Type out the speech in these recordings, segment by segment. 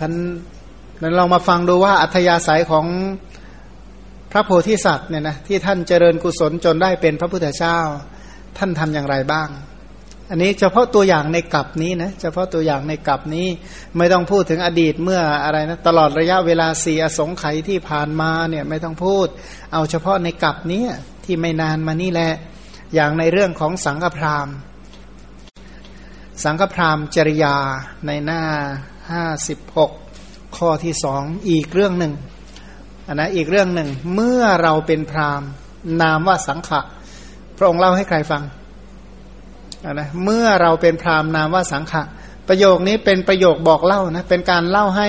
ท่านนั้นลองมาฟังดูว่าอัธยาศัยของพระโพธิสัตว์เนี่ยนะที่ท่านเจริญกุศลจนได้เป็นพระพุทธเจ้า ท่านทำอย่างไรบ้าง อันนี้เฉพาะตัวอย่างในกลับนี้นะเฉพาะตัวอย่างในกลับนี้ไม่ต้องพูดถึงอดีตเมื่ออะไรนะตลอดระยะเวลาสี่อสงไขยที่ผ่านมาเนี่ยไม่ต้องพูด เอาเฉพาะในกลับนี้ที่ไม่นานมานี่แหละอย่างในเรื่องของสังฆพราหมณ์ สังฆพราหมณ์จริยาในหน้า ห้าสิบหกข้อที่สองอีกเรื่องหนึ่งอันนะอีกเรื่องหนึ่งเมื่อเราเป็นพราหมณ์นามว่าสังขะ พระองค์เล่าให้ใครฟังอันนะเมื่อเราเป็นพราหมณ์นามว่าสังขะ ประโยคนี้เป็นประโยคบอกเล่านะเป็นการเล่าให้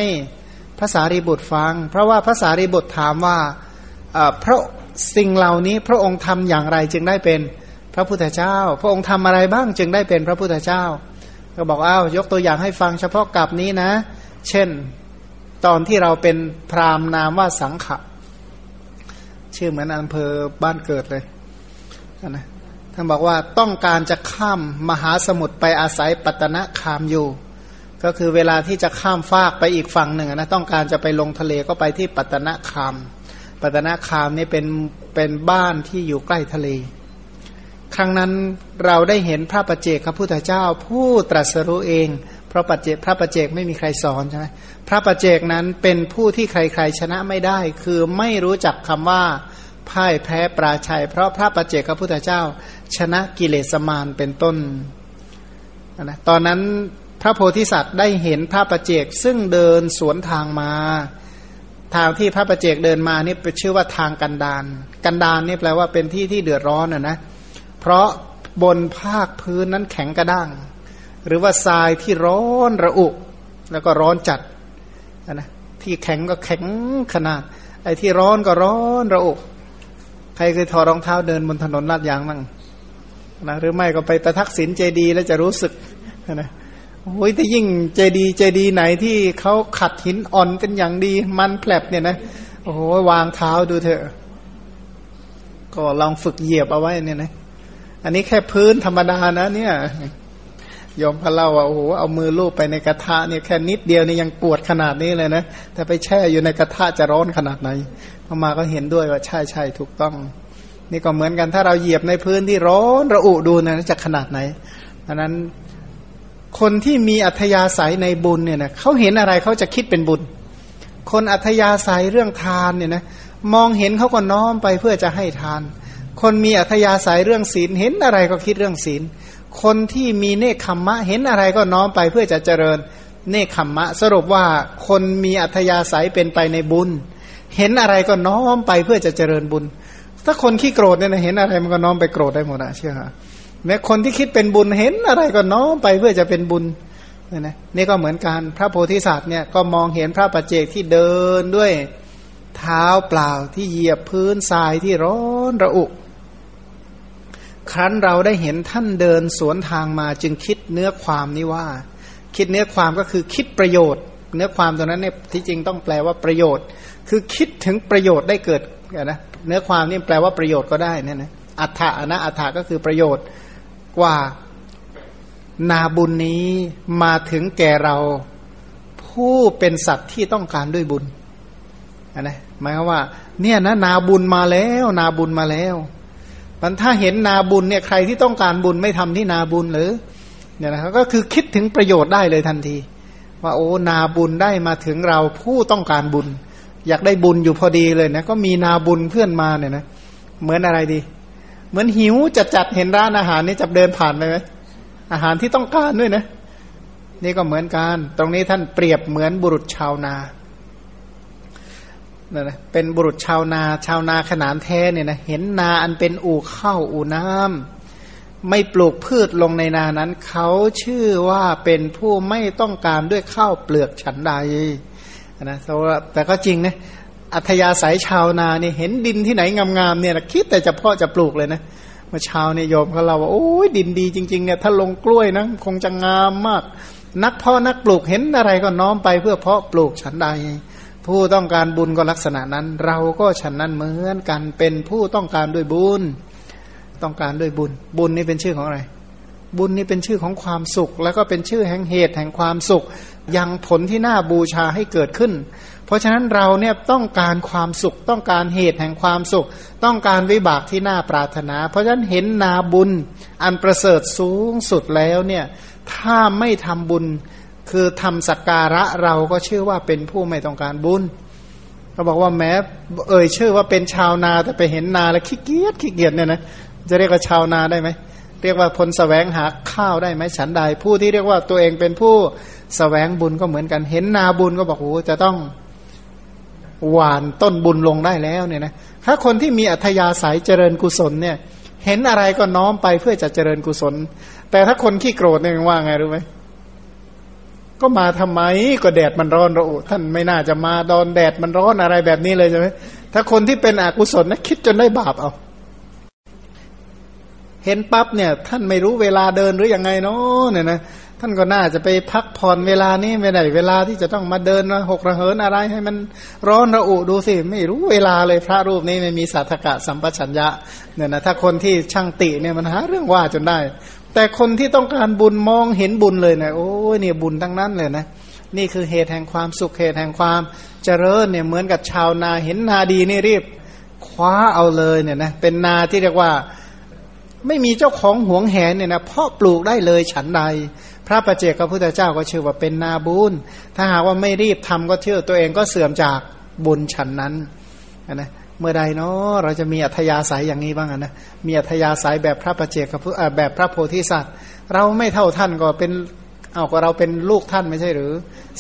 ภาษารีบุตรฟัง เพราะว่าภาษารีบุตรถามว่าพระสิ่งเหล่านี้พระองค์ทำอย่างไรจึงได้เป็นพระพุทธเจ้า พระองค์ทำอะไรบ้างจึงได้เป็นพระพุทธเจ้า ก็บอกอ้าวยกตัวอย่างให้ฟังเฉพาะกับนี้นะ เช่นตอนที่เราเป็นพราหมณ์นามว่าสังขะชื่อเหมือนอำเภอบ้านเกิดเลยนะท่านบอกว่าต้องการจะข้ามมหาสมุทรไปอาศัยปัตนะคามอยู่ ก็คือเวลาที่จะข้ามฟากไปอีกฝั่งหนึ่งนะต้องการจะไปลงทะเลก็ไปที่ปัตนะคาม ปัตนะคามนี่เป็นเป็นบ้านที่อยู่ใกล้ทะเล ครั้งนั้นเราได้เห็นพระประเจกพระพุทธเจ้า ผู้ตรัสรู้เอง เพราะปัจเจกพระประเจกไม่มีใครสอนใช่ไหมพระประเจกนั้นเป็นผู้ที่ใครๆชนะไม่ได้ คือไม่รู้จักคำว่าพ่ายแพ้ปราชัย เพราะพระประเจกพระพุทธเจ้า ชนะกิเลสมารเป็นต้นนะตอนนั้นพระโพธิสัตว์ได้เห็นพระประเจกซึ่งเดินสวนทางมา ทางที่พระประเจกเดินมานี่เป็นชื่อว่าทางกันดานกันดานนี่แปลว่าเป็นที่ที่เดือดร้อนอะนะ เพราะบนภาคพื้นนั้นแข็งกระด้าง หรือว่าทรายที่ร้อนระอุ แล้วก็ร้อนจัดนะที่แข็งก็แข็งขนาด ไอ้ที่ร้อนก็ร้อนระอุ ใครเคยถอดรองเท้าเดินบนถนนลาดยางมั่งนะหรือไม่ก็ไปประทักษิณเจดี แล้วจะรู้สึกนะโอ้ยแต่ยิ่งเจดีเจดีไหนที่เขาขัดหินอ่อนกันอย่างดีมันแผลบเนี่ยนะโอ้โหวางเท้าดูเถอะ ก็ลองฝึกเหยียบเอาไว้เนี่ยนะ อันนี้แค่พื้นธรรมดานะ เนี่ยยอมพะเล่าว่าโอ้โหเอามือลูบไปในกระทะเนี่ยแค่นิดเดียวนี่ยังปวดขนาดนี้เลยนะแต่ไปแช่อยู่ในกระทะจะร้อนขนาดไหนพอมาก็เห็นด้วยว่าใช่ใช่ถูกต้อง นี่ก็เหมือนกันถ้าเราเหยียบในพื้นที่ร้อนระอุดูนะจะขนาดไหนดังนั้นคนที่มีอัธยาศัยในบุญเนี่ยนะเขาเห็นอะไรเขาจะคิดเป็นบุญ คนอัธยาศัยเรื่องทานเนี่ยนะมองเห็นเขาก็น้อมไปเพื่อจะให้ทาน คนมีอัธยาศัยเรื่องศีลเห็นอะไรก็คิดเรื่องศีล คนที่มีเนคขมมะ เห็นอะไรก็น้อมไปเพื่อจะเจริญเนคขมมะ สรุปว่าคนมีอัธยาศัยเป็นไปในบุญ เห็นอะไรก็น้อมไปเพื่อจะเจริญบุญ ถ้าคนขี้โกรธเนี่ยเห็นอะไรมันก็น้อมไปโกรธได้หมดอะเชื่อฮะแม้คนที่คิดเป็นบุญเห็นอะไรก็น้อมไปเพื่อจะเป็นบุญนี่นะนี่ก็เหมือนกันพระโพธิสัตว์เนี่ยก็มองเห็นพระปัจเจกที่เดินด้วยเท้าเปล่าที่เหยียบพื้นทรายที่ร้อนระอุ ครั้นเราได้เห็นท่านเดินสวนทางมาจึงคิดเนื้อความนี้ว่า คิดเนื้อความก็คือคิดประโยชน์ เนื้อความตัวนั้นเนี่ยที่จริงต้องแปลว่าประโยชน์ คือคิดถึงประโยชน์ได้เกิดนะเนื้อความนี่แปลว่าประโยชน์ก็ได้นี่นะอัฏฐะนะอัฏฐะก็คือประโยชน์กว่านาบุญนี้มาถึงแก่เราผู้เป็นสัตว์ที่ต้องการด้วยบุญนะหมายความว่า เนี่ยนะนาบุญมาแล้ว นาบุญมาแล้ว มันถ้าเห็นนาบุญเนี่ยใครที่ต้องการบุญไม่ทำที่นาบุญหรือเนี่ยนะครับก็คือคิดถึงประโยชน์ได้เลยทันที ว่าโอ้นาบุญได้มาถึงเราผู้ต้องการบุญ อยากได้บุญอยู่พอดีเลยนะก็มีนาบุญเพื่อนมาเนี่ยนะเหมือนอะไรดี เหมือนหิวจัดจัดเห็นร้านอาหารนี่จะเดินผ่านไปไหมอาหารที่ต้องการด้วยนะ นี่ก็เหมือนกัน ตรงนี้ท่านเปรียบเหมือนบุรุษชาวนา เนี่ยนะเป็นบุรุษชาวนาชาวนาขนานแท้เนี่ยนะเห็นนาอันเป็นอู่ข้าวอู่น้ำไม่ปลูกพืชลงในนานั้น เขาชื่อว่าเป็นผู้ไม่ต้องการด้วยข้าวเปลือกฉันใดนะแต่ก็จริงนะอัธยาศัยชาวนาเนี่ยเห็นดินที่ไหนงามๆเนี่ยนะคิดแต่จะเพาะจะปลูกเลยนะเมื่อเช้าเนี่ยโยมเขาเราว่าโอ้ยดินดีจริงๆเนี่ยถ้าลงกล้วยนะคงจะงามมาก นักพาะนักปลูกเห็นอะไรก็น้อมไปเพื่อเพาะปลูกฉันใด ผู้ต้องการบุญก็ลักษณะนั้น เราก็ฉันนั้นเหมือนกันเป็นผู้ต้องการด้วยบุญ ต้องการด้วยบุญ บุญนี่เป็นชื่อของอะไร บุญนี่เป็นชื่อของความสุข แล้วก็เป็นชื่อแห่งเหตุแห่งความสุข ยังผลที่น่าบูชาให้เกิดขึ้น เพราะฉะนั้นเราเนี่ยต้องการความสุข ต้องการเหตุแห่งความสุข ต้องการวิบากที่น่าปรารถนา เพราะฉะนั้นเห็นนาบุญ อันประเสริฐสูงสุดแล้วเนี่ยถ้าไม่ทำบุญ คือทำสักการะเราก็ชื่อว่าเป็นผู้ไม่ต้องการบุญเขาบอกว่าแม้เอ่ยชื่อว่าเป็นชาวนาแต่ไปเห็นนาแล้วขี้เกียจขี้เกียจเนี่ยนะจะเรียกว่าชาวนาได้ไหมเรียกว่าพลสแสวงหาข้าวได้ไหมฉันใดผู้ที่เรียกว่าตัวเองเป็นผู้สแสวงบุญก็เหมือนกัน เห็นนาบุญก็บอกโอ้จะต้องหวานต้นบุญลงได้แล้วเนี่ยนะถ้าคนที่มีอัธยาศัยเจริญกุศลเนี่ย เห็นอะไรก็น้อมไปเพื่อจะเจริญกุศล แต่ถ้าคนขี้โกรธเนี่ยว่าไงรู้ไหม ก็มาทำไมก็แดดมันร้อนเราท่านไม่น่าจะมาดอนแดดมันร้อนอะไรแบบนี้เลยใช่ไหมถ้าคนที่เป็นอกุศลนะคิดจนได้บาปเอาเห็นปั๊บเนี่ย ท่านไม่รู้เวลาเดินหรืออยังไงเนาะเนี่ยนะท่านก็น่าจะไปพักผ่อนเวลานี้ไม่ได้เวลาที่จะต้องมาเดินมาหกระเหินอะไรให้มันร้อนระอุดูสิ ไม่รู้เวลาเลยพระรูปนี้ไม่มีสัทกะสัมปชัญญะเนี่ยนะถ้าคนที่ช่างติเนี่ยมันหาเรื่องว่าจนได้ แต่คนที่ต้องการบุญมองเห็นบุญเลยนะโอ้ยเนี่ยบุญทั้งนั้นเลยนะนี่คือเหตุแห่งความสุขเหตุแห่งความเจริญเนี่ยเหมือนกับชาวนาเห็นนาดีนี่รีบ คว้าเอาเลยเนี่ยนะเป็นนาที่เรียกว่าไม่มีเจ้าของหวงแหนเนี่ยนะเพาะปลูกได้เลยฉันใด พระประเจกพระพุทธเจ้าก็ชื่อว่าเป็นนาบุญถ้าหากว่าไม่รีบทำก็เชื่อตัวเองก็เสื่อมจากบุญฉันนั้นนะ เมื่อใดเนาะเราจะมีอัธยาศัยอย่างนี้บ้างนะมีอัธยาศัยแบบพระประเจกับแบบพระโพธิสัตว์ เราไม่เท่าท่านก็เป็นเอาก็เราเป็นลูกท่านไม่ใช่หรือ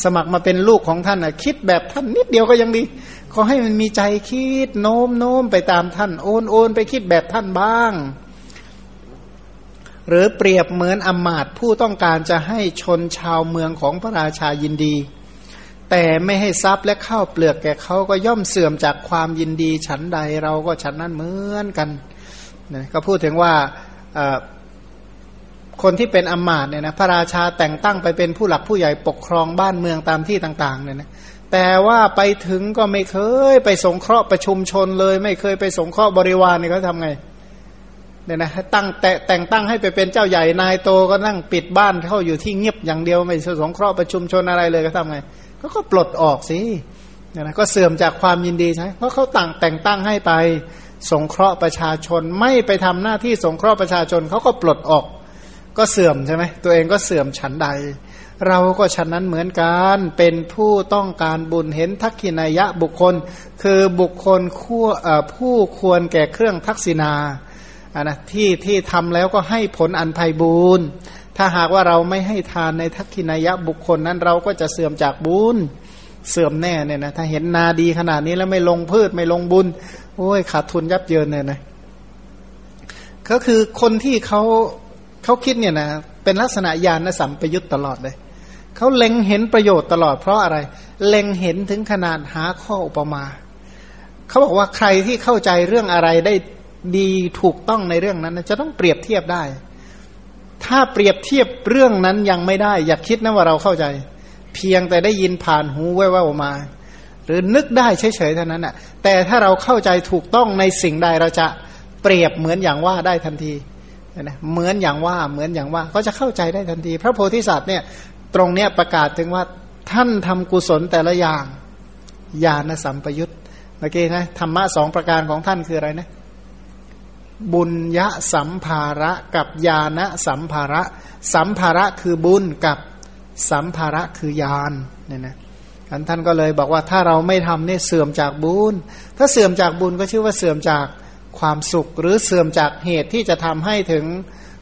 สมัครมาเป็นลูกของท่านนะคิดแบบท่านนิดเดียวก็ยังดี ขอให้มันมีใจคิดโน้มโน้มไปตามท่านโอนโอนไปคิดแบบท่านบ้าง หรือเปรียบเหมือนอมาตผู้ต้องการจะให้ชนชาวเมืองของพระราชายินดี แต่ไม่ให้ทรัพย์และข้าวเปลือกแก่เขาก็ย่อมเสื่อมจากความยินดีฉันใดเราก็ฉันนั้นเหมือนกันนะก็พูดถึงว่าคนที่เป็นอมาตเนี่ยนะพระราชาแต่งตั้งไปเป็นผู้หลักผู้ใหญ่ปกครองบ้านเมืองตามที่ต่างๆเนี่ยนะแต่ว่าไปถึงก็ไม่เคยไปสงเคราะห์ประชุมชนเลย ไม่เคยไปสงเคราะห์บริวารเนี่ยเขาทำไงเนี่ยนะตั้งแต่แต่งตั้งให้ไปเป็นเจ้าใหญ่นายโตก็นั่งปิดบ้านเข้าอยู่ที่เงียบอย่างเดียวไม่สงเคราะห์ประชุมชนอะไรเลยก็ทำไง ก็ก็ปลดออกสินะก็เสื่อมจากความยินดีใช่เพราะเขาต่างแต่งตั้งให้ไปสงเคราะห์ประชาชนไม่ไปทำหน้าที่สงเคราะห์ประชาชนเขาก็ปลดออก ก็เสื่อมใช่ไหมตัวเองก็เสื่อมฉันใด เราก็ฉันนั้นเหมือนกันเป็นผู้ต้องการบุญเห็นทักขินายะบุคคล คือบุคคลคู่ผู้ควรแก่เครื่องทักษินาอ่านะที่ที่ทำแล้วก็ให้ผลอันไพบูรณ ถ้าหากว่าเราไม่ให้ทานในทักขินายะบุคคลนั้นเราก็จะเสื่อมจากบุญเสื่อมแน่เนี่ยนะถ้าเห็นนาดีขนาดนี้แล้วไม่ลงพืชไม่ลงบุญ โอ้ยขาดทุนยับเยินเนี่ยนะก็คือคนที่เขาเขาคิดเนี่ยนะเป็นลักษณะญาณสัมปยุตตลอดเลยเขาเล็งเห็นประโยชน์ตลอดเพราะอะไร เล็งเห็นถึงขนาดหาข้ออุปมาเขาบอกว่าใครที่เข้าใจเรื่องอะไรได้ดีถูกต้องในเรื่องนั้น จะต้องเปรียบเทียบได้ ถ้าเปรียบเทียบเรื่องนั้นยังไม่ได้ อย่าคิดนะว่าเราเข้าใจ เพียงแต่ได้ยินผ่านหูแว่วๆมา หรือนึกได้เฉยๆเท่านั้นอะ แต่ถ้าเราเข้าใจถูกต้องในสิ่งใดเราจะเปรียบเหมือนอย่างว่าได้ทันทีนะเหมือนอย่างว่าเหมือนอย่างว่าก็จะเข้าใจได้ทันที พระโพธิสัตว์เนี่ยตรงเนี้ยประกาศถึงว่าท่านทำกุศลแต่ละอย่างญาณสัมปยุตเมื่อกี้นะธรรมะสองประการของท่านคืออะไรนะ บุญยะสัมภาระกับญาณสัมภาระ สัมภาระคือบุญกับสัมภาระคือยานเนี่ยนะอันท่านก็เลยบอกว่าถ้าเราไม่ทำเนี่ยเสื่อมจากบุญ ถ้าเสื่อมจากบุญก็ชื่อว่าเสื่อมจากความสุข หรือเสื่อมจากเหตุที่จะทำให้ถึง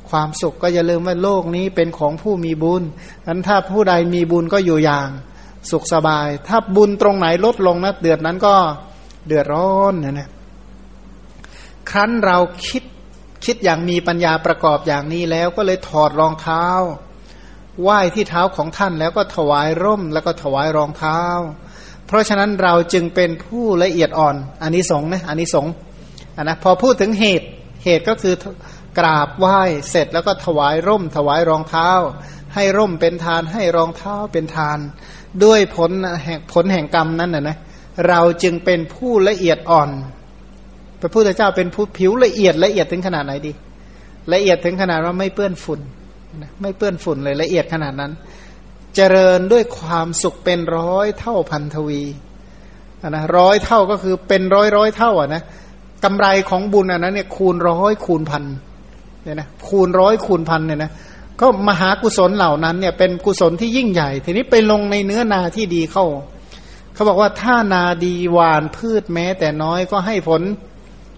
ความสุขก็อย่าลืมว่าโลกนี้เป็นของผู้มีบุญอันถ้าผู้ใดมีบุญก็อยู่อย่างสุขสบาย ถ้าบุญตรงไหนลดลงนะเดือดนั้นก็เดือดร้อนนะนะ ครั้นเราคิดคิดอย่างมีปัญญาประกอบอย่างนี้แล้วก็เลยถอดรองเท้าไหว้ที่เท้าของท่านแล้วก็ถวายร่มแล้วก็ถวายรองเท้า เพราะฉะนั้นเราจึงเป็นผู้ละเอียดอ่อนอันนี้สงนะอันนี้สงอันนะพอพูดถึงเหตุเหตุก็คือกราบไหว้เสร็จแล้วก็ถวายร่ม ถวายรองเท้า ให้ร่มเป็นทานให้รองเท้าเป็นทาน ด้วยผลแห่งผลแห่งกรรมนั้นนะนะเราจึงเป็นผู้ละเอียดอ่อน ระพุทธเจ้าเป็นผู้ผิวละเอียดละเอียดถึงขนาดไหนดี ละเอียดถึงขนาดว่าไม่เปื้อนฝุ่นไม่เปื้อนฝุ่นเลยละเอียดขนาดนั้น เจริญด้วยความสุขเป็นร้อยเท่าพันทวีนะร้อยเท่าก็คือเป็นร้อยร้อยเท่าอะนะกำไรของบุญอันนั้นเนี่ยคูณร้อยคูณพันเนี่ยนะคูณร้อยคูณพันเนี่ยนะก็มหากุศลเหล่านั้นเนี่ยเป็นกุศลที่ยิ่งใหญ่ ทีนี้ไปลงในเนื้อนาที่ดีเข้า เขาบอกว่าถ้านาดีหวานพืชแม้แต่น้อยก็ให้ผล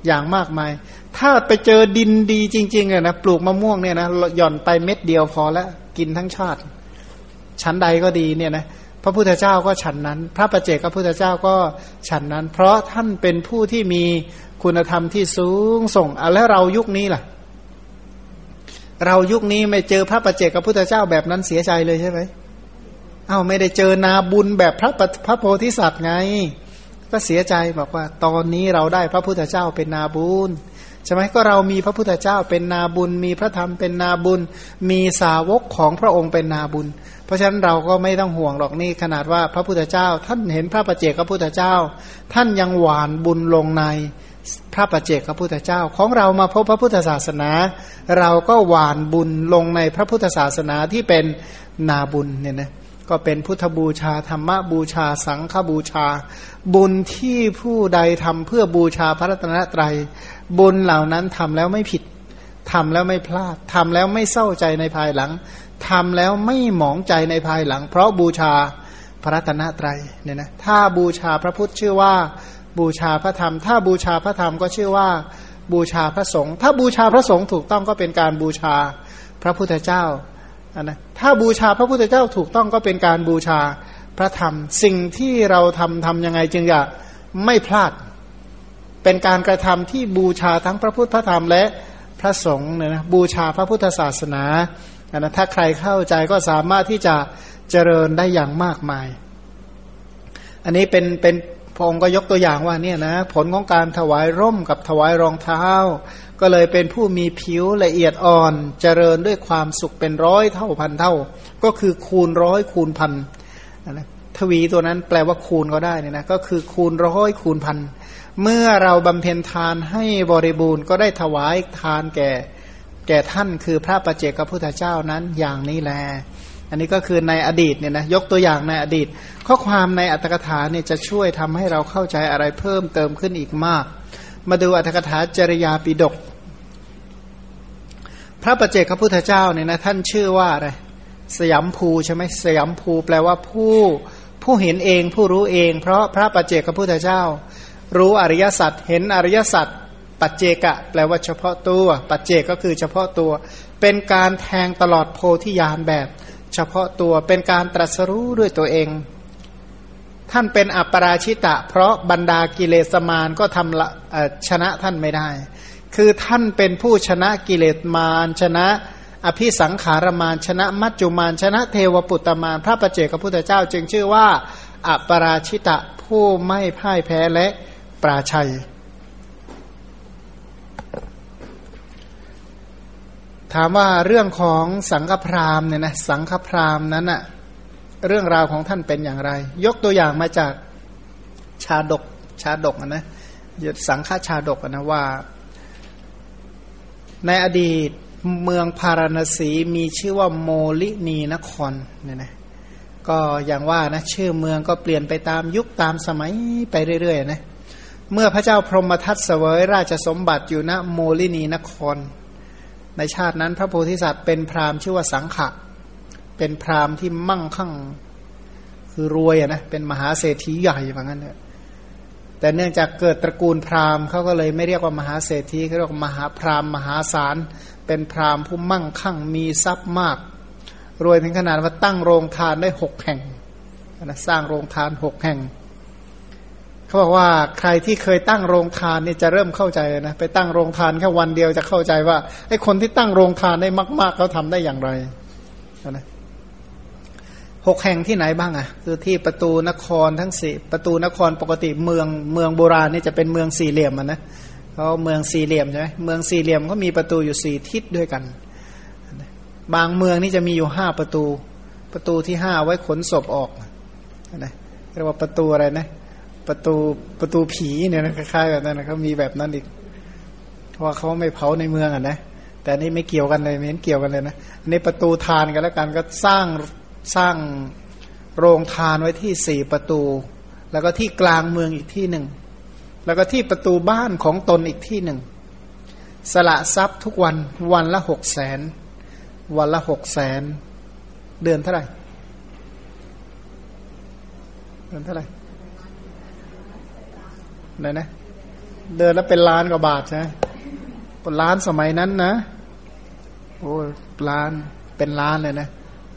อย่างมากมาย ถ้าไปเจอดินดีจริงๆอะนะปลูกมะม่วงเนี่ยนะหย่อนไปเม็ดเดียวพอแล้วกินทั้งชาติ ชั้นใดก็ดีเนี่ยนะพระพุทธเจ้าก็ฉันนั้น พระประเจกพระพุทธเจ้าก็ฉันนั้น เพราะท่านเป็นผู้ที่มีคุณธรรมที่สูงส่งอะแล้วเรายุคนี้ล่ะ เรายุคนี้ไม่เจอพระประเจกพระพุทธเจ้าแบบนั้นเสียใจเลยใช่ไหมเอา้าไม่ได้เจอนาบุญแบบพระพระโพธิสัตว์ไง ก็เสียใจบอกว่า ตอนนี้เราได้พระพุทธเจ้าเป็นนาบุญใช่ไหมก็เรามีพระพุทธเจ้าเป็นนาบุญ มีพระธรรมเป็นนาบุญ มีสาวกของพระองค์เป็นนาบุญ เพราะฉะนั้นเราก็ไม่ต้องห่วงหรอกนี่ขนาดว่าพระพุทธเจ้า ท่านเห็นพระประเจกพระพุทธเจ้า ท่านยังหวานบุญลงในพระประเจกพระพุทธเจ้า ของเรามาพบพระพุทธศาสนา เราก็หวานบุญลงในพระพุทธศาสนาที่เป็นนาบุญเนี่ยนะ ก็เป็นพุทธบูชาธรรมบูชา สังฆบูชา บุญที่ผู้ใดทำเพื่อบูชาพระรัตนตรัย บุญเหล่านั้นทำแล้วไม่ผิดทำแล้วไม่พลาดทำแล้วไม่เศร้าใจในภายหลังทำแล้วไม่หมองใจในภายหลัง เพราะบูชาพระรัตนตรัยเนี่ยนะถ้าบูชาพระพุทธชื่อว่าบูชาพระธรรม ถ้าบูชาพระธรรมก็ชื่อว่าบูชาพระสงฆ์ถ้าบูชาพระสงฆ์ถูกต้องก็เป็นการบูชาพระพุทธเจ้า นะถ้าบูชาพระพุทธเจ้าถูกต้องก็เป็นการบูชาพระธรรม สิ่งที่เราทำทำยังไงจึงจะไม่พลาด เป็นการกระทำที่บูชาทั้งพระพุทธพระธรรมและพระสงฆ์เนี่ยนะบูชาพระพุทธศาสนานะถ้าใครเข้าใจก็สามารถที่จะเจริญได้อย่างมากมาย อันนี้เป็นเป็นพระองค์ก็ยกตัวอย่างว่าเนี่ยนะผลของการถวายร่มกับถวายรองเท้า ก็เลยเป็นผู้มีผิวละเอียดอ่อนเจริญด้วยความสุขเป็นร้อยเท่าพันเท่า ก็คือคูณร้อยคูณพันนะทวีตัวนั้นแปลว่าคูณก็ได้เนี่ยนะก็คือคูณร้อยคูณพันเมื่อเราบำเพ็ญทานให้บริบูรณ์ก็ได้ถวายทานแก่ แก่ท่านคือพระประเจกพระพุทธเจ้านั้นอย่างนี้แล อันนี้ก็คือในอดีตเนี่ยนะยกตัวอย่างในอดีต ข้อความในอัตถกถาเนี่ยจะช่วยทำให้เราเข้าใจอะไรเพิ่มเติมขึ้นอีกมาก มาดูอัตถกถาจริยาปิดก พระประเจกพระพุทธเจ้าเนี่ยนะท่านชื่อว่าอะไรสยามภูใช่ไหมสยามภูแปลว่าผู้ผู้เห็นเองผู้รู้เอง เพราะพระประเจกพระพุทธเจ้า รู้อริยสัจเห็นอริยสัจปัจเจกะ แปลว่าเฉพาะตัว ปัจเจกก็คือเฉพาะตัว เป็นการแทงตลอดโพธิญาณแบบ เฉพาะตัวเป็นการตรัสรู้ด้วยตัวเอง ท่านเป็นอัปราชิตะ เพราะบรรดากิเลสมารก็ทำชนะท่านไม่ได้ คือท่านเป็นผู้ชนะกิเลสมารชนะ อภิสังขารมารชนะ มัจจุมารชนะเทวปุตตมารพระประเจกพระพุทธเจ้า จึงชื่อว่าอัปราชิตะผู้ไม่พ่ายแพ้และปราชัย ถามว่าเรื่องของสังฆพราหมณ์เนี่ยนะสังฆพราหมณ์นั้นอะ เรื่องราวของท่านเป็นอย่างไร ยกตัวอย่างมาจากชาดกชาดกนะสังฆชาดกนะว่า ในอดีตเมืองพาราณสีมีชื่อว่าโมลินีนครเนี่ยนะก็อย่างว่านะชื่อเมืองก็เปลี่ยนไปตามยุคตามสมัยไปเรื่อยๆนะเมื่อพระเจ้าพรหมทัตเสวยราชสมบัติอยู่ณโมลินีนคร ในชาตินั้นพระโพธิสัตว์เป็นพราหมณ์ชื่อว่าสังขะ เป็นพราหมณ์ที่มั่งคั่ง คือรวยอะนะเป็นมหาเศรษฐีใหญ่เหมือนกันเนี่ยแต่เนื่องจากเกิดตระกูลพราหมณ์เขาก็เลยไม่เรียกว่ามหาเศรษฐีเขาเรียกว่ามหาพราหมณ์มหาศาลเป็นพราหมณ์ผู้มั่งคั่งมีทรัพย์มาก รวยถึงขนาดว่าตั้งโรงทานได้หกแห่งนะสร้างโรงทานหกแห่งเขาบอกว่าใครที่เคยตั้งโรงทานนี่จะเริ่มเข้าใจนะไปตั้งโรงทานแค่วันเดียวจะเข้าใจว่าไอ้คนที่ตั้งโรงทานได้มาก ๆเขาทำได้อย่างไรนะ หกแห่งที่ไหนบ้างอะคือที่ประตูนครทั้งสี่ประตูนครปกติเมืองเมืองโบราณนี่จะเป็นเมืองสี่เหลี่ยมนะเขาเมืองสี่เหลี่ยมใช่ไหมเมืองสี่เหลี่ยมก็มีประตูอยู่สี่ทิศด้วยกัน บางเมืองนี่จะมีอยู่ห้าประตู ประตูที่ห้าไว้ขนศพออกนะเรียกว่าประตูอะไรนะ ประตูประตูผีเนี่ยนะคล้ายๆแบบนั้นนะเขามีแบบนั้นอีกเพราะว่าเขาไม่เผาในเมืองอะนะแต่นี่ไม่เกี่ยวกันเลยไม่เห็นเกี่ยวกันเลยนะในประตูทานกันแล้วกันก็สร้าง สร้างโรงทานไว้ที่สี่ประตู แล้วก็ที่กลางเมืองอีกที่หนึ่ง แล้วก็ที่ประตูบ้านของตนอีกที่หนึ่ง สละทรัพย์ทุกวันวันละหกแสนวันละหกแสนเดือนเท่าไหร่ เดือนเท่าไหร่ไหนนะ เดือนละเป็นล้านกว่าบาทใช่ไหมล้านสมัยนั้นนะโอ้ล้านเป็นล้านเลยนะ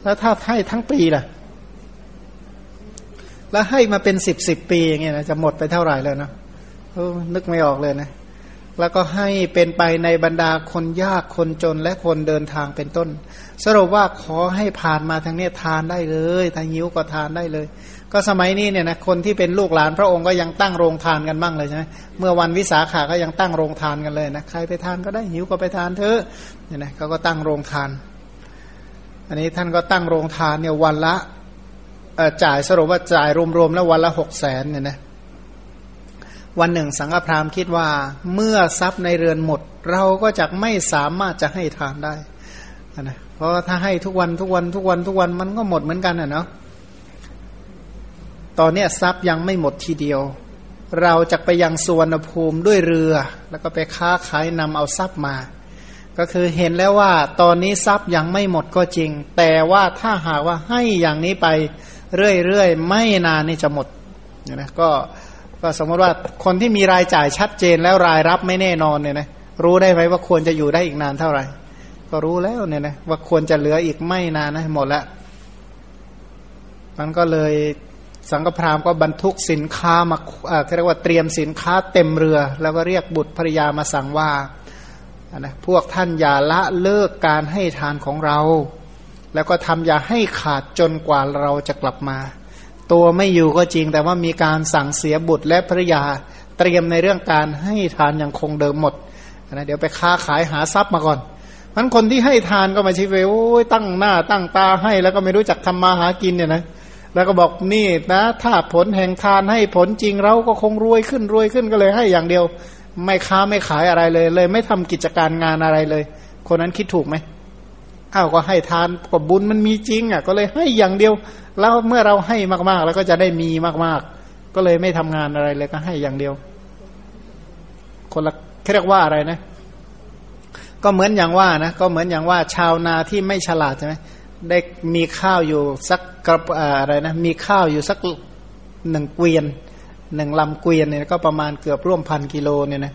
แล้วถ้าให้ทั้งปีล่ะ แล้วให้มาเป็นสิบสิบปีอย่างเงี้ยนะจะหมดไปเท่าไหร่เลยนะนึกไม่ออกเลยนะ แล้วก็ให้เป็นไปในบรรดาคนยากคนจนและคนเดินทางเป็นต้น สรุปว่าขอให้ผ่านมาทางนี้ทานได้เลยทางยิ้วก็ทานได้เลย ก็สมัยนี้เนี่ยนะคนที่เป็นลูกหลานพระองค์ก็ยังตั้งโรงทานกันบ้างเลยใช่ไหมเมื่อวันวิสาขาก็ยังตั้งโรงทานกันเลยนะใครไปทานก็ได้หิวก็ไปทานเถอะเนี่ยนะเขาก็ตั้งโรงทาน อันนี้ท่านก็ตั้งโรงทานเนี่ยวันละจ่ายสรุปว่าจ่ายรวมๆแล้ววันละหกแสนเนี่ยนะวันหนึ่งสังฆพราหมณ์คิดว่าเมื่อทรัพย์ในเรือนหมด เราก็จะไม่สามารถจะให้ทานได้นะเพราะถ้าให้ทุกวันทุกวันทุกวันทุกวันมันก็หมดเหมือนกันอะเนาะตอนนี้ทรัพย์ยังไม่หมดทีเดียว เราจะไปยังสุวรรณภูมิด้วยเรือ แล้วก็ไปค้าขายนำเอาทรัพย์มา ก็คือเห็นแล้วว่าตอนนี้ทรัพย์ยังไม่หมดก็จริง แต่ว่าถ้าหากว่าให้อย่างนี้ไปเรื่อยๆ ไม่นานนี่จะหมดเนี่ยนะก็ก็สมมติว่าคนที่มีรายจ่ายชัดเจนแล้วรายรับไม่แน่นอนเนี่ยนะรู้ได้ไหมว่าควรจะอยู่ได้อีกนานเท่าไหร่ ก็รู้แล้วเนี่ยนะว่าควรจะเหลืออีกไม่นานนะหมดแล้วมันก็เลยสังฆพราหมณ์ก็บรรทุกสินค้ามาเรียกว่าเตรียมสินค้าเต็มเรือ แล้วก็เรียกบุตรภริยามาสั่งว่า นะพวกท่านอย่าละเลิกการให้ทานของเรา แล้วก็ทำอย่าให้ขาดจนกว่าเราจะกลับมา ตัวไม่อยู่ก็จริง แต่ว่ามีการสั่งเสียบุตรและภรยาเตรียมในเรื่องการให้ทานอย่างคงเดิมหมดนะเดี๋ยวไปค้าขายหาทรัพย์มาก่อนมันคนที่ให้ทานก็มาชี้เวโอ้ยตั้งหน้าตั้งตาให้แล้วก็ไม่รู้จักทำมาหากินเนี่ยนะแล้วก็บอกนี่นะ ถ้าผลแห่งทานให้ผลจริงเราก็คงรวยขึ้นรวยขึ้นก็เลยให้อย่างเดียว ไม่ค้าไม่ขายอะไรเลย เลย ไม่ทำกิจการงานอะไรเลย คนนั้นคิดถูกไหมอ้าวก็ให้ทานกบุญมันมีจริงอะก็เลยให้อย่างเดียว แล้วเมื่อเราให้มากๆ แล้วก็จะได้มีมากๆ ก็เลยไม่ทำงานอะไรเลยก็ให้อย่างเดียว คนละเรียกว่าอะไรนะ ก็เหมือนอย่างว่านะก็เหมือนอย่างว่าชาวนาที่ไม่ฉลาดใช่ไหมได้มีข้าวอยู่สักกระอะไรนะมีข้าวอยู่สักหนึ่งเกวียน หนึ่งลำเกวียนเนี่ยก็ประมาณเกือบร่วมพันกิโลเนี่ยนะ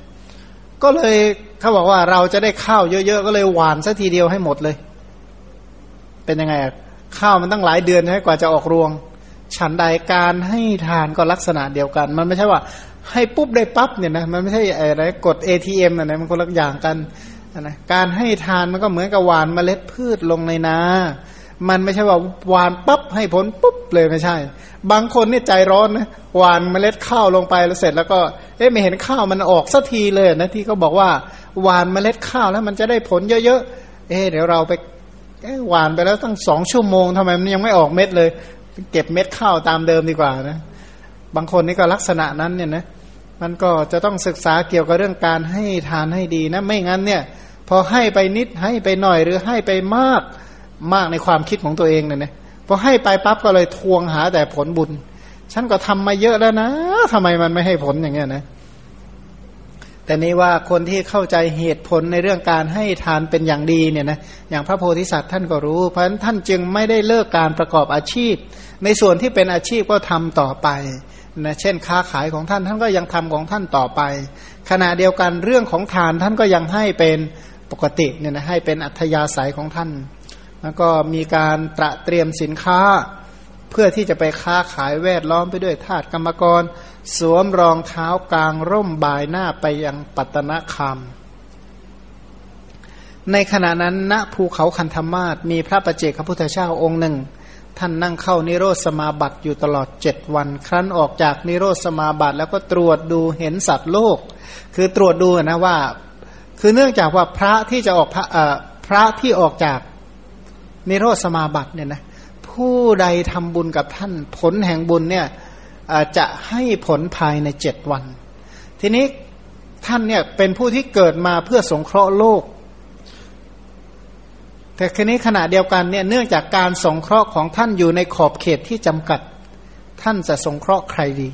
ก็เลยเขาบอกว่าเราจะได้ข้าวเยอะๆ ก็เลยหวานสักทีเดียวให้หมดเลย เป็นยังไงข้าวมันตั้งหลายเดือนให้กว่าจะออกรวง ฉันใดการให้ทานก็ลักษณะเดียวกัน มันไม่ใช่ว่า ให้ปุ๊บได้ปั๊บเนี่ยนะมันไม่ใช่อะไรกด ATM นะนะมันคนละอย่างกันนะการให้ทานมันก็เหมือนกับหวานเมล็ดพืชลงในนา มันไม่ใช่ว่าหวานปั๊บให้ผลปุ๊บเลยไม่ใช่ บางคนนี่ใจร้อนนะหวานเมล็ดข้าวลงไปแล้วเสร็จแล้วก็ เอ๊ะไม่เห็นข้าวมันออกสักทีเลยนะที่เขาบอกว่าหวานเมล็ดข้าวแล้วมันจะได้ผลเยอะๆ เอ๊ะเดี๋ยวเราไปหวานไปแล้วตั้งสองชั่วโมงทำไมมันยังไม่ออกเม็ดเลย เก็บเม็ดข้าวตามเดิมดีกว่านะ บางคนนี่ก็ลักษณะนั้นเนี่ยนะมันก็จะต้องศึกษาเกี่ยวกับเรื่องการให้ทานให้ดีนะ ไม่งั้นเนี่ย พอให้ไปนิดให้ไปหน่อยหรือให้ไปมาก มากในความคิดของตัวเองเนี่ยนะพอให้ไปปั๊บก็เลยทวงหาแต่ผลบุญ ฉันก็ทำมาเยอะแล้วนะทำไมมันไม่ให้ผลอย่างเงี้ยนะ แต่นี้ว่าคนที่เข้าใจเหตุผลในเรื่องการให้ทานเป็นอย่างดีเนี่ยนะอย่างพระโพธิสัตว์ท่านก็รู้ เพราะฉะนั้นท่านจึงไม่ได้เลิกการประกอบอาชีพ ในส่วนที่เป็นอาชีพก็ทำต่อไปนะเช่นค้าขายของท่านท่านก็ยังทำของท่านต่อไป ขณะเดียวกันเรื่องของทานท่านก็ยังให้เป็นปกติเนี่ยนะให้เป็นอัธยาศัยของท่าน แล้วก็มีการตระเตรียมสินค้า เพื่อที่จะไปค้าขายแวดล้อมไปด้วยทาสกรรมกร สวมรองเท้ากลางร่มบายหน้าไปยังปัตตนคามในขณะนั้นณภูเขาคันธมาศมีพระประเจกพระพุทธเจ้าองค์หนึ่ง ท่านนั่งเข้านิโรธสมาบัติอยู่ตลอดเจ็ดวัน ครั้นออกจากนิโรธสมาบัติแล้วก็ตรวจดูเห็นสัตว์โลก คือตรวจดูนะว่า คือเนื่องจากว่าพระที่จะออกพระพระที่ออกจาก นิโรธสมาบัติเนี่ยนะผู้ใดทำบุญกับท่านผลแห่งบุญเนี่ยจะให้ผลภายในเจ็ดวัน ทีนี้ท่านเนี่ยเป็นผู้ที่เกิดมาเพื่อสงเคราะห์โลก แต่คืนี้ขณะเดียวกันเนี่ยเนื่องจากการสงเคราะห์ของท่านอยู่ในขอบเขตที่จำกัด ท่านจะสงเคราะห์ใครดี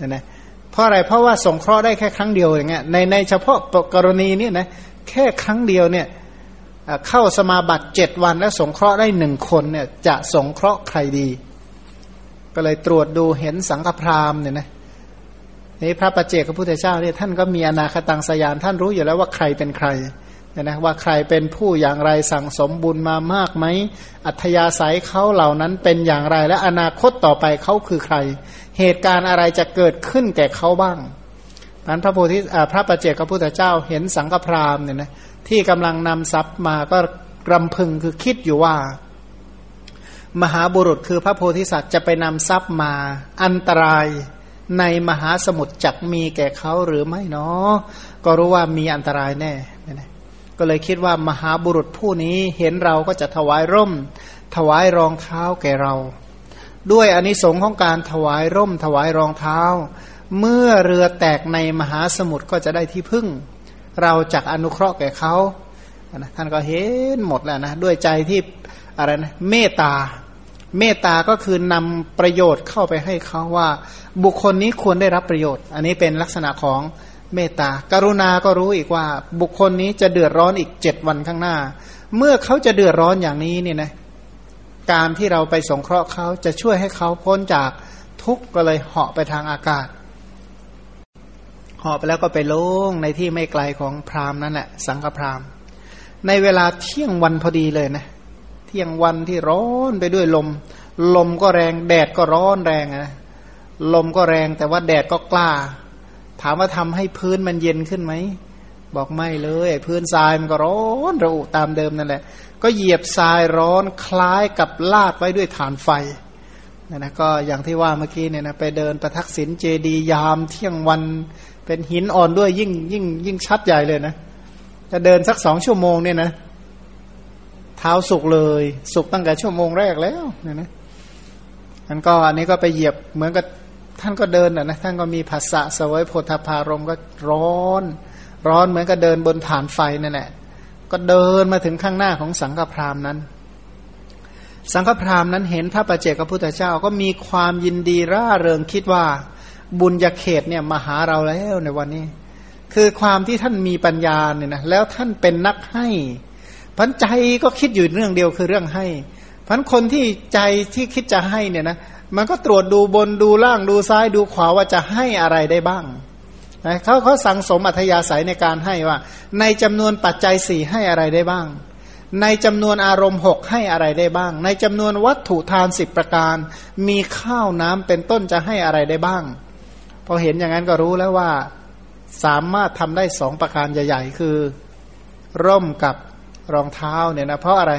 นะนะเพราะอะไรเพราะว่าสงเคราะห์ได้แค่ครั้งเดียวอย่างเงี้ยในในเฉพาะกรณีนี้นะแค่ครั้งเดียวเนี่ย เข้าสมาบัติเจ็ดวันแล้วสงเคราะห์ได้หนึ่งคนเนี่ยจะสงเคราะห์ใครดี ก็เลยตรวจดูเห็นสังฆพราหมณ์เนี่ยนะนี่พระประเจกพระพุทธเจ้าเนี่ยท่านก็มีอนาคตังสยานท่านรู้อยู่แล้วว่าใครเป็นใครเนี่ยนะว่าใครเป็นผู้อย่างไรสั่งสมบุญมามากไหมอัธยาศัยเขาเหล่านั้นเป็นอย่างไรและอนาคตต่อไปเขาคือใคร เหตุการณ์อะไรจะเกิดขึ้นแก่เขาบ้างนั้นพระโพธิพระประเจกพระพุทธเจ้าเห็นสังฆพราหมณ์เนี่ยนะ ที่กำลังนำทรัพย์มาก็รำพึงคือคิดอยู่ว่า มหาบุรุษคือพระโพธิสัตว์จะไปนำทรัพย์มา อันตรายในมหาสมุทรจักมีแก่เขาหรือไม่เนาะก็รู้ว่ามีอันตรายแน่ ก็เลยคิดว่ามหาบุรุษผู้นี้เห็นเราก็จะถวายร่ม ถวายรองเท้าแก่เรา ด้วยอนนิสงส์ของการถวายร่มถวายรองเท้า เมื่อเรือแตกในมหาสมุทรก็จะได้ที่พึ่ง เราจักอนุเคราะห์แก่เขานะท่านก็เห็นหมดแล้วนะด้วยใจที่อะไรนะเมตตา เมตตาก็คือนำประโยชน์เข้าไปให้เขาว่า บุคคลนี้ควรได้รับประโยชน์ อันนี้เป็นลักษณะของเมตตาการุณาก็รู้อีกว่า บุคคลนี้จะเดือดร้อนอีกเจ็ดวันข้างหน้า เมื่อเขาจะเดือดร้อนอย่างนี้เนี่ยนะการที่เราไปสงเคราะห์เขาจะช่วยให้เขาพ้นจากทุกข์ก็เลยเหาะไปทางอากาศ หอบไปแล้วก็ไปลงในที่ไม่ไกลของพราหมณ์นั่นแหละสังฆพราหมณ์ ในเวลาเที่ยงวันพอดีเลยนะเที่ยงวันที่ร้อนไปด้วยลม ลมก็แรงแดดก็ร้อนแรงนะลมก็แรงแต่ว่าแดดก็กล้า ถามว่าทำให้พื้นมันเย็นขึ้นไหมบอกไม่เลยพื้นทรายมันก็ร้อนระอุตามเดิมนั่นแหละ ก็เหยียบทรายร้อนคล้ายกับลาดไว้ด้วยฐานไฟนะนะก็อย่างที่ว่าเมื่อกี้เนี่ยนะไปเดินประทักษิณเจดียามเที่ยงวัน เป็นหินอ่อนด้วยยิ่งยิ่งยิ่งชัดใหญ่เลยนะจะเดินสักสองชั่วโมงเนี่ยนะเท้าสุกเลย สุกตั้งแต่ชั่วโมงแรกแล้วเนี่ยนะอันก็อันนี้ก็ไปเหยียบเหมือนกับท่านก็เดินอะนะท่านก็มีภาษะสวยโพธพารมก็ร้อน ร้อนเหมือนกับเดินบนฐานไฟนั่นแหละก็เดินมาถึงข้างหน้าของสังฆพราหมณ์นั้น สังฆพราหมณ์นั้นเห็นพระประเจกพระพุทธเจ้าก็มีความยินดีร่าเริงคิดว่า บุญญาเขตเนี่ยมาหาเราแล้วในวันนี้ คือความที่ท่านมีปัญญาเนี่ยนะแล้วท่านเป็นนักให้พันใจก็คิดอยู่เรื่องเดียวคือเรื่องให้พันคนที่ใจที่คิดจะให้เนี่ยนะมันก็ตรวจดูบนดูล่างดูซ้ายดูขวาว่าจะให้อะไรได้บ้างนะเขาเขาสั่งสมอัธยาศัยในการให้ว่า ในจำนวนปัจจัยสี่ให้อะไรได้บ้าง ในจำนวนอารมณ์หกให้อะไรได้บ้าง ในจำนวนวัตถุทานสิบประการ มีข้าวน้ำเป็นต้นจะให้อะไรได้บ้าง พอเห็นอย่างนั้นก็รู้แล้วว่าสามารถทำได้สองประการใหญ่ ๆ คือ ร่มกับรองเท้าเนี่ยนะเพราะอะไร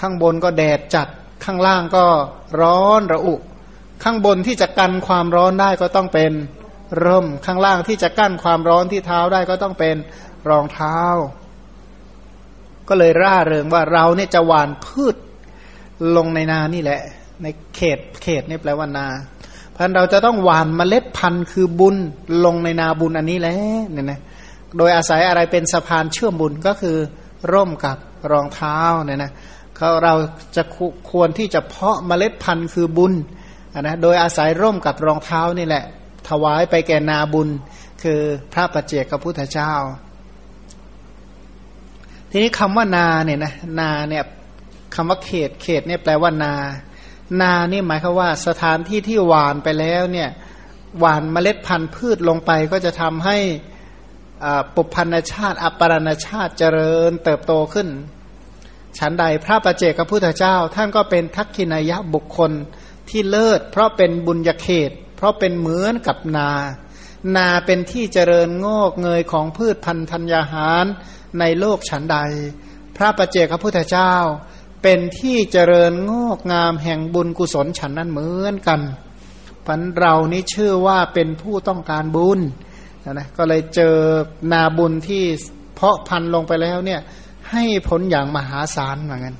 ข้างบนก็แดดจัดข้างล่างก็ร้อนระอุ ข้างบนที่จะกันความร้อนได้ก็ต้องเป็นร่มข้างล่างที่จะกั้นความร้อนที่เท้าได้ก็ต้องเป็นรองเท้า ก็เลยร่าเริงว่าเราเนี่ยจะหวานพืชลงในนานี่แหละ ในเขตเขตนี่แปลว่านา พันเราจะต้องหว่านเมล็ดพันธุ์คือบุญลงในนาบุญอันนี้แล้วเนี่ยนะโดยอาศัยอะไรเป็นสะพานเชื่อมบุญก็คือร่มกับรองเท้าเนี่ยนะเขาเราจะควรที่จะเพาะเมล็ดพันธุ์คือบุญนะโดยอาศัยร่มกับรองเท้านี่แหละ ถวายไปแก่นาบุญ คือพระปัจเจกพุทธเจ้า ทีนี้คำว่านาเนี่ยนะนาเนี่ยคำว่าเขตเขตเนี่ยแปลว่านา นานี่หมายควาว่าสถานที่ที่หวานไปแล้วเนี่ยหวานเมล็ดพันธุ์พืชลงไปก็จะทำให้ปุพันธชาติ อัปปรณชาติเจริญเติบโตขึ้น ฉันใดพระประเจกพุทธเจ้า ท่านก็เป็นทักขินายะบุคคลที่เลิศ เพราะเป็นบุญญาเขต เพราะเป็นเหมือนกับนา นาเป็นที่เจริญงอกเงยของพืชพันธัญญาหารในโลกฉันใด พระประเจกพุทธเจ้า เป็นที่เจริญงอกงามแห่งบุญกุศลฉันนั้นเหมือนกันพันเรานี้ชื่อว่าเป็นผู้ต้องการบุญนะก็เลยเจอนาบุญที่เพาะพันลงไปแล้วเนี่ยให้ผลอย่างมหาศาลเหมือนกัน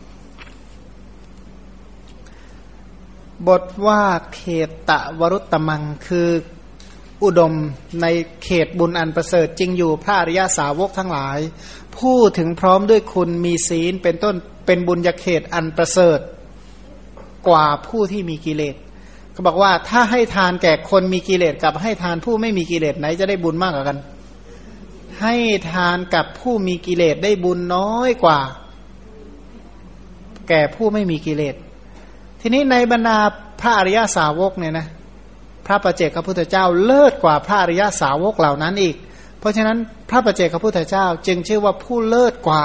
บทว่าเขตตะวรุตตมังคือ อุดมในเขตบุญอันประเสริฐจริงอยู่พระอริยาสาวกทั้งหลาย ผู้ถึงพร้อมด้วยคุณมีศีลเป็นต้นเป็นบุญญาเขตอันประเสริฐกว่าผู้ที่มีกิเลสเขาบอกว่าถ้าให้ทานแก่คนมีกิเลสกับให้ทานผู้ไม่มีกิเลสไหนจะได้บุญมากกว่ากัน ให้ทานกับผู้มีกิเลสได้บุญน้อยกว่า แก่ผู้ไม่มีกิเลสทีนี้ในบรรดาพระอริยาสาวกเนี่ยนะ พระประเจกพระพุทธเจ้าเลิศกว่าพระอริยสาวกเหล่านั้นอีก เพราะฉะนั้นพระประเจกพระพุทธเจ้าจึงชื่อว่าผู้เลิศกว่า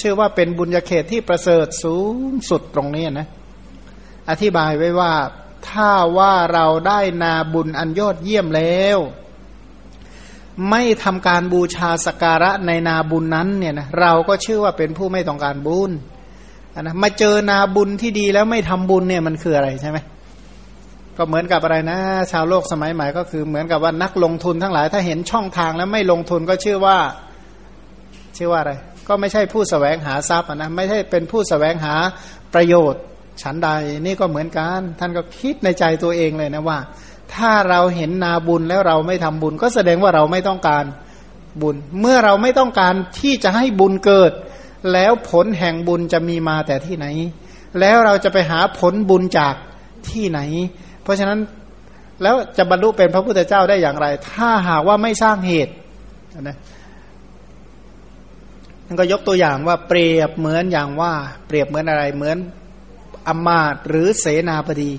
ชื่อว่าเป็นบุญญาเขตที่ประเสริฐสูงสุดตรงนี้นะอธิบายไว้ว่าถ้าว่าเราได้นาบุญอันยอดเยี่ยมแล้ว ไม่ทำการบูชาสการะในนาบุญนั้นเนี่ยนะเราก็ชื่อว่าเป็นผู้ไม่ต้องการบุญนะมาเจอนาบุญที่ดีแล้วไม่ทำบุญเนี่ยมันคืออะไรใช่ไหม ก็เหมือนกับอะไรนะ ชาวโลกสมัยใหม่ก็คือเหมือนกับว่านักลงทุนทั้งหลาย ถ้าเห็นช่องทางแล้วไม่ลงทุนก็ชื่อว่า ชื่อว่าอะไร ก็ไม่ใช่ผู้สแสวงหาทรัพย์นะไม่ใช่เป็นผู้สแสวงหาประโยชน์ ฉันใดนี่ก็เหมือนกัน ท่านก็คิดในใจตัวเองเลยนะว่า ถ้าเราเห็นนาบุญแล้วเราไม่ทำบุญ ก็แสดงว่าเราไม่ต้องการบุญ เมื่อเราไม่ต้องการที่จะให้บุญเกิด แล้วผลแห่งบุญจะมีมาแต่ที่ไหน แล้วเราจะไปหาผลบุญจากที่ไหน เพราะฉะนั้นแล้วจะบรรลุเป็นพระพุทธเจ้าได้อย่างไร ถ้าหากว่าไม่สร้างเหตุนะนั่นก็ยกตัวอย่างว่าเปรียบเหมือนอย่างว่า เปรียบเหมือนอะไรเหมือนอมาตหรือเสนาบดี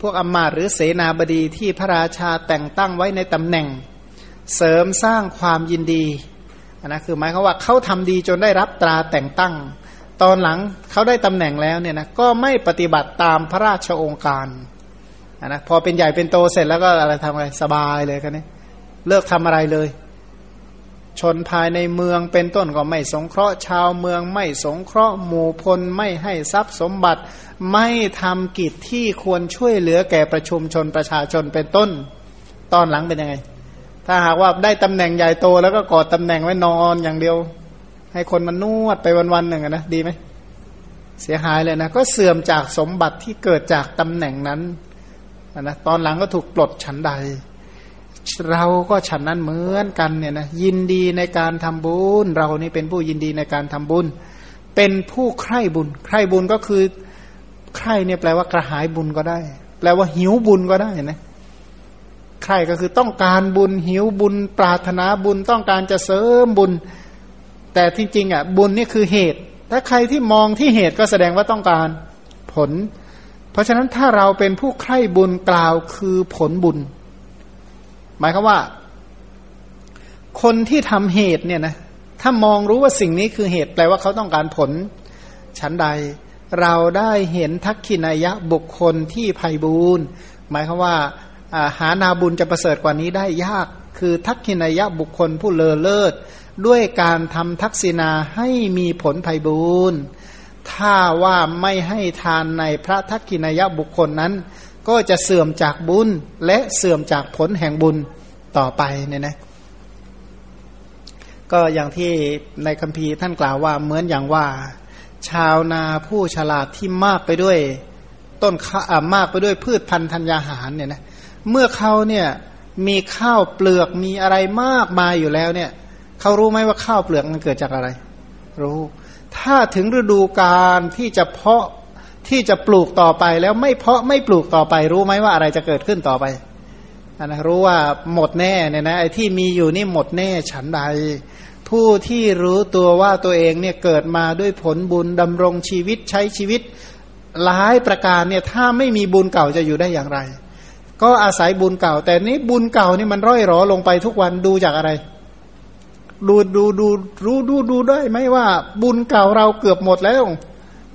พวกอมาตหรือเสนาบดีที่พระราชาแต่งตั้งไว้ในตำแหน่ง เสริมสร้างความยินดีนนะคือหมายความว่าเขาทำดีจนได้รับตราแต่งตั้ง ตอนหลังเขาได้ตำแหน่งแล้วเนี่ยนะก็ไม่ปฏิบัติตามพระราชองค์การ นะพอเป็นใหญ่เป็นโตเสร็จแล้วก็อะไรทำอะไรสบายเลยกันนี้เลิกทำอะไรเลย ชนภายในเมืองเป็นต้นก็ไม่สงเคราะห์ชาวเมืองไม่สงเคราะห์หมู่พลไม่ให้ทรัพย์สมบัติ ไม่ทำกิจที่ควรช่วยเหลือแก่ประชุมชนประชาชนเป็นต้น ตอนหลังเป็นยังไง ถ้าหากว่าได้ตำแหน่งใหญ่โตแล้วก็กอดตำแหน่งไว้นอนอย่างเดียว ให้คนมันนวดไปวันๆหนึ่งนะดีไหมเสียหายเลยนะก็เสื่อมจากสมบัติที่เกิดจากตำแหน่งนั้น นะตอนหลังก็ถูกปลดฉันใด เราก็ฉันนั้นเหมือนกันเนี่ยนะยินดีในการทำบุญ เรานี่เป็นผู้ยินดีในการทำบุญ เป็นผู้ใคร่บุญ ใคร่บุญก็คือใคร่เนี่ยแปลว่ากระหายบุญก็ได้ แปลว่าหิวบุญก็ได้นะใคร่ก็คือต้องการบุญหิวบุญ ปรารถนาบุญต้องการจะเสริมบุญ แต่ที่จริงอะบุญนี่คือเหตุ ถ้าใครที่มองที่เหตุก็แสดงว่าต้องการผล เพราะฉะนั้นถ้าเราเป็นผู้ใคร่บุญกล่าวคือผลบุญ หมายคือว่า คนที่ทำเหตุเนี่ยนะถ้ามองรู้ว่าสิ่งนี้คือเหตุแปลว่าเขาต้องการผลชั้นใด เราได้เห็นทักขินายะบุคคลที่ภัยบูนหมายคือว่าหานาบุญจะประเสริฐกว่านี้ได้ยาก คือทักขินายะบุคคลผู้เลอเลิศด้วยการทำทักษิณาให้มีผลภัยบูน ถ้าว่าไม่ให้ทานในพระทักขินายะบุคคลนั้น ก็จะเสื่อมจากบุญและเสื่อมจากผลแห่งบุญต่อไปเนี่ยนะก็อย่างที่ในคัมภีร์ท่านกล่าวว่าเหมือนอย่างว่า ชาวนาผู้ฉลาดที่มากไปด้วยต้นข้ามากไปด้วยพืชพันธุ์ธัญญาหารเนี่ยนะเมื่อเขาเนี่ยมีข้าวเปลือกมีอะไรมากมายอยู่แล้วเนี่ยเขารู้ไหมว่าข้าวเปลือกมันเกิดจากอะไร รู้ ถ้าถึงฤดูการที่จะเพาะที่จะปลูกต่อไปแล้วไม่เพาะไม่ปลูกต่อไปรู้ไหมว่าอะไรจะเกิดขึ้นต่อไปอันนะรู้ว่าหมดแน่เนี่ยนะไอ้ที่มีอยู่นี่หมดแน่ฉันใด ผู้ที่รู้ตัวว่าตัวเองเนี่ยเกิดมาด้วยผลบุญดำรงชีวิตใช้ชีวิตหลายประการเนี่ยถ้าไม่มีบุญเก่าจะอยู่ได้อย่างไร ก็อาศัยบุญเก่า แต่นี้บุญเก่านี่มันร่อยหรอลงไปทุกวันดูจากอะไร ดูดูดูรู้ดูดูได้ไหมว่า บุญเก่าเราเกือบหมดแล้ว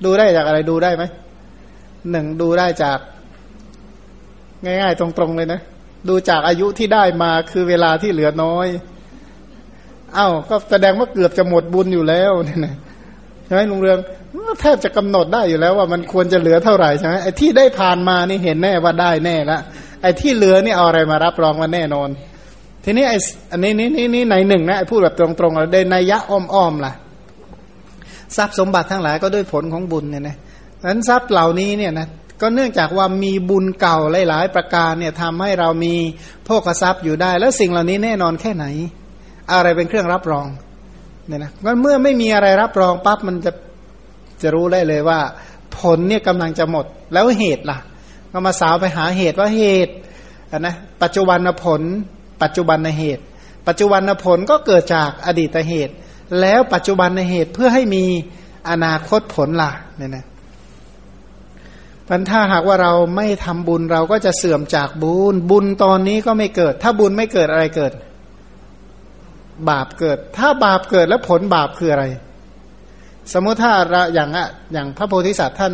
ดูได้จากอะไรดูได้ไหมหนึ่งดูได้จาก ง่าย ๆ ตรงๆเลยนะ ดูจากอายุที่ได้มาคือเวลาที่เหลือน้อยเอา้าก็แสดงว่าเกือบจะหมดบุญอยู่แล้วเนี่ยนะใช่ไหมลุงเรืองแทบจะกำหนดได้อยู่แล้วว่ามันควรจะเหลือเท่าไหร่ใช่ไหมไอ้ที่ได้ผ่านมานี่เห็นแน่ว่าได้แน่ละไอ้ที่เหลือนี่เอาอะไรมารับรองว่าแน่นอน ทีนี้ไอ้อันนี้นี่นี่นี่ในหนึ่งนะไอ้พูดแบบตรงๆเราได้นัยยะอ้อมๆล่ะทรัพย์สมบัติทั้งหลายก็ด้วยผลของบุญเนี่ยนะนั้นทรัพย์เหล่านี้เนี่ยนะก็เนื่องจากว่ามีบุญเก่าหลาย ๆ ประการเนี่ยทำให้เรามีโภคทรัพย์อยู่ได้ แล้วสิ่งเหล่านี้แน่นอนแค่ไหน อะไรเป็นเครื่องรับรองเนี่ยนะเมื่อไม่มีอะไรรับรองปั๊บมันจะจะรู้ได้เลยว่า ผลเนี่ยกำลังจะหมดแล้วเหตุล่ะ ก็มาสาวไปหาเหตุว่าเหตุนะปัจจุบันผล ปัจจุบันเหตุ ปัจจุบันผลก็เกิดจากอดีตเหตุ แล้วปัจจุบันเหตุเพื่อให้มีอนาคตผลล่ะเนี่ยนะพันถ้าหากว่าเราไม่ทำบุญเราก็จะเสื่อมจากบุญ บุญตอนนี้ก็ไม่เกิด ถ้าบุญไม่เกิดอะไรเกิด บาปเกิด ถ้าบาปเกิดแล้วผลบาปคืออะไร สมมติถ้าเราอย่างอะอย่างพระโพธิสัตว์ท่าน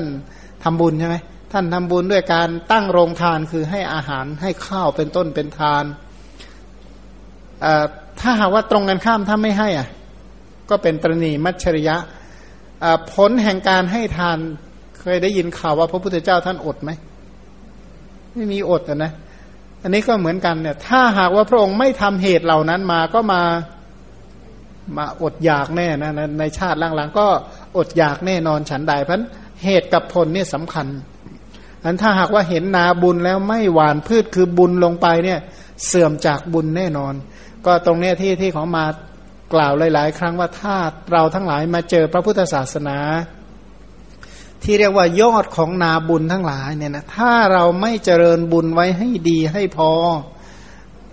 ทำบุญใช่ไหมท่านทำบุญด้วยการตั้งโรงทานคือให้อาหารให้ข้าวเป็นต้นเป็นทาน ถ้าหากว่าตรงกันข้ามถ้าไม่ให้อะก็เป็นตรณีมัชชริยะผลแห่งการให้ทานเคยได้ยินข่าวว่าพระพุทธเจ้าท่านอดไหมไม่มีอดนะ อันนี้ก็เหมือนกันเนี่ย ถ้าหากว่าพระองค์ไม่ทำเหตุเหล่านั้นมาก็มามาอดอยากแน่นะในชาติล่างๆก็อดอยากแน่นอนฉันใดเพราะเหตุกับผลเนี่ยสำคัญอันถ้าหากว่าเห็นนาบุญแล้วไม่หวานพืชคือบุญลงไปเนี่ย เสื่อมจากบุญแน่นอน ก็ตรงเนี้ยที่ที่ของมากล่าวหลาย ๆ ครั้งว่าถ้าเราทั้งหลายมาเจอพระพุทธศาสนา ที่เรียกว่ายอดของนาบุญทั้งหลายเนี่ยนะถ้าเราไม่เจริญบุญไว้ให้ดีให้พอ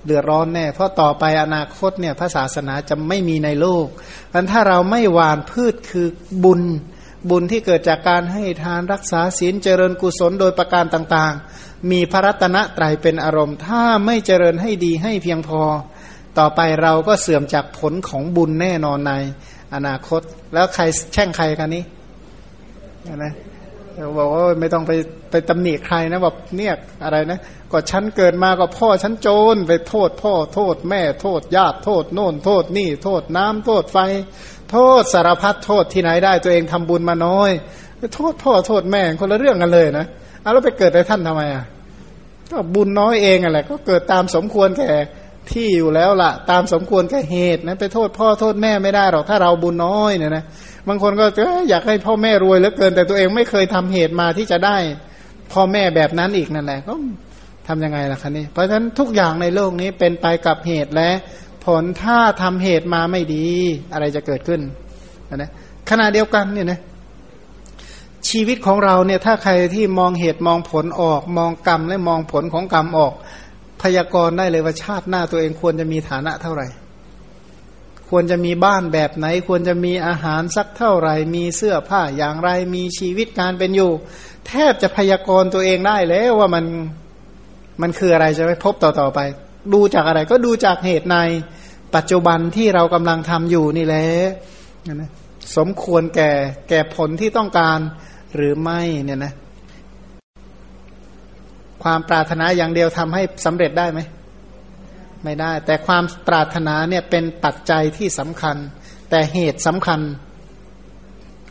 เดือดร้อนแน่ เพราะต่อไปอนาคตเนี่ยพระศาสนาจะไม่มีในโลกอันถ้าเราไม่หวานพืชคือบุญ บุญที่เกิดจากการให้ทานรักษาศีลเจริญกุศลโดยประการต่างๆ มีพระรัตนตรัยเป็นอารมณ์ ถ้าไม่เจริญให้ดีให้เพียงพอ ต่อไปเราก็เสื่อมจากผลของบุญแน่นอนในอนาคต แล้วใครแช่งใครกันนี้นะบอกว่าไม่ต้องไปไปตำหนิใครนะบอกเนี่ยอะไรนะก็ฉันเกิดมาก็พ่อฉันโจรไปโทษพ่อโทษแม่โทษญาติโทษโน่นโทษนี่ โทษน้ำโทษไฟ โทษสารพัดโทษที่ไหนได้ตัวเองทำบุญมาน้อยโทษพ่อโทษแม่คนละเรื่องกันเลยนะเอาแล้วไปเกิดในท่านทำไมอะก็บุญน้อยเองอะไรก็เกิดตามสมควรแก่ ที่อยู่แล้วล่ะ ตามสมควรแก่เหตุนะไปโทษพ่อโทษแม่ไม่ได้หรอกถ้าเราบุญน้อยเนี่ยนะบางคนก็อยากให้พ่อแม่รวยเหลือเกิน แต่ตัวเองไม่เคยทำเหตุมาที่จะได้ พ่อแม่แบบนั้นอีกนั่นแหละก็ทํำยังไงล่ะคะนี่เพราะฉะนั้นทุกอย่างในโลกนี้เป็นไปกับเหตุและ ผลถ้าทำเหตุมาไม่ดี อะไรจะเกิดขึ้นนะขณะเดียวกันเนี่ยนะชีวิตของเราเนี่ยถ้าใครที่มองเหตุมองผลออก มองกรรมและมองผลของกรรมออก พยากรณ์ได้เลยว่าชาติหน้าตัวเองควรจะมีฐานะเท่าไหร่ ควรจะมีบ้านแบบไหน ควรจะมีอาหารสักเท่าไหร่ มีเสื้อผ้าอย่างไร มีชีวิตการเป็นอยู่ แทบจะพยากรณ์ตัวเองได้แล้วว่ามันมันคืออะไรจะไปพบต่อต่อไป ดูจากอะไรก็ดูจากเหตุในปัจจุบันที่เรากำลังทำอยู่นี่แหละสมควรแก่แก่ผลที่ต้องการหรือไม่เนี่ยนะ ความปรารถนาอย่างเดียวทำให้สำเร็จได้ไหมไม่ได้ แต่ความปรารถนาเนี่ยเป็นปัจจัยที่สำคัญ แต่เหตุสำคัญ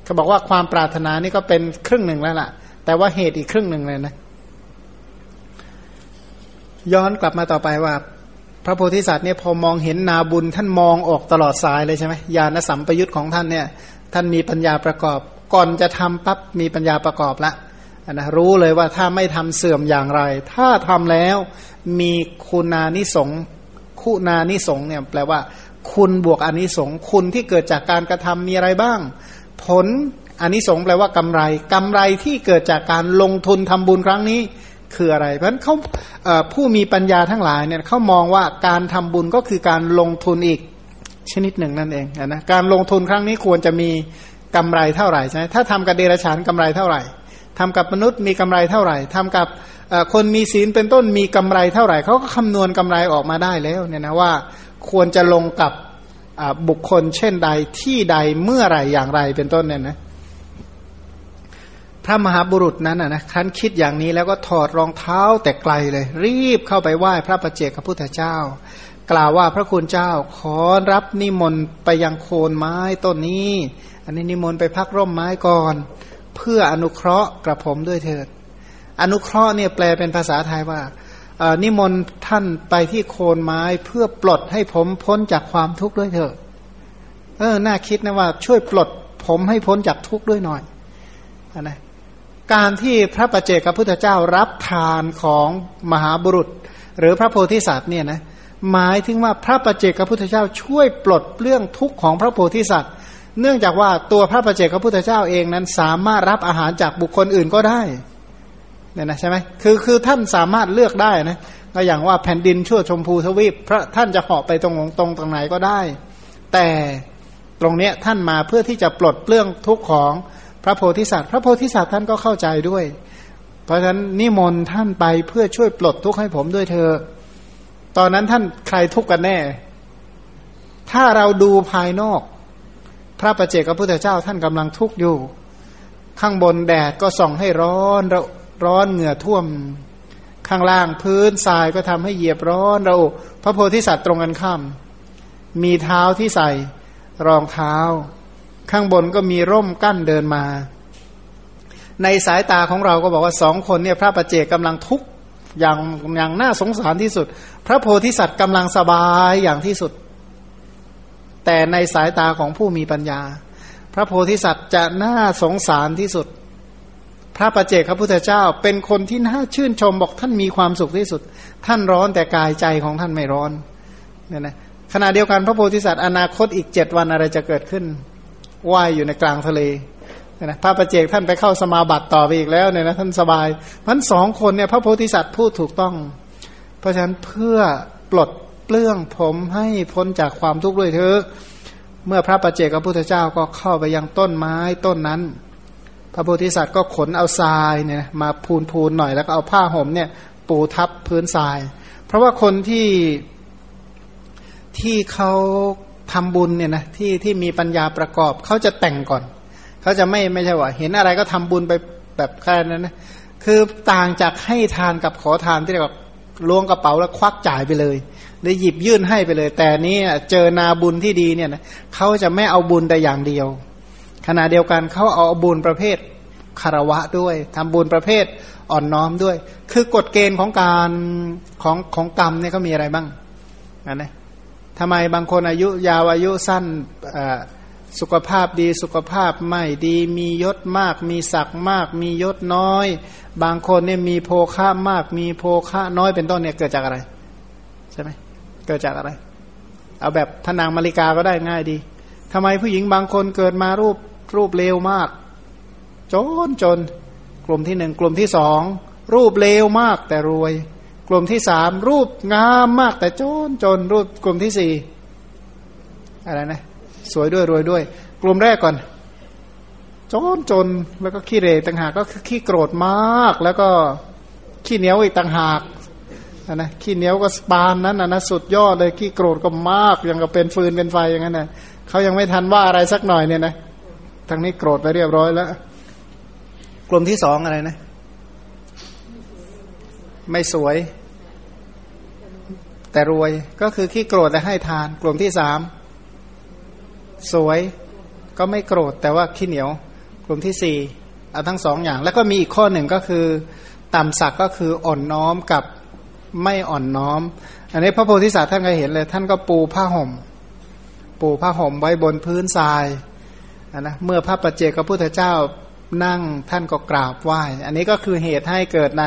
เขาบอกว่าความปรารถนานี่ก็เป็นครึ่งหนึ่งแล้วล่ะ แต่ว่าเหตุอีกครึ่งหนึ่งเลยนะ ย้อนกลับมาต่อไปว่า พระโพธิสัตว์เนี่ยพอมองเห็นนาบุญท่านมองออกตลอดสายเลยใช่ไหมญาณสัมปยุตของท่านเนี่ย ท่านมีปัญญาประกอบ ก่อนจะทำปั๊บมีปัญญาประกอบละ นะรู้เลยว่าถ้าไม่ทำเสื่อมอย่างไร ถ้าทำแล้วมีคุณานิสงคุณานิสงเนี่ยแปลว่า คุณบวกอนิสงคุณที่เกิดจากการกระทำมีอะไรบ้าง ผลอนิสงแปลว่ากำไรกำไรที่เกิดจากการลงทุนทำบุญครั้งนี้คืออะไร เพราะฉะนั้นเขาผู้มีปัญญาทั้งหลายเนี่ยเขามองว่าการทำบุญก็คือการลงทุนอีกชนิดหนึ่งนั่นเองนะการลงทุนครั้งนี้ควรจะมีกำไรเท่าไหร่ใช่ไหมถ้าทำกับเดรัจฉานกำไรเท่าไหร่ ทำกับมนุษย์มีกำไรเท่าไหร่ทำกับคนมีศีลเป็นต้นมีกำไรเท่าไหร่เขาก็คำนวณกำไรออกมาได้แล้วเนี่ยนะว่าควรจะลงกับบุคคลเช่นใดที่ใดเมื่อไรอย่างไรเป็นต้นเนี่ยนะพระมหาบุรุษนั้นนะครั้นคิดอย่างนี้แล้วก็ถอดรองเท้าแต่ไกลเลย รีบเข้าไปไหว้พระประเจกพระพุทธเจ้า กล่าวว่าพระคุณเจ้าขอรับนิมนต์ไปยังโคนไม้ต้นนี้ อันนี้นิมนต์ไปพักร่มไม้ก่อน เพื่ออนุเคราะห์กระผมด้วยเถิด อนุเคราะห์เนี่ยแปลเป็นภาษาไทยว่านิมนต์ท่านไปที่โคนไม้เพื่อปลดให้ผมพ้นจากความทุกข์ด้วยเถอะ เออ น่าคิดนะว่าช่วยปลดผมให้พ้นจากทุกข์ด้วยหน่อยนะการที่พระประเจกับพุทธเจ้ารับทานของมหาบุรุษ หรือพระโพธิสัตว์เนี่ยนะหมายถึงว่าพระประเจกับพุทธเจ้าช่วยปลดเรื่องทุกข์ของพระโพธิสัตว์ เนื่องจากว่าตัวพระประเจกับพุทธเจ้าเองนั้นสามารถรับอาหารจากบุคคลอื่นก็ได้เนี่ยนะใช่ไหมคือคือท่านสามารถเลือกได้นะก็อย่างว่าแผ่นดินชั่วชมพูทวีป พระท่านจะเหาะไปตรงตรงตรงไหนก็ได้ แต่ตรงเนี้ยท่านมาเพื่อที่จะปลดเรื่องทุกข์ของพระโพธิสัตว์ พระโพธิสัตว์ท่านก็เข้าใจด้วย เพราะฉะนั้นนิมนต์ท่านไปเพื่อช่วยปลดทุกข์ให้ผมด้วยเธอ ตอนนั้นท่านใครทุกข์กันแน่ ถ้าเราดูภายนอก พระประเจกพระพุทธเจ้าท่านกำลังทุกข์อยู่ ข้างบนแดดก็ส่องให้ร้อนราร้อนเหงื่อท่วม ข้างล่างพื้นทรายก็ทำให้เหยียบร้อนเราพระโพธิสัตว์ตรงกันข้ามมีเท้าที่ใส่รองเท้า ข้างบนก็มีร่มกั้นเดินมา ในสายตาของเราก็บอกว่าสองคนเนี่ยพระประเจกกำลังทุกข์อย่างอย่างน่าสงสารที่สุด พระโพธิสัตว์กำลังสบายอย่างที่สุด แต่ในสายตาของผู้มีปัญญา พระโพธิสัตว์จะน่าสงสารที่สุด พระประเจกพระพุทธเจ้า เป็นคนที่น่าชื่นชมบอกท่านมีความสุขที่สุด ท่านร้อนแต่กายใจของท่านไม่ร้อนเนี่ยนะขณะเดียวกันพระโพธิสัตว์อนาคตอีกเจ็ดวันอะไรจะเกิดขึ้นว่ายอยู่ในกลางทะเลเนี่ยนะพระประเจกท่านไปเข้าสมาบัติต่อไปอีกแล้วเนี่ยนะท่านสบายมันสองคนเนี่ยพระโพธิสัตว์พูดถูกต้อง เพราะฉะนั้นเพื่อปลด เปลื้องผมให้พ้นจากความทุกข์ด้วยเถอะเมื่อพระประเจกพระพุทธเจ้าก็เข้าไปยังต้นไม้ต้นนั้น พระโพธิสัตว์ก็ขนเอาทรายเนี่ยมาพูนพูนหน่อยแล้วก็เอาผ้าห่มเนี่ยปูทับพื้นทราย เพราะว่าคนที่ที่เขาทำบุญเนี่ยนะที่ที่มีปัญญาประกอบเขาจะแต่งก่อน เขาจะไม่ไม่ใช่ว่า เห็นอะไรก็ทำบุญไปแบบแค่นั้นนะคือต่างจากให้ทานกับขอทานที่เรียกว่าล้วงกระเป๋าแล้วควักจ่ายไปเลย หรือหยิบยื่นให้ไปเลย แต่นี้เจอนาบุญที่ดีเนี่ยนะเขาจะไม่เอาบุญแต่อย่างเดียว ขณะเดียวกันเขาเอาบุญประเภทคารวะด้วยทำบุญประเภทอ่อนน้อมด้วย คือกฎเกณฑ์ของการของของกรรมเนี่ยเขามีอะไรบ้างนะทำไมบางคนอายุยาวอายุสั้นสุขภาพดีสุขภาพไม่ดี มียศมาก มีศักดิ์มาก มียศน้อย บางคนเนี่ยมีโภค่ามาก มีโภค่าน้อยเป็นต้นเนี่ยเกิดจากอะไร ใช่ไหม เกิดจากอะไร เอาแบบพนางมาริกาก็ได้ง่ายดีทำไมผู้หญิงบางคนเกิดมารูปรูปเลวมาก จนจน กลุ่มที่หนึ่งกลุ่มที่สองรูปเลวมากแต่รวย กลุ่มที่สามรูปงามมากแต่จนจนรูปกลุ่มที่สี่อะไรนะ สวยด้วยรวยด้วย กลุ่มแรกก่อน จนจนแล้วก็ขี้เรต่างหากก็คือขี้โกรธมาก แล้วก็ขี้เหนียวอีกต่างหาก นะขี้เหนียวก็สปานนั้นนะสุดยอดเลยขี้โกรธก็มากยังกับเป็นฟืนเป็นไฟอย่างนั้นนะเขายังไม่ทันว่าอะไรสักหน่อยเนี่ยนะทางนี้โกรธไปเรียบร้อยแล้ว กลุ่มที่สองอะไรนะ ไม่สวย แต่รวยก็คือขี้โกรธแต่ให้ทาน กลุ่มที่สามสวยก็ไม่โกรธแต่ว่าขี้เหนียว กลุ่มที่สี่เอาทั้งสองอย่าง แล้วก็มีอีกข้อหนึ่งก็คือต่ำสักก็คืออ่อนน้อมกับ ไม่อ่อนน้อม อันนี้พระโพธิสัตว์ท่านก็เห็นเลย ท่านก็ปูผ้าห่ม ปูผ้าห่มไว้บนพื้นทรายนะเมื่อพระปัจเจกพระพุทธเจ้านั่งท่านก็กราบไหว้ อันนี้ก็คือเหตุให้เกิดใน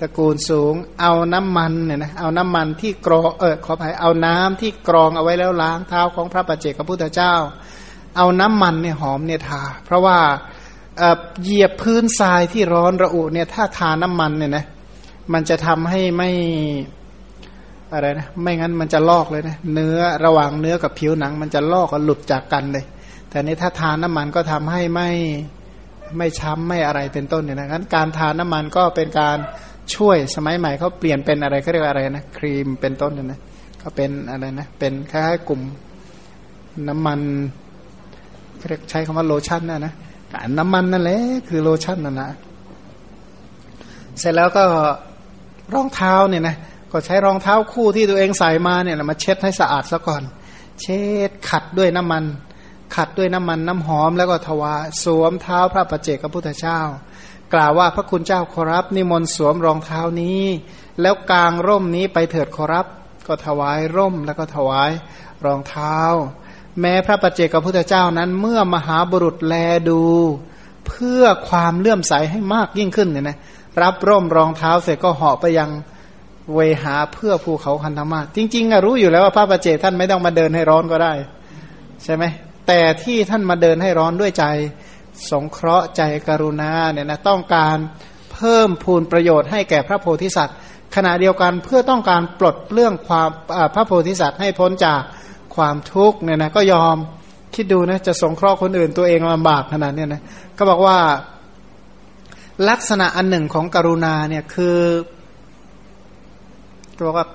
ตระกูลสูง เอาน้ำมันเนี่ยนะเอาน้ำมันที่กรองเออขออภัยเอาน้ำที่กรองเอาไว้แล้วล้างเท้าของพระปัจเจกพระพุทธเจ้า เอาน้ำมันเนี่ยหอมเนี่ยทา เพราะว่าเหยียบพื้นทรายที่ร้อนระอุเนี่ยถ้าทาน้ำมันเนี่ยนะ มันจะทำให้ไม่อะไรนะไม่งั้นมันจะลอกเลยนะเนื้อระหว่างเนื้อกับผิวหนัง มันจะลอกหลุดจากกันเลย แต่นี้ถ้าทานน้ามันก็ทำให้ไม่ไม่ช้ำไม่อะไรเป็นต้นเนี่ยนะงั้นการทานน้ามันก็เป็นการช่วยสมัยใหม่เขาเปลี่ยนเป็นอะไรเขาเรียกอะไรนะครีมเป็นต้นเนี่ยนะก็เป็นอะไรนะเป็นคล้ายๆกลุ่มน้ำมันเรียกใช้คำว่าโลชั่นนะนะน้ำมันนั่นแหละคือโลชั่นนั่นนะเสร็จแล้วก็ รองเท้าเนี่ยนะก็ใช้รองเท้าคู่ที่ตัวเองใส่มาเนี่ยมาเช็ดให้สะอาดซะก่อน เช็ดขัดด้วยน้ำมัน ขัดด้วยน้ำมันน้ำหอมแล้วก็ถวายสวมเท้าพระประเจกพระพุทธเจ้า กล่าวว่าพระคุณเจ้าขอรับนิมนต์สวมรองเท้านี้ แล้วกางร่มนี้ไปเถิดขอรับก็ถวายร่มแล้วก็ถวายรองเท้า แม้พระประเจกพระพุทธเจ้านั้น เมื่อมหาบุรุษแลดู เพื่อความเลื่อมใสให้มากยิ่งขึ้นเนี่ยนะ รับร่มรองเท้าเสร็จก็เหาะไปยังเวหาเพื่อภูเขาคันธมาจริงๆอะรู้อยู่แล้วว่าพระประเจท่านไม่ต้องมาเดินให้ร้อนก็ได้ ใช่ไหมแต่ที่ท่านมาเดินให้ร้อนด้วยใจ สงเคราะห์ใจกรุณาเนี่ยนะต้องการเพิ่มพูนประโยชน์ให้แก่พระโพธิสัตว์ ขณะเดียวกันเพื่อต้องการปลดเรื่องความพระโพธิสัตว์ให้พ้นจากความทุกข์เนี่ยนะก็ยอมคิดดูนะจะสงเคราะห์คนอื่นตัวเองลำบากขนาดนี้นะก็บอกว่า ลักษณะอันหนึ่งของกรุณาเนี่ยคือบอกว่า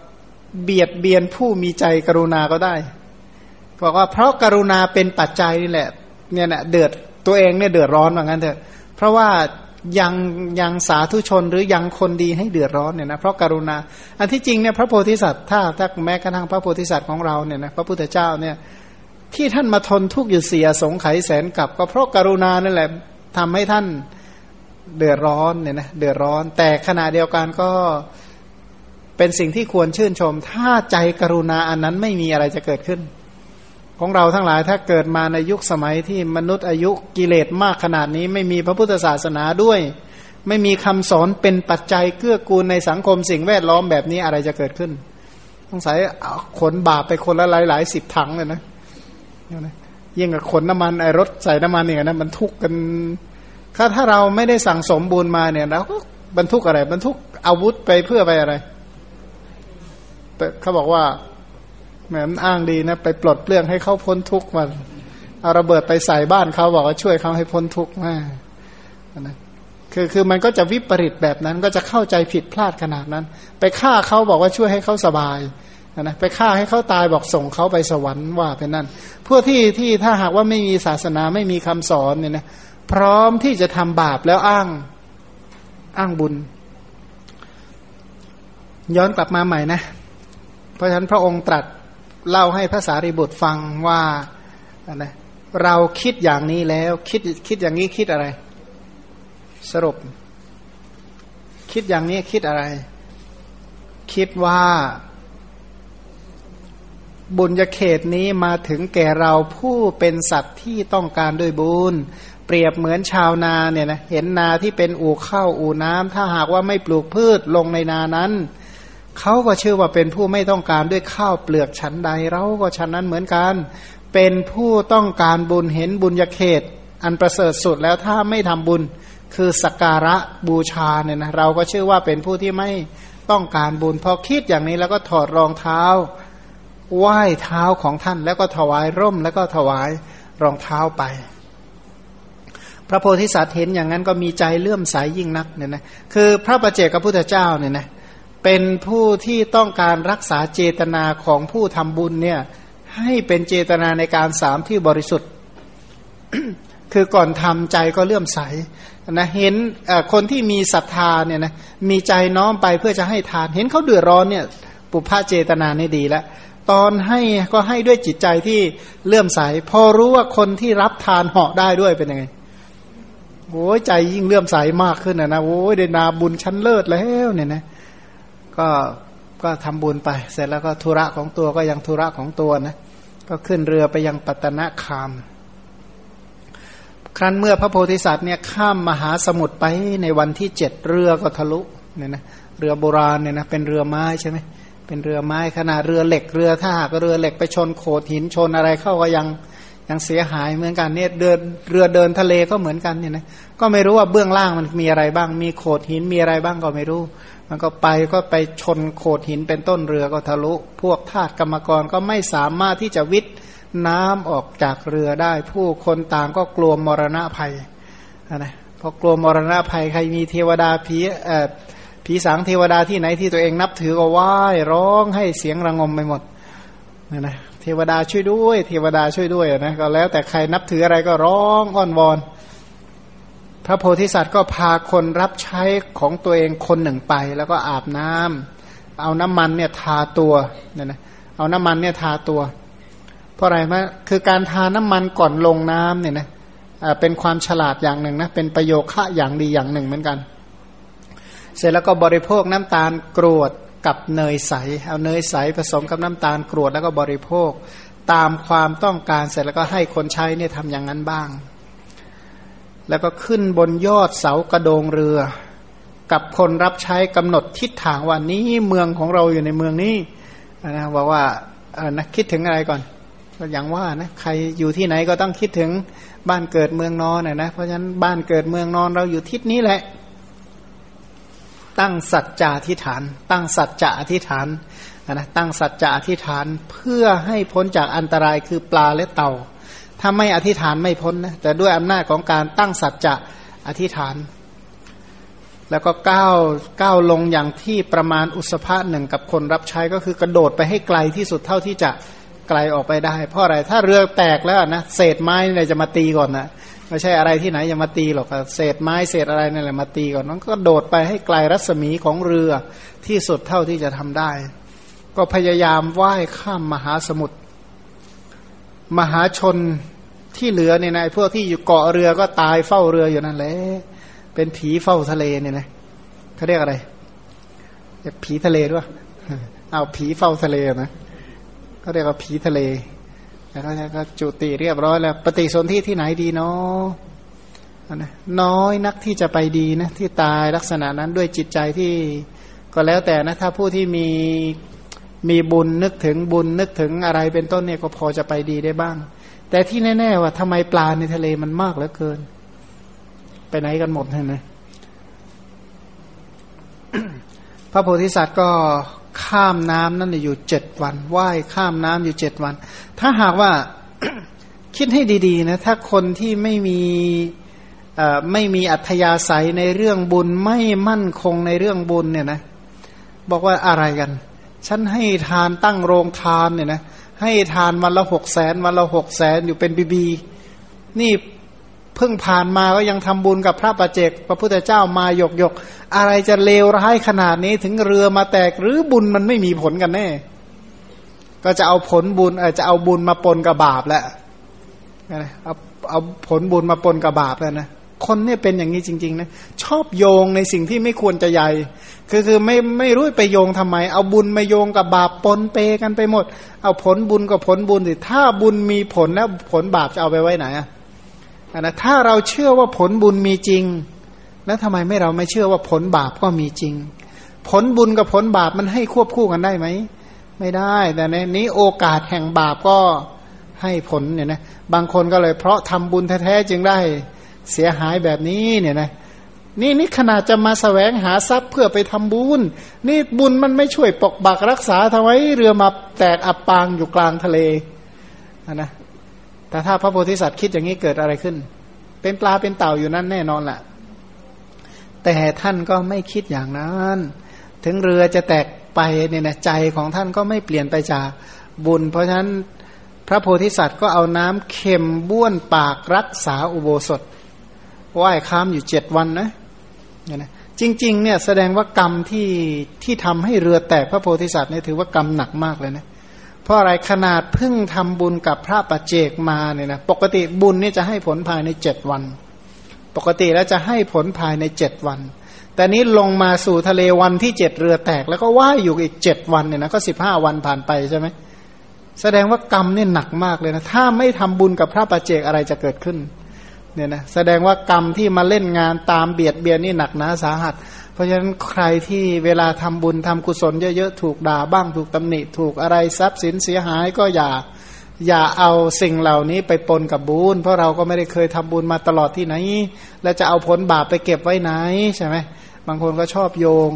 เบียดเบียนผู้มีใจกรุณาก็ได้บอกว่าเพราะกรุณาเป็นปัจจัยนี่แหละเนี่ยนะเดือดตัวเองเนี่ยเดือดร้อนว่างั้นเถอะ เพราะว่ายังยังสาธุชนหรือยังคนดีให้เดือดร้อนเนี่ยนะเพราะกรุณา อันที่จริงเนี่ยพระโพธิสัตว์ถ้าถ้าแม้กระทั่งพระโพธิสัตว์ของเราเนี่ยนะพระพุทธเจ้าเนี่ยที่ท่านมาทนทุกข์อยู่เสียสงไขแสนกับ ก็เพราะกรุณานั่นแหละทำให้ท่าน เดือดร้อนเนี่ยนะเดือดร้อน แต่ขณะเดียวกันก็เป็นสิ่งที่ควรชื่นชม ถ้าใจกรุณาอันนั้นไม่มีอะไรจะเกิดขึ้น ของเราทั้งหลายถ้าเกิดมาในยุคสมัยที่มนุษย์อายุกิเลสมากขนาดนี้ ไม่มีพระพุทธศาสนาด้วย ไม่มีคำสอนเป็นปัจจัยเกื้อกูลในสังคมสิ่งแวดล้อมแบบนี้อะไรจะเกิดขึ้นสงสัยขนบาปไปคนละหลายหลายสิบถังเลยนะยิ่งกับขนน้ำมันไอรถใส่น้ำมันเนี่ยนะมันทุกข์กัน ถ้าถ้าเราไม่ได้สั่งสมบุญมาเนี่ยเราก็บรรทุกอะไร บรรทุกอาวุธไปเพื่อไปอะไรเขาบอกว่าแหมอ้างดีนะ ไปปลดเปลื้องให้เขาพ้นทุกข์มาเอาระเบิดไปใส่บ้านเขาบอกว่าช่วยเขาให้พ้นทุกข์มากนะคือคือมันก็จะวิปริตแบบนั้นก็จะเข้าใจผิดพลาดขนาดนั้น ไปฆ่าเขาบอกว่าช่วยให้เขาสบายนะไปฆ่าให้เขาตายบอกส่งเขาไปสวรรค์ว่าเป็นนั่นพวกที่ที่ถ้าหากว่าไม่มีศาสนาไม่มีคำสอนเนี่ยนะ พร้อมที่จะทำบาปแล้วอ้างอ้างบุญ ย้อนกลับมาใหม่นะ เพราะฉะนั้นพระองค์ตรัสเล่าให้พระสารีบุตรฟังว่าอะไรเราคิดอย่างนี้แล้วคิดคิดอย่างนี้คิดอะไร สรุป คิดอย่างนี้คิดอะไร คิดว่าบุญญาเขตนี้มาถึงแก่เราผู้เป็นสัตว์ที่ต้องการด้วยบุญ ปรียบเหมือนชาวนาเนี่ยนะเห็นนาที่เป็นอู่ข้าวอู่น้ำถ้าหากว่าไม่ปลูกพืชลงในนานั้นเขาก็เชื่อว่าเป็นผู้ไม่ต้องการด้วยข้าวเปลือกชั้นใดเราก็ชั้นนั้นเหมือนกัน เป็นผู้ต้องการบุญเห็นบุญญาเขต อันประเสริฐสุดแล้วถ้าไม่ทำบุญคือสักการะบูชาเนี่ยนะเราก็เชื่อว่าเป็นผู้ที่ไม่ต้องการบุญพอคิดอย่างนี้แล้วก็ถอดรองเท้าไหว้เท้าของท่านแล้วก็ถวายร่มแล้วก็ถวายรองเท้าไป พระโพธิสัตว์เห็นอย่างนั้นก็มีใจเลื่อมใสยยิ่งนักเนี่ยนะคือพระประเจกับพุทธเจ้าเนี่ยนะเป็นผู้ที่ต้องการรักษาเจตนาของผู้ทำบุญเนี่ยให้เป็นเจตนาในการสามที่บริสุทธิ์ คือก่อนทำใจก็เลื่อมใสนะเห็นคนที่มีศรัทธาเนี่ยนะมีใจน้อมไปเพื่อจะให้ทาน เห็นเขาเดือดร้อนเนี่ยปุพพะเจตนานี่ดีแล้วตอนให้ก็ให้ด้วยจิตใจที่เลื่อมใสพอรู้ว่าคนที่รับทานเหาะได้ด้วยเป็นยังไง โอ้ยใจยิ่งเลื่อมใสมากขึ้นนะนะโอ้ยได้นาบุญชั้นเลิศแล้วเนี่ยนะก็ก็ทำบุญไป เสร็จแล้วก็ธุระของตัวก็ยังธุระของตัวนะก็ขึ้นเรือไปยังปัตนะคาม ครั้นเมื่อพระโพธิสัตว์เนี่ยข้ามมหาสมุทรไปในวันที่เจ็ดเรือก็ทะลุเนี่ยนะเรือโบราณเนี่ยนะเป็นเรือไม้ใช่ไหมเป็นเรือไม้ขนาดเรือเหล็กเรือถ้าหากเรือเหล็กไปชนโขดหินชนอะไรเข้าก็ยัง ยังเสียหายเหมือนกันเนี่ยเดินเรือเดินทะเลก็เหมือนกันเนี่ยนะก็ไม่รู้ว่าเบื้องล่างมันมีอะไรบ้าง มีโขดหินมีอะไรบ้างก็ไม่รู้ มันก็ไปก็ไปชนโขดหินเป็นต้นเรือก็ทะลุ พวกทาสกรรมกรก็ไม่สามารถที่จะวิทน้ำออกจากเรือได้ ผู้คนต่างก็กลัวมรณะภัยนะพอกลัวมรณะภัยใครมีเทวดาผีเอ่อผีสางเทวดาที่ไหนที่ตัวเองนับถือก็ว่ายร้องให้เสียงระงมไปหมดนะนะ เทวดาช่วยด้วย เทวดาช่วยด้วยนะก็แล้วแต่ใครนับถืออะไรก็ร้องอ้อนวอน พระโพธิสัตว์ก็พาคนรับใช้ของตัวเองคนหนึ่งไป แล้วก็อาบน้ำเอาน้ำมันเนี่ยทาตัวเนี่ยนะเอาน้ำมันเนี่ยทาตัว เพราะอะไรมะคือการทาน้ำมันก่อนลงน้ำเนี่ยนะเป็นความฉลาดอย่างหนึ่งนะเป็นประโยคะอย่างดีอย่างหนึ่งเหมือนกัน เสร็จแล้วก็บริโภคน้ำตาลกรวด กับเนยใส เอาเนยใสผสมกับน้ำตาลกรวดแล้วก็บริโภค ตามความต้องการเสร็จแล้วก็ให้คนใช้เนี่ยทำอย่างนั้นบ้าง แล้วก็ขึ้นบนยอดเสากระโดงเรือ กับคนรับใช้กำหนดทิศทางว่านี้เมืองของเราอยู่ในเมืองนี้นะบอกว่านะคิดถึงอะไรก่อนอย่างว่านะใครอยู่ที่ไหนก็ต้องคิดถึงบ้านเกิดเมืองนอนนะเพราะฉะนั้นบ้านเกิดเมืองนอนเราอยู่ทิศนี้แหละ ตั้งสัจจะอธิษฐาน ตั้งสัจจะอธิษฐานนะตั้งสัจจะอธิษฐานเพื่อให้พ้นจากอันตรายคือปลาและเต่า ถ้าไม่อธิษฐานไม่พ้นนะแต่ด้วยอำนาจของการตั้งสัจจะอธิษฐาน แล้วก็ก้าวก้าวลงอย่างที่ประมาณอุสภะหนึ่งกับคนรับใช้ก็คือกระโดดไปให้ไกลที่สุดเท่าที่จะไกลออกไปได้ เพราะอะไรถ้าเรือแตกแล้วนะเศษไม้เนี่ยจะมาตีก่อนนะ ไม่ใช่อะไรที่ไหนจะมาตีหรอกเศษไม้เศษอะไรนี่แหละมาตีก่อนนั้นก็โดดไปให้ไกลรัศมีของเรือที่สุดเท่าที่จะทำได้ ก็พยายามว่ายข้ามมหาสมุทรมหาชนที่เหลือเนี่ยนะพวกที่อยู่เกาะเรือก็ตายเฝ้าเรืออยู่นั่นแหละเป็นผีเฝ้าทะเลเนี่ยนะเขาเรียกอะไรผีทะเลด้วยเอาผีเฝ้าทะเลนะเขาเรียกว่าผีทะเล แล้วก็จุติเรียบร้อยแล้ว ปฏิสนธิที่ไหนดีเนาะนะน้อยนักที่จะไปดีนะ ที่ตายลักษณะนั้นด้วยจิตใจที่ก็แล้วแต่นะ ถ้าผู้ที่มีมีบุญนึกถึงบุญนึกถึงอะไรเป็นต้นเนี่ยก็พอจะไปดีได้บ้าง แต่ที่แน่ ๆ ว่าทำไมปลาในทะเลมันมากเหลือเกิน ไปไหนกันหมดเห็นไหมพระโพธิสัตว์ก็ ข้ามน้ำนั่นอยู่เจ็ดวันว่ายข้ามน้ำอยู่เจ็ดวัน ถ้าหากว่าคิดให้ดีๆนะถ้าคนที่ไม่มีไม่มีอัธยาศัยในเรื่องบุญไม่มั่นคงในเรื่องบุญเนี่ยนะบอกว่าอะไรกัน ฉันให้ทานตั้งโรงทานเนี่ยนะให้ทานวันละหกแสนวันละหกแสนอยู่เป็นบีบีนี่ เพิ่งผ่านมาก็ยังทำบุญกับพระประเจกพระพุทธเจ้ามาหยกหยกอะไรจะเลวร้ายขนาดนี้ถึงเรือมาแตกหรือบุญมันไม่มีผลกันแน่ ก็จะเอาผลบุญจะเอาบุญมาปนกับบาปแหล้วเอาเอาผลบุญมาปนกับบาปแล้วนะคนเนี่ยเป็นอย่างนี้จริง ๆนะชอบโยงในสิ่งที่ไม่ควรจะใหญ่ คือคือไม่ไม่รู้ไปโยงทำไม เอาบุญมาโยงกับบาปปนเปกันไปหมด เอาผลบุญกับผลบุญสิถ้าบุญมีผลแล้วผลบาปจะเอาไปไว้ไหนอะ นะถ้าเราเชื่อว่าผลบุญมีจริง แล้วทำไมไม่เราไม่เชื่อว่าผลบาปก็มีจริง ผลบุญกับผลบาปมันให้ควบคู่กันได้ไหมไม่ได้ แต่ในนี้โอกาสแห่งบาปก็ให้ผลเนี่ยนะบางคนก็เลยเพราะทำบุญแท้ๆจึงได้เสียหายแบบนี้เนี่ยนะนี่นี่ขนาดจะมาสแสวงหาทรัพย์เพื่อไปทำบุญ นี่บุญมันไม่ช่วยปกบักรักษาทำไมเรือมาแตกอับปางอยู่กลางทะเลนะ แต่ถ้าพระโพธิสัตว์คิดอย่างนี้เกิดอะไรขึ้น เป็นปลาเป็นเต่าอยู่นั่นแน่นอนแหละแต่ท่านก็ไม่คิดอย่างนั้น ถึงเรือจะแตกไปเนี่ยนะใจของท่านก็ไม่เปลี่ยนไปจากบุญ เพราะฉะนั้นพระโพธิสัตว์ก็เอาน้ำเค็มบ้วนปากรักษาอุโบสถว่ายค้ามอยู่เจ็ดวันนะเนี่ยนะจริง ๆ เนี่ยแสดงว่ากรรมที่ที่ทำให้เรือแตกพระโพธิสัตว์เนี่ยถือว่ากรรมหนักมากเลยนะ ราะอะไรขนาดเพิ่งทำบุญกับพระปัจเจกมาเนี่ยนะปกติบุญนี่จะให้ผลภายในเจ็ดวัน ปกติแล้วจะให้ผลภายในเจ็ดวัน แต่นี้ลงมาสู่ทะเลวันที่เจ็ดเรือแตก แล้วก็ว่ายอยู่อีกเจ็ดวันเนี่ยนะก็สิบห้าวันผ่านไปใช่ไหมแสดงว่ากรรมเนี่ยหนักมากเลยนะถ้าไม่ทำบุญกับพระปัจเจกอะไรจะเกิดขึ้น เนี่ยนะแสดงว่ากรรมที่มาเล่นงานตามเบียดเบียนนี่หนักหนาสาหัส เพราะฉะนั้นใครที่เวลาทำบุญทำกุศลเยอะๆถูกด่าบ้างถูกตำหนิถูกอะไรทรัพย์สินเสียหายก็อย่าอย่าเอาสิ่งเหล่านี้ไปปนกับบุญเพราะเราก็ไม่ได้เคยทำบุญมาตลอดที่ไหน แล้วจะเอาผลบาปไปเก็บไว้ไหนใช่ไหมบางคนก็ชอบโยง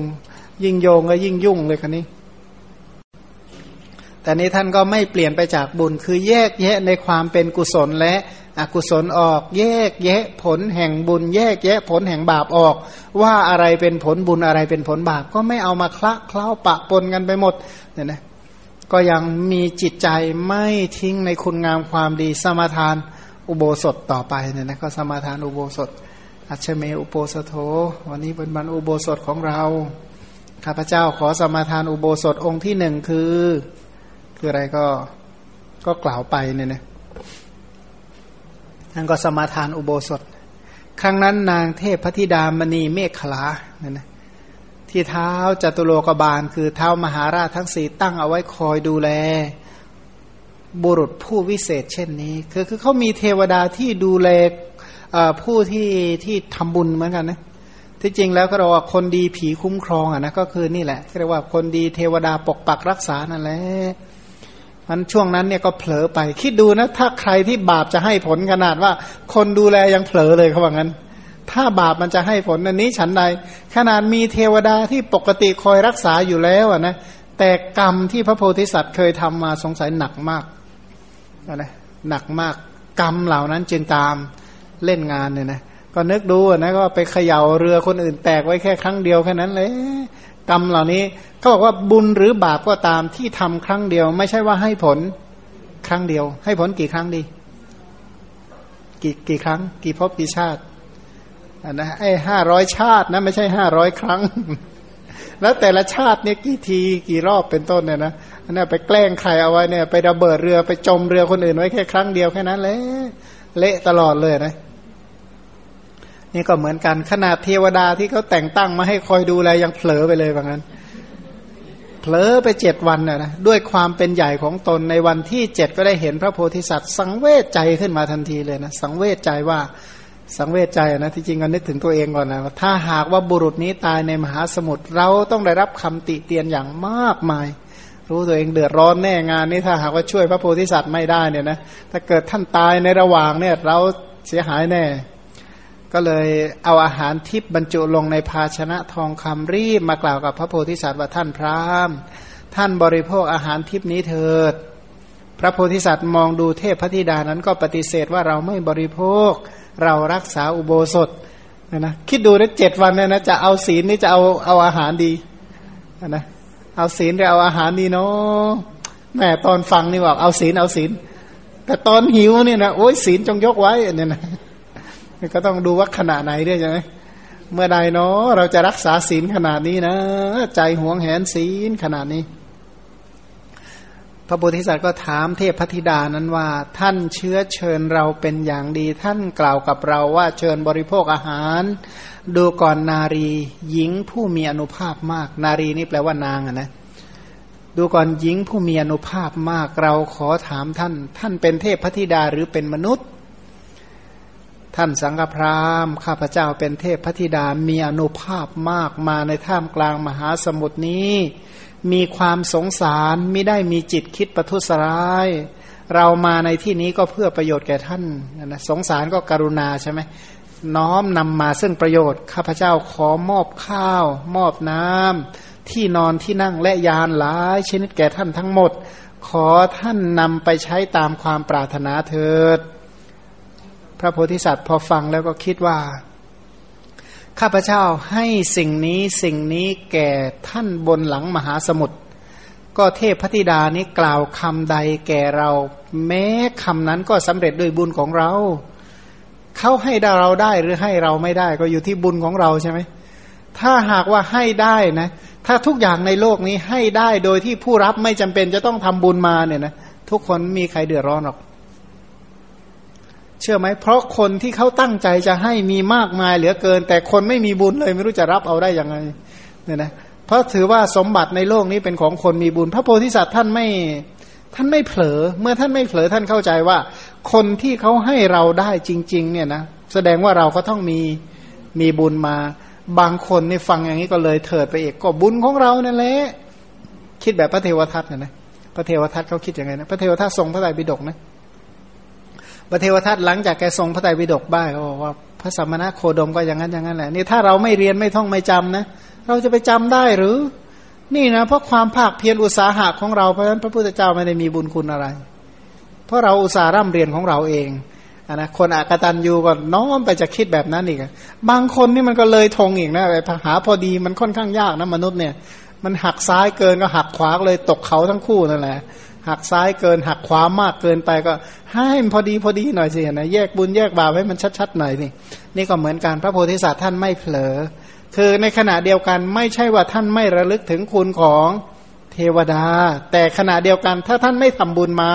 ยิ่งโยงก็ยิ่งยุ่งเลยคันนี้ แต่นี้ท่านก็ไม่เปลี่ยนไปจากบุญ คือแยกแยะในความเป็นกุศลและอกุศลออก แยกแยะผลแห่งบุญ แยกแยะผลแห่งบาปออก ว่าอะไรเป็นผลบุญอะไรเป็นผลบาป ก็ไม่เอามาคละเคล้าปะปนกันไปหมดเนี่ยนะก็ยังมีจิตใจไม่ทิ้งในคุณงามความดีสมาทานอุโบสถต่อไปเนี่ยนะก็สมาทานอุโบสถ อัชเมอุโบสถโธวันนี้เป็นวันอุโบสถของเราข้าพเจ้าขอสมาทานอุโบสถองค์ที่หนึ่งคือ คืออะไรก็ก็กล่าวไปเนี่ยนะท่านก็สมาทานอุโบสถ ครั้งนั้นนางเทพพธิดามณีเมฆขลาเนี่ยนะที่เท้าจตุโลกบาล คือเท้ามหาราชทั้งสี่ตั้งเอาไว้คอยดูแล บุรุษผู้วิเศษเช่นนี้ คือคือเขามีเทวดาที่ดูแลผู้ที่ที่ทำบุญเหมือนกันนะที่จริงแล้วก็เราว่าคนดีผีคุ้มครองอะนะก็คือนี่แหละเรียกว่าคนดีเทวดาปกปักรักษานั่นแหละ มันช่วงนั้นเนี่ยก็เผลอไป คิดดูนะ ถ้าใครที่บาปจะให้ผลขนาดว่า คนดูแลยังเผลอเลยเขาบอกงั้น ถ้าบาปมันจะให้ผลอันนี้ฉันใด ขนาดมีเทวดาที่ปกติคอยรักษาอยู่แล้วนะแต่กรรมที่พระโพธิสัตว์เคยทำมาสงสัยหนักมากนะหนักมากกรรมเหล่านั้นจึงตามเล่นงานเนี่ยนะก็นึกดูนะก็ไปเขย่าเรือคนอื่นแตกไว้แค่ครั้งเดียวแค่นั้นเลย กรรมเหล่านี้เขาบอกว่าบุญหรือบาปก็ตามที่ทำครั้งเดียว ไม่ใช่ว่าให้ผลครั้งเดียว ให้ผลกี่ครั้งดี กี่กี่ครั้ง กี่ภพกี่ชาติอันนะไอ้ห้าร้อยชาตินะไม่ใช่ห้าร้อยครั้ง แล้วแต่ละชาติเนี่ยกี่ทีกี่รอบเป็นต้นเนี่ยนะอันนี้ไปแกล้งใครเอาไว้เนี่ยไประเบิดเรือไปจมเรือคนอื่นไว้แค่ครั้งเดียวแค่นั้นเลยเละตลอดเลยนะ นี่ก็เหมือนกันขนาดเทวดาที่เขาแต่งตั้งมาให้คอยดูแลยังเผลอไปเลยแบบนั้นเผลอไปเจ็ดวันน่ะนะด้วยความเป็นใหญ่ของตนในวันที่เจ็ดก็ได้เห็นพระโพธิสัตว์ สังเวชใจขึ้นมาทันทีเลยนะสังเวชใจว่าสังเวชใจนะที่จริงก็นึกถึงตัวเองก่อนนะถ้าหากว่าบุรุษนี้ตายในมหาสมุทรเราต้องได้รับคำติเตียนอย่างมากมาย รู้ตัวเองเดือดร้อนแน่งานนี้ถ้าหากว่าช่วยพระโพธิสัตว์ไม่ได้เนี่ยนะถ้าเกิดท่านตายในระหว่างเนี่ยเราเสียหายแน่ ก็เลยเอาอาหารทิพบรรจุลงในภาชนะทองคำรีบมากล่าวกับพระโพธิสัตว์ว่าท่านพราหมณ์ ท่านบริโภคอาหารทิพนี้เถิด พระโพธิสัตว์มองดูเทพพธิดานั้นก็ปฏิเสธว่าเราไม่บริโภค เรารักษาอุโบสถนะคิดดูนะเจ็ดวันเนี่ยนะจะเอาศีลนี่จะเอาเอาอาหารดีนะเอาศีลหรือเอาอาหารดีเนาะแม่ตอนฟังนี่บอกเอาศีลเอาศีลแต่ตอนหิวเนี่ยนะโอ้ยศีลจงยกไว้เนี่ยนะ ก็ต้องดูว่าขณะไหนด้วยใช่ไหมเมื่อใดเนาะเราจะรักษาศีลขนาดนี้นะ ใจหวงแหนศีลขนาดนี้ พระโพธิสัตว์ก็ถามเทพพธิดานั้นว่า ท่านเชื้อเชิญเราเป็นอย่างดี ท่านกล่าวกับเราว่าเชิญบริโภคอาหาร ดูก่อนนารีหญิงผู้มีอนุภาพมาก นารีนี่แปลว่านางอะนะดูก่อนหญิงผู้มีอนุภาพมากเราขอถามท่าน ท่านเป็นเทพพธิดาหรือเป็นมนุษย์ ท่านสังฆพราหมณ์ข้าพเจ้าเป็นเทพพธิดามีอนุภาพมากมาในท่ามกลางมหาสมุทรนี้ มีความสงสารไม่ได้มีจิตคิดประทุษร้าย เรามาในที่นี้ก็เพื่อประโยชน์แก่ท่านนะสงสารก็กรุณาใช่ไหมน้อมนำมาซึ่งประโยชน์ ข้าพเจ้าขอมอบข้าว มอบน้ำที่นอนที่นั่งและยานหลายชนิดแก่ท่านทั้งหมด ขอท่านนำไปใช้ตามความปรารถนาเถิด ระโพธิสัตว์พอฟังแล้วก็คิดว่า ข้าพเจ้าให้สิ่งนี้สิ่งนี้แก่ท่านบนหลังมหาสมุทรก็เทพพธิดานี้กล่าวคำใดแก่เรา แม้คำนั้นก็สำเร็จด้วยบุญของเรา เขาให้เราได้หรือให้เราไม่ได้ก็อยู่ที่บุญของเราใช่ไหมถ้าหากว่าให้ได้นะ ถ้าทุกอย่างในโลกนี้ให้ได้โดยที่ผู้รับไม่จำเป็นจะต้องทำบุญมาเนี่ยนะทุกคนมีใครเดือดร้อนหรอก เชื่อไหมเพราะคนที่เขาตั้งใจจะให้มีมากมายเหลือเกิน แต่คนไม่มีบุญเลยไม่รู้จะรับเอาได้ยังไงเนี่ยนะเพราะถือว่าสมบัติในโลกนี้เป็นของคนมีบุญ พระโพธิสัตว์ท่านไม่ท่านไม่เผลอ เมื่อท่านไม่เผลอท่านเข้าใจว่า คนที่เขาให้เราได้จริง ๆ เนี่ยนะแสดงว่าเราก็ต้องมีมีบุญมา บางคนนี่ฟังอย่างนี้ก็เลยเถิดไปเอกก็บุญของเรานั่นแหละคิดแบบพระเทวทัตนะนะพระเทวทัตเขาคิดยังไงนะพระเทวทัตทรงพระไตรปิฎกนะ พระเทวทัตหลังจากแกทรงพระไตรปิฎกบ้างก็บอกว่าพระสมณะโคดมก็อย่างนั้นอย่างนั้นแหละนี่ถ้าเราไม่เรียนไม่ท่องไม่จำนะเราจะไปจำได้หรือ นี่นะเพราะความภาคเพียรอุตสาหะของเราเพราะฉะนั้นพระพุทธเจ้าไม่ได้มีบุญคุณอะไร เพราะเราอุตสาห์ร่ำเรียนของเราเองอนะคนอากตันยูก็น้อมไปจะคิดแบบนั้นอีกบางคนนี่มันก็เลยทงอีกนะไปหาพอดีมันค่อนข้างยากนะมนุษย์เนี่ย มันหักซ้ายเกินก็หักขวาเลยตกเขาทั้งคู่นั่นแหละ หักซ้ายเกิน หักขวามากเกินไปก็ให้มันพอดีพอดีหน่อยสินะแยกบุญแยกบาปให้มันชัดๆหน่อยนี่นี่ก็เหมือนกันพระโพธิสัตว์ท่านไม่เผลอ คือในขณะเดียวกันไม่ใช่ว่าท่านไม่ระลึกถึงคุณของเทวดา แต่ขณะเดียวกันถ้าท่านไม่ทำบุญมา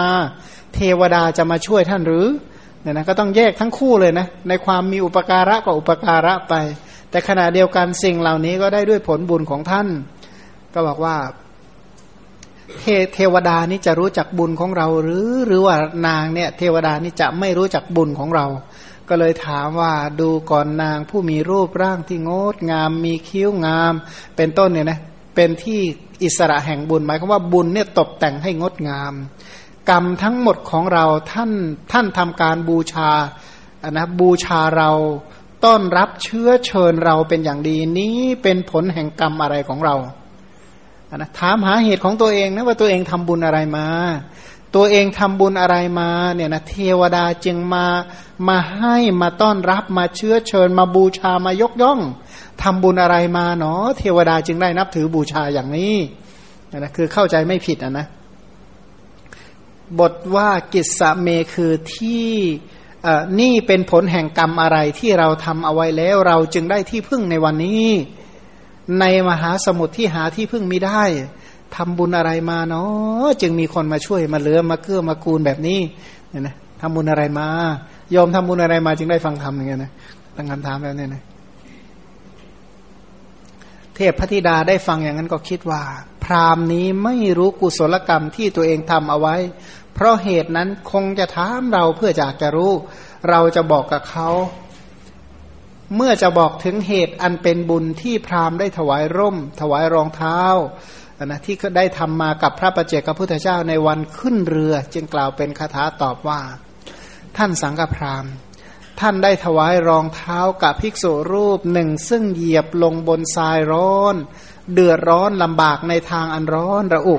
เทวดาจะมาช่วยท่านหรือเนี่ยนะก็ต้องแยกทั้งคู่เลยนะในความมีอุปการะกับอุปการะไป แต่ขณะเดียวกันสิ่งเหล่านี้ก็ได้ด้วยผลบุญของท่าน ก็บอกว่า เทเทวดานี่จะรู้จักบุญของเรา หรือหรือว่านางเนี่ยเทวดานี่จะไม่รู้จักบุญของเรา ก็เลยถามว่าดูก่อนนางผู้มีรูปร่างที่งดงาม มีคิ้วงาม เป็นต้นเนี่ยนะเป็นที่อิสระแห่งบุญหมายความว่าบุญเนี่ยตกแต่งให้งดงาม กรรมทั้งหมดของเราท่านท่านทำการบูชาะนะบูชาเราต้อนรับเชื้อเชิญเราเป็นอย่างดีนี้เป็นผลแห่งกรรมอะไรของเรา นะถามหาเหตุของตัวเองนะว่าตัวเองทำบุญอะไรมา ตัวเองทำบุญอะไรมาเนี่ยนะเทวดาจึงมามาให้มาต้อนรับมาเชื้อเชิญ มาบูชามายกย่องทำบุญอะไรมาเนาะเทวดาจึงได้นับถือบูชาอย่างนี้นะคือเข้าใจไม่ผิดอะนะบทว่ากิสเมคือที่นี่เป็นผลแห่งกรรมอะไรที่เราทำเอาไว้แล้ว เราจึงได้ที่พึ่งในวันนี้ ในมหาสมุทรที่หาที่พึ่งไม่ได้ทำบุญอะไรมาเนาะจึงมีคนมาช่วยมาเลือมาเกื้อมากูลแบบนี้เนี่ยนะทำบุญอะไรมายอมทำบุญอะไรมาจึงได้ฟังธรรมอย่างเงี้ยนะตั้งคำถามแบบนี้นะเทพพธิดาได้ฟังอย่างนั้นก็คิดว่า พรามนี้ไม่รู้กุศลกรรมที่ตัวเองทำเอาไว้ เพราะเหตุนั้นคงจะถามเราเพื่อจะจะรู้ เราจะบอกกับเขา เมื่อจะบอกถึงเหตุอันเป็นบุญที่พราหมณ์ได้ถวายร่ม ถวายรองเท้านะที่ได้ทำมากับพระประเจกพระพุทธเจ้าในวันขึ้นเรือ จึงกล่าวเป็นคาถาตอบว่า ท่านสังฆพราหมณ์ท่านได้ถวายรองเท้ากับภิกษุรูปหนึ่ง ซึ่งเหยียบลงบนทรายร้อน เดือดร้อนลำบากในทางอันร้อนระอุ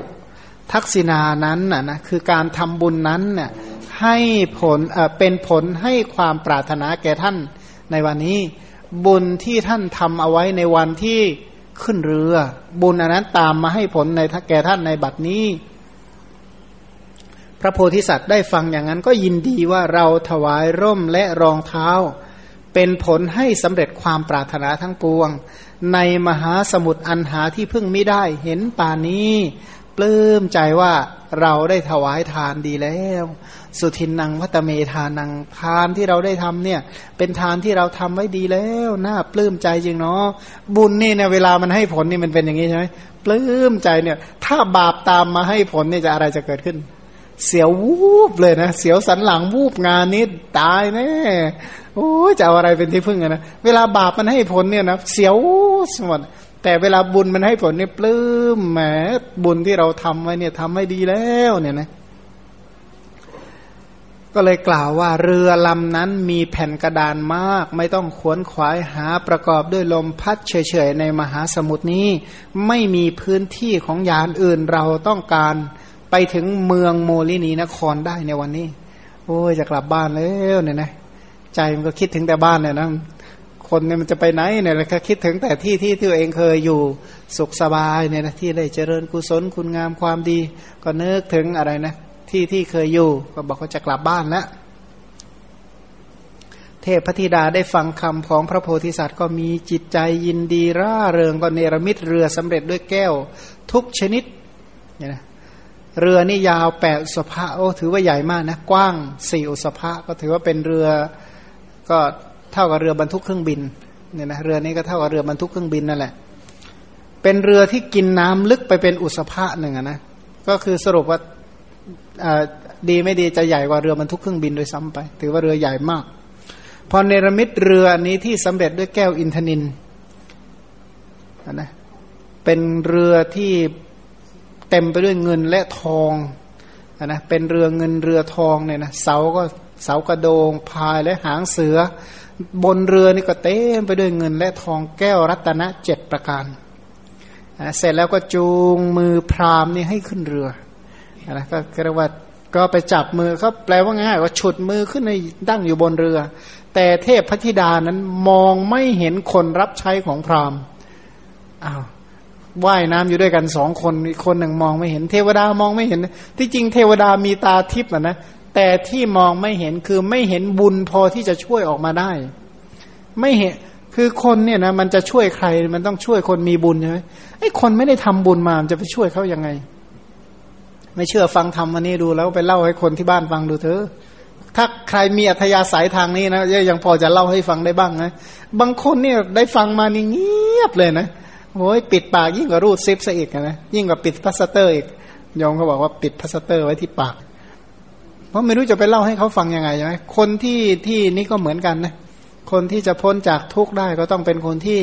ทักษิณานั้นนะนะคือการทำบุญนั้นเนี่ยให้ผลเป็นผลให้ความปรารถนาแก่ท่าน ในวันนี้ บุญที่ท่านทำเอาไว้ในวันที่ขึ้นเรือ บุญอันนั้นตามมาให้ผลในแก่ท่านในบัดนี้ พระโพธิสัตว์ได้ฟังอย่างนั้นก็ยินดีว่าเราถวายร่มและรองเท้า เป็นผลให้สำเร็จความปรารถนาทั้งปวง ในมหาสมุทรอันหาที่พึ่งไม่ได้เห็นป่านี้ ปลื้มใจว่าเราได้ถวายทานดีแล้ว สุทินนางวัตเมทานังทานที่เราได้ทำเนี่ย เป็นทานที่เราทำไว้ดีแล้วน่าปลื้มใจจริงเนาะบุญนี่เนี่ยเวลามันให้ผลนี่มันเป็นอย่างนี้ใช่ไหมปลื้มใจเนี่ย ถ้าบาปตามมาให้ผลนี่จะอะไรจะเกิดขึ้น เสียววูบเลยนะเสียวสันหลังวูบงานนี้ตายแน่โอ้จะเอาอะไรเป็นที่พึ่งนะเวลาบาปมันให้ผลเนี่ยนะเสียวสมด แต่เวลาบุญมันให้ผลเนี่ยปลื้มแหมบุญที่เราทำไว้เนี่ยทำให้ดีแล้วเนี่ยนะ ก็เลยกล่าวว่าเรือลำนั้นมีแผ่นกระดานมาก ไม่ต้องขวนขวายหาประกอบด้วยลมพัดเฉยๆในมหาสมุทรนี้ ไม่มีพื้นที่ของยานอื่นเราต้องการไปถึงเมืองโมลินีนครได้ในวันนี้ โอ้ยจะกลับบ้านแล้วเนี่ยนะ ใจมันก็คิดถึงแต่บ้านเนี่ยนะ คนเนี่ยมันจะไปไหนเนี่ยแล้วก็คิดถึงแต่ที่ที่ตัวเองเคยอยู่สุขสบายเนี่ยนะที่ได้เจริญกุศลคุณงามความดี ก็นึกถึงอะไรนะ ที่ที่เคยอยู่ก็บอกว่าจะกลับบ้านแล้วเทพพธิดาได้ฟังคำของพระโพธิสัตว์ก็มีจิตใจยินดีร่าเริงก็เนรมิตเรือสำเร็จด้วยแก้ว ทุกชนิดเนี่ยนะเรือนี่ยาวแปดสภะโอ้ถือว่าใหญ่มากนะ กว้างสี่อุสภะก็ถือว่าเป็นเรือก็ เท่ากับเรือบรรทุกเครื่องบินเนี่ยนะเรือนี้ก็เท่ากับเรือบรรทุกเครื่องบินนั่นแหละ เป็นเรือที่กินน้ำลึกไปเป็นอุสภะหนึ่งนะก็คือสรุปว่าดีไม่ดีจะใหญ่กว่าเรือบรรทุกเครื่องบินโดยซ้ำไป ถือว่าเรือใหญ่มาก พอเนรมิตเรือนี้ที่สำเร็จด้วยแก้วอินทนินนะเป็นเรือที่เต็มไปด้วยเงินและทองนะเป็นเรือเงินเรือทองเนี่ยนะเสาก็เสากระโดงพายและหางเสือ บนเรือนี่ก็เต็มไปด้วยเงินและทองแก้วรัตนะเจ็ดประการเสร็จแล้วก็จูงมือพรามนี่ให้ขึ้นเรือนะก็เรียกว่าก็ไปจับมือเขาแปลว่าง่ายว่าฉุดมือขึ้นในดั้งอยู่บนเรือ แต่เทพพธิดานั้นมองไม่เห็นคนรับใช้ของพรามอ้าวว่ายน้ำอยู่ด้วยกันสองคนอีกคนหนึ่งมองไม่เห็นเทวดามองไม่เห็น ที่จริงเทวดามีตาทิพย์นะ แต่ที่มองไม่เห็นคือไม่เห็นบุญพอที่จะช่วยออกมาได้ ไม่เห็นคือคนเนี่ยนะมันจะช่วยใครมันต้องช่วยคนมีบุญใช่ไหมไอ้คนไม่ได้ทำบุญมามันจะไปช่วยเขายังไง ไม่เชื่อฟังธรรมวันนี้ดูแล้วไปเล่าให้คนที่บ้านฟังดูเถอะถ้าใครมีอัธยาศัยทางนี้นะยังพอจะเล่าให้ฟังได้บ้างนะบางคนเนี่ยได้ฟังมานี่เงียบเลยนะโอ้ยปิดปากยิ่งกว่ารูดซิปซะอีกนะยิ่งกว่าปิดพลาสเตอร์อีกยองเขาบอกว่าปิดพลาสเตอร์ไว้ที่ปาก เพราะไม่รู้จะไปเล่าให้เขาฟังยังไงใช่ไหมคนที่ที่นี่ก็เหมือนกันนะคนที่จะพ้นจากทุกข์ได้ก็ต้องเป็นคนที่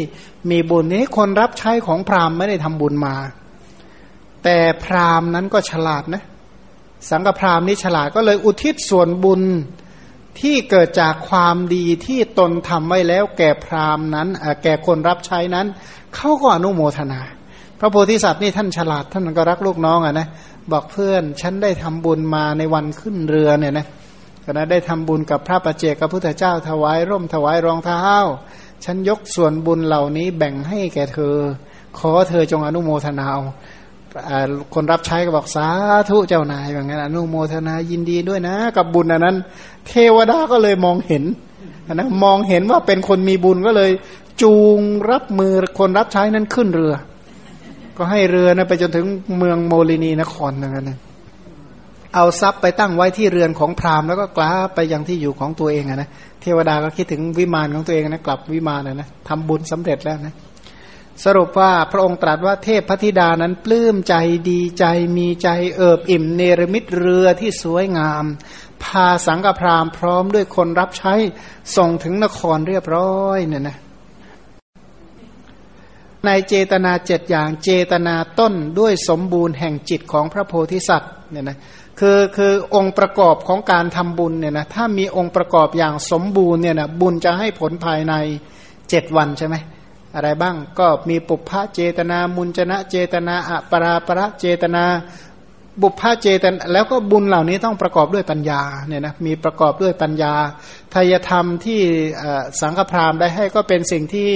มีบุญนี้คนรับใช้ของพราหมณ์ไม่ได้ทำบุญมา แต่พราหมณ์นั้นก็ฉลาดนะสังฆพราหมณ์นี่ฉลาดก็เลยอุทิศส่วนบุญที่เกิดจากความดีที่ตนทำไว้แล้ว แก่พราหมณ์นั้นแก่คนรับใช้นั้นเขาก็อนุโมทนา พระโพธิสัตว์นี่ท่านฉลาดท่านก็รักลูกน้องอะนะ บอกเพื่อน ฉันได้ทำบุญมาในวันขึ้นเรือเนี่ยนะก็นะได้ทำบุญกับพระประเจกับพุทธเจ้าถวายร่มถวายรองเท้า ฉันยกส่วนบุญเหล่านี้แบ่งให้แก่เธอ ขอเธอจงอนุโมทนาคนรับใช้ก็บอกสาธุเจ้านายอย่างนั้นอนุโมทนายินดีด้วยนะ กับบุญอันนั้น เทวดาก็เลยมองเห็นนะมองเห็นว่าเป็นคนมีบุญก็เลย จูงรับมือคนรับใช้นั้นขึ้นเรือ ก็ให้เรือนะไปจนถึงเมืองโมลินีนครนั่นนะเอาทรัพย์ไปตั้งไว้ที่เรือนของพราหมณ์แล้วก็กล้าไปยังที่อยู่ของตัวเองนะเทวดาก็คิดถึงวิมานของตัวเองนะกลับวิมานนะทำบุญสำเร็จแล้วนะสรุปว่าพระองค์ตรัสว่าเทพพธิดานั้นปลื้มใจดีใจมีใจเอิบอิ่มเนรมิตเรือที่สวยงาม พาสังฆพราหมณ์พร้อมด้วยคนรับใช้ส่งถึงนครเรียบร้อยเนี่ยนะ ในเจตนาเจ็ดอย่างเจตนาต้นด้วยสมบูรณ์แห่งจิตของพระโพธิสัตว์เนี่ยนะคือคือองค์ประกอบของการทำบุญเนี่ยนะถ้ามีองค์ประกอบอย่างสมบูรณ์เนี่ยนะบุญจะให้ผลภายในเจ็ดวันใช่ไหมอะไรบ้างก็มีปุพพะเจตนา มุญจนะเจตนาอปราประเจตนา บุพพเจตนแล้วก็บุญเหล่านี้ต้องประกอบด้วยปัญญาเนี่ยนะมีประกอบด้วยปัญญาทายธรรมที่สังฆพราหมณ์ได้ให้ก็เป็นสิ่งที่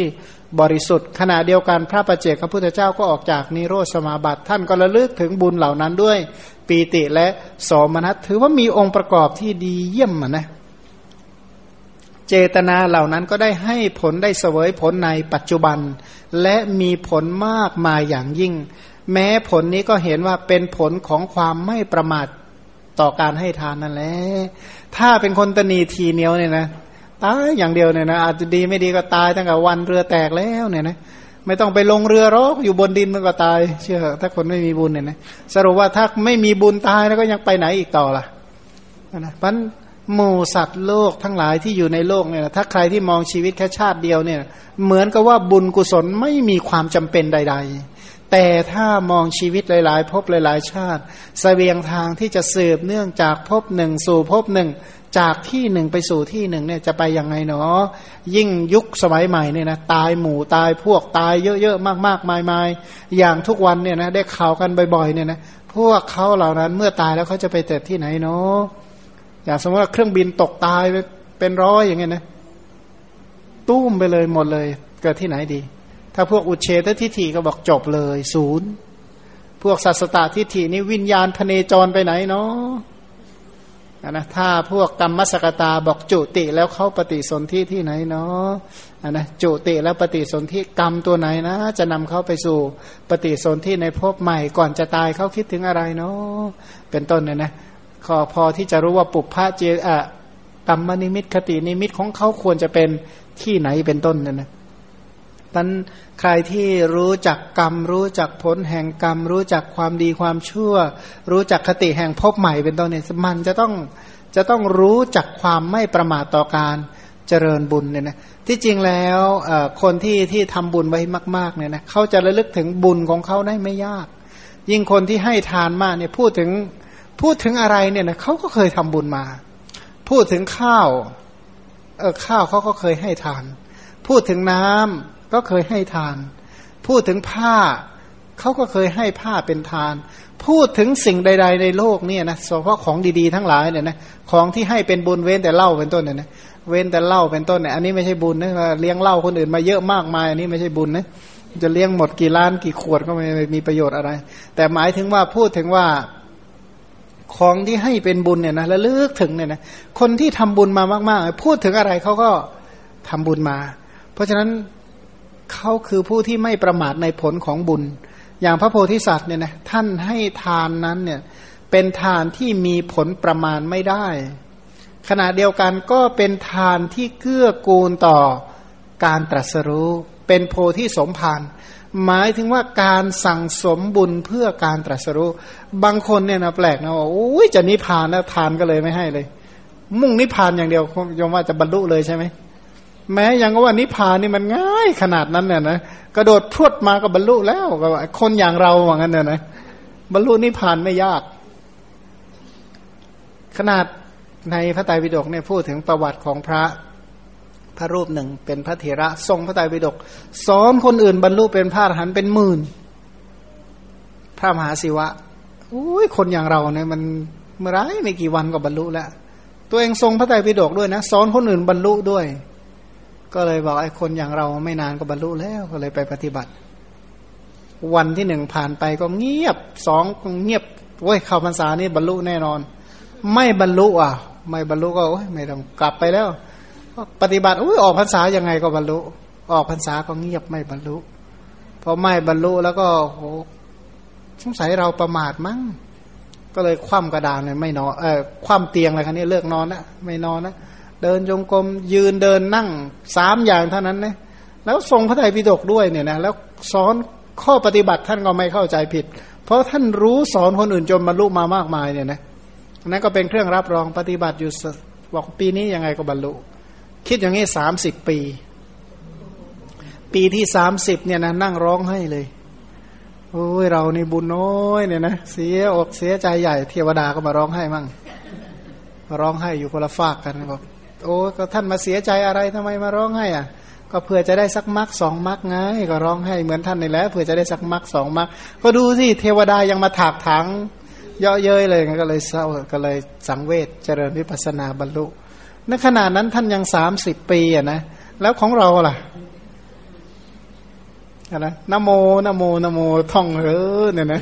บริสุทธิ์ขณะเดียวกันพระประเจกพระพุทธเจ้าก็ออกจากนิโรธสมาบัติ ท่านก็ระลึกถึงบุญเหล่านั้นด้วยปีติและสมนัตถือว่ามีองค์ประกอบที่ดีเยี่ยมนะเจตนาเหล่านั้นก็ได้ให้ผลได้เสวยผลในปัจจุบัน และมีผลมากมายอย่างยิ่ง แม้ผลนี้ก็เห็นว่าเป็นผลของความไม่ประมาทต่อการให้ทานนั่นแหละ ถ้าเป็นคนตนีทีเหนียวเนี่ยนะตายอย่างเดียวเนี่ยนะอาจจะดีไม่ดีก็ตายตั้งแต่วันเรือแตกแล้วเนี่ยนะไม่ต้องไปลงเรือรอกอยู่บนดินมันก็ตาย เชื่อ ถ้าคนไม่มีบุญเนี่ยนะสรุปว่าถ้าไม่มีบุญตายแล้วก็ยังไปไหนอีกต่อล่ะนะมันหมู่สัตว์โลกทั้งหลายที่อยู่ในโลกเนี่ยถ้าใครที่มองชีวิตแค่ชาติเดียวเนี่ย เหมือนกับว่าบุญกุศลไม่มีความจำเป็นใด ๆ แต่ถ้ามองชีวิตหลาย ๆ พบหลาย ๆ ชาติสเสบียงทางที่จะสืบเนื่องจากพบหนึ่งสู่พบหนึ่งจากที่หนึ่งไปสู่ที่หนึ่งเนี่ยจะไปยังไงเนาะยิ่งยุคสมัยใหม่เนี่ยนะตายหมู่ตายพวกตายเยอะๆมากๆมายๆอย่างทุกวันเนี่ยนะได้ข่าวกันบ่อยๆเนี่ยนะพวกเขาเหล่านั้นเมื่อตายแล้วเขาจะไปเกิดที่ไหนเนาะอย่างสมมติว่าเครื่องบินตกตายไปเป็นร้อยอย่างเงี้ยนะตุ้มไปเลยหมดเลย เกิดที่ไหนดี ถ้าพวกอุเฉททิฏฐิก็บอกจบเลยศูนย์พวกสัสตตทิฏฐินี่วิญญาณพเนจรไปไหนเนาะนะถ้าพวกกรรมสกตาบอกจุติแล้วเขาปฏิสนธิที่ไหนเนาะนะจุติแล้วปฏิสนธิกรรมตัวไหนนะ จะนำเขาไปสู่ปฏิสนธิในภพใหม่ก่อนจะตายเขาคิดถึงอะไรเนาะเป็นต้นเนี่ยนะขอพอที่จะรู้ว่าปุพพะเจอะกรรมนิมิตคตินิมิตของเขาควรจะเป็นที่ไหนเป็นต้นเนี่ยนะ มันใครที่รู้จักกรรม รู้จักผลแห่งกรรม รู้จักความดีความชั่ว รู้จักคติแห่งพบใหม่เป็นต้นเนี่ยมันจะต้องจะต้องรู้จักความไม่ประมาทต่อการเจริญบุญเนี่ยนะที่จริงแล้วคนที่ที่ทำบุญไว้มากๆเนี่ยนะเขาจะระลึกถึงบุญของเขาได้ไม่ยาก ยิ่งคนที่ให้ทานมากเนี่ยพูดถึงพูดถึงอะไรเนี่ยนะเขาก็เคยทำบุญมา พูดถึงข้าวเออข้าวเขาก็เคยให้ทาน พูดถึงน้ำ ก็เคยให้ทาน พูดถึงผ้าเขาก็เคยให้ผ้าเป็นทาน พูดถึงสิ่งใด ๆ ในโลกเนี่ยนะเฉพาะของดีๆทั้งหลายเนี่ยนะของที่ให้เป็นบุญเว้นแต่เหล้าเป็นต้นเนี่ยนะเว้นแต่เหล้าเป็นต้นเนี่ยอันนี้ไม่ใช่บุญนะเลี้ยงเหล้าคนอื่นมาเยอะมากมาย อันนี้ไม่ใช่บุญนะจะเลี้ยงหมดกี่ล้านกี่ขวดก็ไม่มีประโยชน์อะไร แต่หมายถึงว่าพูดถึงว่าของที่ให้เป็นบุญเนี่ยนะและลึกถึงเนี่ยนะคนที่ทำบุญมามาก ๆ พูดถึงอะไรเขาก็ทำบุญมา เพราะฉะนั้น เขาคือผู้ที่ไม่ประมาทในผลของบุญ อย่างพระโพธิสัตว์เนี่ยนะท่านให้ทานนั้นเนี่ยเป็นทานที่มีผลประมาณไม่ได้ ขณะเดียวกันก็เป็นทานที่เกื้อกูลต่อการตรัสรู้ เป็นโพธิสมภารหมายถึงว่าการสั่งสมบุญเพื่อการตรัสรู้ บางคนเนี่ยนะแปลกนะว่าโอ้ยจะนิพพานแล้วทานก็เลยไม่ให้เลย มุ่งนิพพานอย่างเดียวยมว่าจะบรรลุเลยใช่ไหม แม้ยังว่านิพพานนี่มันง่ายขนาดนั้นเนี่ยนะกระโดดพรวดมาก็บรรลุแล้วคนอย่างเราว่างั้นเนี่ยนะบรรลุนิพพานไม่ยาก ขนาดในพระไตรปิฎกเนี่ยพูดถึงประวัติของพระพระรูปหนึ่ง เป็นพระเถระทรงพระไตรปิฎกสอนคนอื่นบรรลุเป็นพระอรหันต์เป็นหมื่น พระมหาศิวะอุ้ยคนอย่างเราเนี่ยมันเมื่อไรไม่กี่วันก็บรรลุแล้ว ตัวเองทรงพระไตรปิฎกด้วยนะสอนคนอื่นบรรลุด้วย ก็เลยบอกไอ้คนอย่างเราไม่นานก็บรรลุแล้วก็เลยไปปฏิบัติ วันที่หนึ่งผ่านไปก็เงียบสองเงียบโอ้ยเข้าพรรษานี่บรรลุแน่นอน ไม่บรรลุอะ ไม่บรรลุก็โอ้ยไม่ต้องกลับไปแล้ว ปฏิบัติอุ้ยออกพรรษายังไงก็บรรลุ ออกพรรษาก็เงียบไม่บรรลุพอไม่บรรลุแล้วก็โหสงสัยเราประมาทมั้งก็เลยคว่ำกระดานเลยไม่นอนเออคว่ำเตียงอะไรคันนี้เลิกนอนนะไม่นอนนะ เดินจงกรมยืนเดินนั่งสามอย่างเท่านั้นนะแล้วทรงพระไตรปิฎกด้วยเนี่ยนะแล้วสอนข้อปฏิบัติท่านก็ไม่เข้าใจผิด เพราะท่านรู้สอนคนอื่นจนบรรลุมามากมายเนี่ยนะนั่นก็เป็นเครื่องรับรองปฏิบัติอยู่บอกปีนี้ยังไงก็บรรลุ คิดอย่างนี้สามสิบปี ปีที่สามสิบเนี่ยนะนั่งร้องให้เลยโอ้ยเรานี่บุญน้อยเนี่ยนะเสียอกเสียใจใหญ่เทวดาก็มาร้องให้มั่งร้องให้อยู่คนละฝากกันบอก โอ้ก็ท่านมาเสียใจอะไรทำไมมาร้องให้อะ ก็เพื่อจะได้สักมักสองมักไงก็ร้องให้เหมือนท่านนี่แหละเพื่อจะได้สักมักสองมักก็ดูสิเทวดายังมาถากถังเยาะเย้ยเลยก็เลยเศร้าก็เลยสังเวชเจริญวิปัสนาบรรลุในขณะนั้นท่านยังสามสิบปีอะนะแล้วของเราล่ะนะนโมนโมนโมท่องเออเนี่ยนะ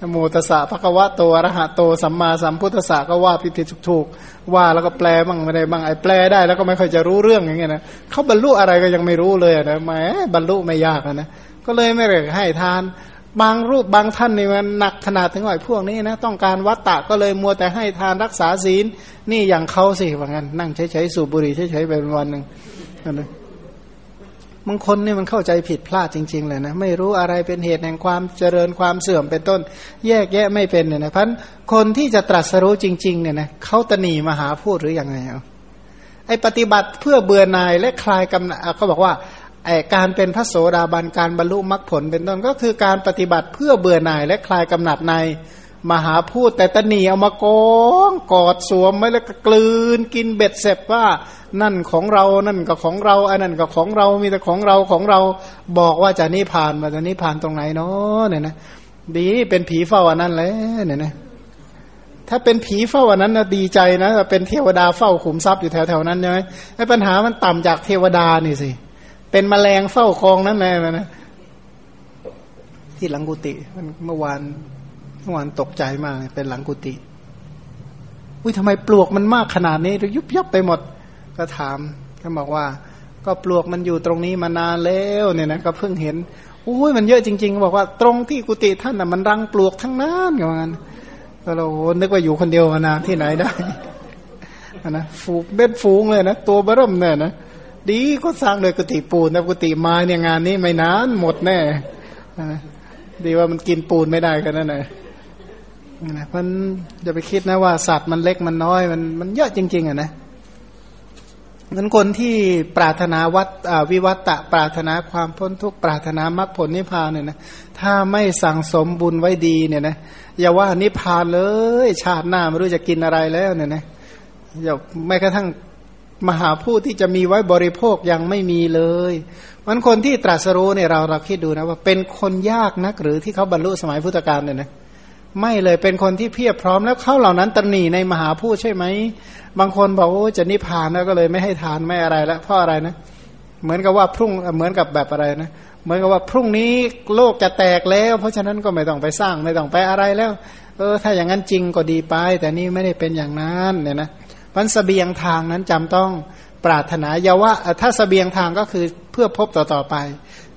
นโมตสะภะคะวะโตอรหะโตสัมมาสัมพุทธสะก็ว่าผิดผิดถูกว่าแล้วก็แปลบ้างไม่ได้บ้างไอ้แปลได้แล้วก็ไม่ค่อยจะรู้เรื่องอย่างเงี้ยนะเขาบรรลุอะไรก็ยังไม่รู้เลยนะแหมบรรลุไม่ยากนะก็เลยไม่เลยให้ทาน บางรูปบางท่านนี่มันหนักขนาดถึงว่าพวกนี้นะต้องการวัตตะก็เลยมัวแต่ให้ทานรักษาศีลนี่อย่างเขาสิว่างั้นนั่งใช้ๆสูบบุหรี่ใช้ๆไปวันหนึ่งนะ บางคนนี่มันเข้าใจผิดพลาดจริง ๆ เลยนะไม่รู้อะไรเป็นเหตุแห่งความเจริญความเสื่อมเป็นต้น แยกแยะไม่เป็นเนี่ยนะพันคนที่จะตรัสรู้จริง ๆ เนี่ยนะเขาตนีมาหาพูดหรืออยังไงเอาไอปฏิบัติเพื่อเบื่อนายและคลายกำหนัดเขาบอกว่าไอการเป็นพระโสดาบันการบรรลุมรรคผลเป็นต้นก็คือการปฏิบัติเพื่อเบื่อนายและคลายกำหนัดใน มหาพูดแต่ตะนีเอามากองกอดสวมไว้แล้วก็กลืนกินเบ็ดเสร็จว่า นั่นของเรานั่นก็ของเราอันนั้นก็ของเรามีแต่ของเราของเราบอกว่าจะนิพานมาจะนิพานตรงไหนเนาะเนี่ยนะดีเป็นผีเฝ้าอันนั้นเลยเนี่ยนะถ้าเป็นผีเฝ้าอันนั้นนะดีใจนะเป็นเทวดาเฝ้าขุมทรัพย์อยู่แถวๆนั้นใช่ไหมไอ้ปัญหามันต่ำจากเทวดานี่สิเป็นมแมลงเฝ้าคลองนั่นแหละนะที่หลังกุฏิมันเมื่อวาน เมื่อวานตกใจมากเป็นหลังกุฏิอุ้ยทำไมปลวกมันมากขนาดนี้ยุบยับไปหมดก็ถามก็บอกว่า ก็ปลวกมันอยู่ตรงนี้มานานแล้วเนี่ยนะก็เพิ่งเห็นอุ้ยมันเยอะจริงๆบอกว่าตรงที่กุฏิท่านน่ะมันรังปลวกทั้งนั้นอย่างนั้นก็เรานึกว่าอยู่คนเดียวมานะที่ไหนได้นะฝูงเบ็ดฝูงเลยนะตัวเบิ่มเนี่ยนะดีก็สร้างโดยกุฏิปูนนะกุฏิไม้เนี่ยงานนี้ไม่นานหมดแน่ดีว่ามันกินปูนไม่ได้กันนั่นแหละ นะมันจะไปคิดนะว่าสัตว์มันเล็กมันน้อยมันมันเยอะจริง ๆอะนะนั้นคนที่ปรารถนาวัตวิวัตตะปรารถนาความพ้นทุกข์ปรารถนามรรคผลนิพพานเนี่ยนะถ้าไม่สั่งสมบุญไว้ดีเนี่ยนะอย่าว่านิพพานเลย ชาติหน้าไม่รู้จะกินอะไรแล้วเนี่ยนะอย่าแม้กระทั่งมหาผู้ที่จะมีไว้บริโภคยังไม่มีเลยมันคนที่ตรัสรู้เนี่ยเราเราคิดดูนะว่าเป็นคนยากนักหรือที่เขาบรรลุสมัยพุทธกาลเนี่ยนะ ไม่เลยเป็นคนที่เพียบพร้อมแล้วเขาเหล่านั้นตรณีในมหาพูดใช่ไหม บางคนบอกโอ้จะนิพพานแล้วก็เลยไม่ให้ทานไม่อะไรแล้วเพราะอะไรนะ เหมือนกับว่าพรุ่งเหมือนกับแบบอะไรนะเหมือนกับว่าพรุ่งนี้โลกจะแตกแล้ว เพราะฉะนั้นก็ไม่ต้องไปสร้างไม่ต้องไปอะไรแล้ว เออ ถ้าอย่างนั้นจริงก็ดีไป แต่นี่ไม่ได้เป็นอย่างนั้นเนี่ยนะพันสเสบียงทางนั้นจำต้องปรารถนายาว่าถ้าสเสบียงทางก็คือเพื่อพบต่อต่อไป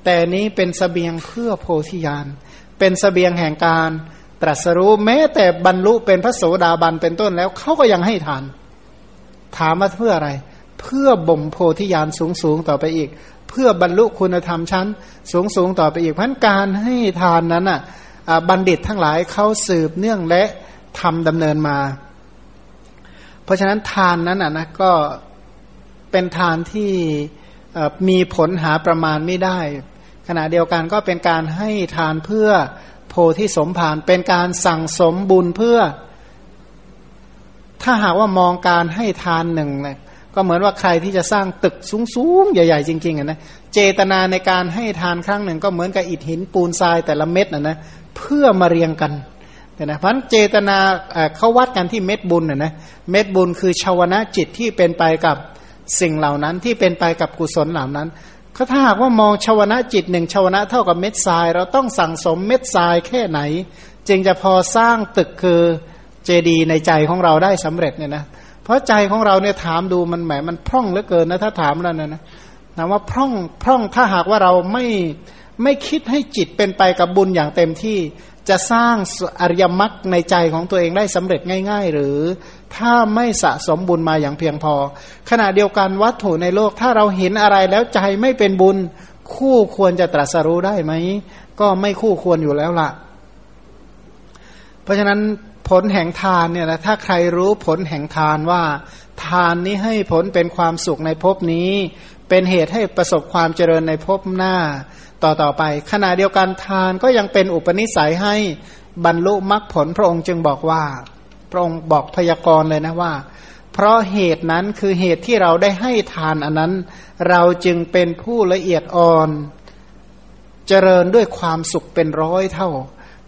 แต่นี้เป็นสเสบียงเพื่อโพธิญาณเป็นสเสบียงแห่งการ ตรัสรู้แม้แต่บรรลุเป็นพระโสดาบันเป็นต้นแล้วเขาก็ยังให้ทาน ถามว่าเพื่ออะไร เพื่อบ่มโพธิญาณสูงสูงต่อไปอีก เพื่อบรรลุคุณธรรมชั้น สูงสูงต่อไปอีกพันการให้ทานนั้นอะบัณฑิตทั้งหลายเขาสืบเนื่องและทำดำเนินมา เพราะฉะนั้นทานนั้นอะนะก็เป็นทานที่มีผลหาประมาณไม่ได้ ขณะเดียวกันก็เป็นการให้ทานเพื่อ โพธิสมภารเป็นการสั่งสมบุญเพื่อ ถ้าหากว่ามองการให้ทานหนึ่งเนี่ยก็เหมือนว่าใครที่จะสร้างตึกสูงๆ ใหญ่ ๆ จริงๆนะเจตนาในการให้ทานครั้งหนึ่ง ก็เหมือนกับอิฐหินปูนทรายแต่ละเม็ดนะนะเพื่อมาเรียงกันเนี่ยนะเพราะเจตนาเขาวัดกันที่เม็ดบุญนะนะเม็ดบุญคือชาวนะจิตที่เป็นไปกับสิ่งเหล่านั้นที่เป็นไปกับกุศลเหล่านั้น ก็ถ้าหากว่ามองชาวนะจิตหนึ่งชาวนะเท่ากับเม็ดทราย เราต้องสั่งสมเม็ดทรายแค่ไหน จึงจะพอสร้างตึกคือเจดีในใจของเราได้สำเร็จเนี่ยนะเพราะใจของเราเนี่ยถามดูมันแหมมันพร่องเหลือเกินนะถ้าถามแล้วนะนะถามว่าพร่องพร่องถ้าหากว่าเราไม่ไม่คิดให้จิตเป็นไปกับบุญอย่างเต็มที่ จะสร้างอริยมรรคในใจของตัวเองได้สำเร็จง่าย ๆ หรือถ้าไม่สะสมบุญมาอย่างเพียงพอ ขณะเดียวกันวัตถุในโลกถ้าเราเห็นอะไรแล้วใจไม่เป็นบุญ คู่ควรจะตรัสรู้ได้ไหม ก็ไม่คู่ควรอยู่แล้วล่ะ เพราะฉะนั้นผลแห่งทานเนี่ยนะถ้าใครรู้ผลแห่งทานว่า ทานนี้ให้ผลเป็นความสุขในภพนี้ เป็นเหตุให้ประสบความเจริญในภพหน้า ต่อต่อไป ขณะเดียวกันทานก็ยังเป็นอุปนิสัยให้บรรลุมรรคผลพระองค์จึงบอกว่า พระองค์บอกพยากรณ์เลยนะว่า เพราะเหตุนั้นคือเหตุที่เราได้ให้ทานอันนั้น เราจึงเป็นผู้ละเอียดอ่อน เจริญด้วยความสุขเป็นร้อยเท่า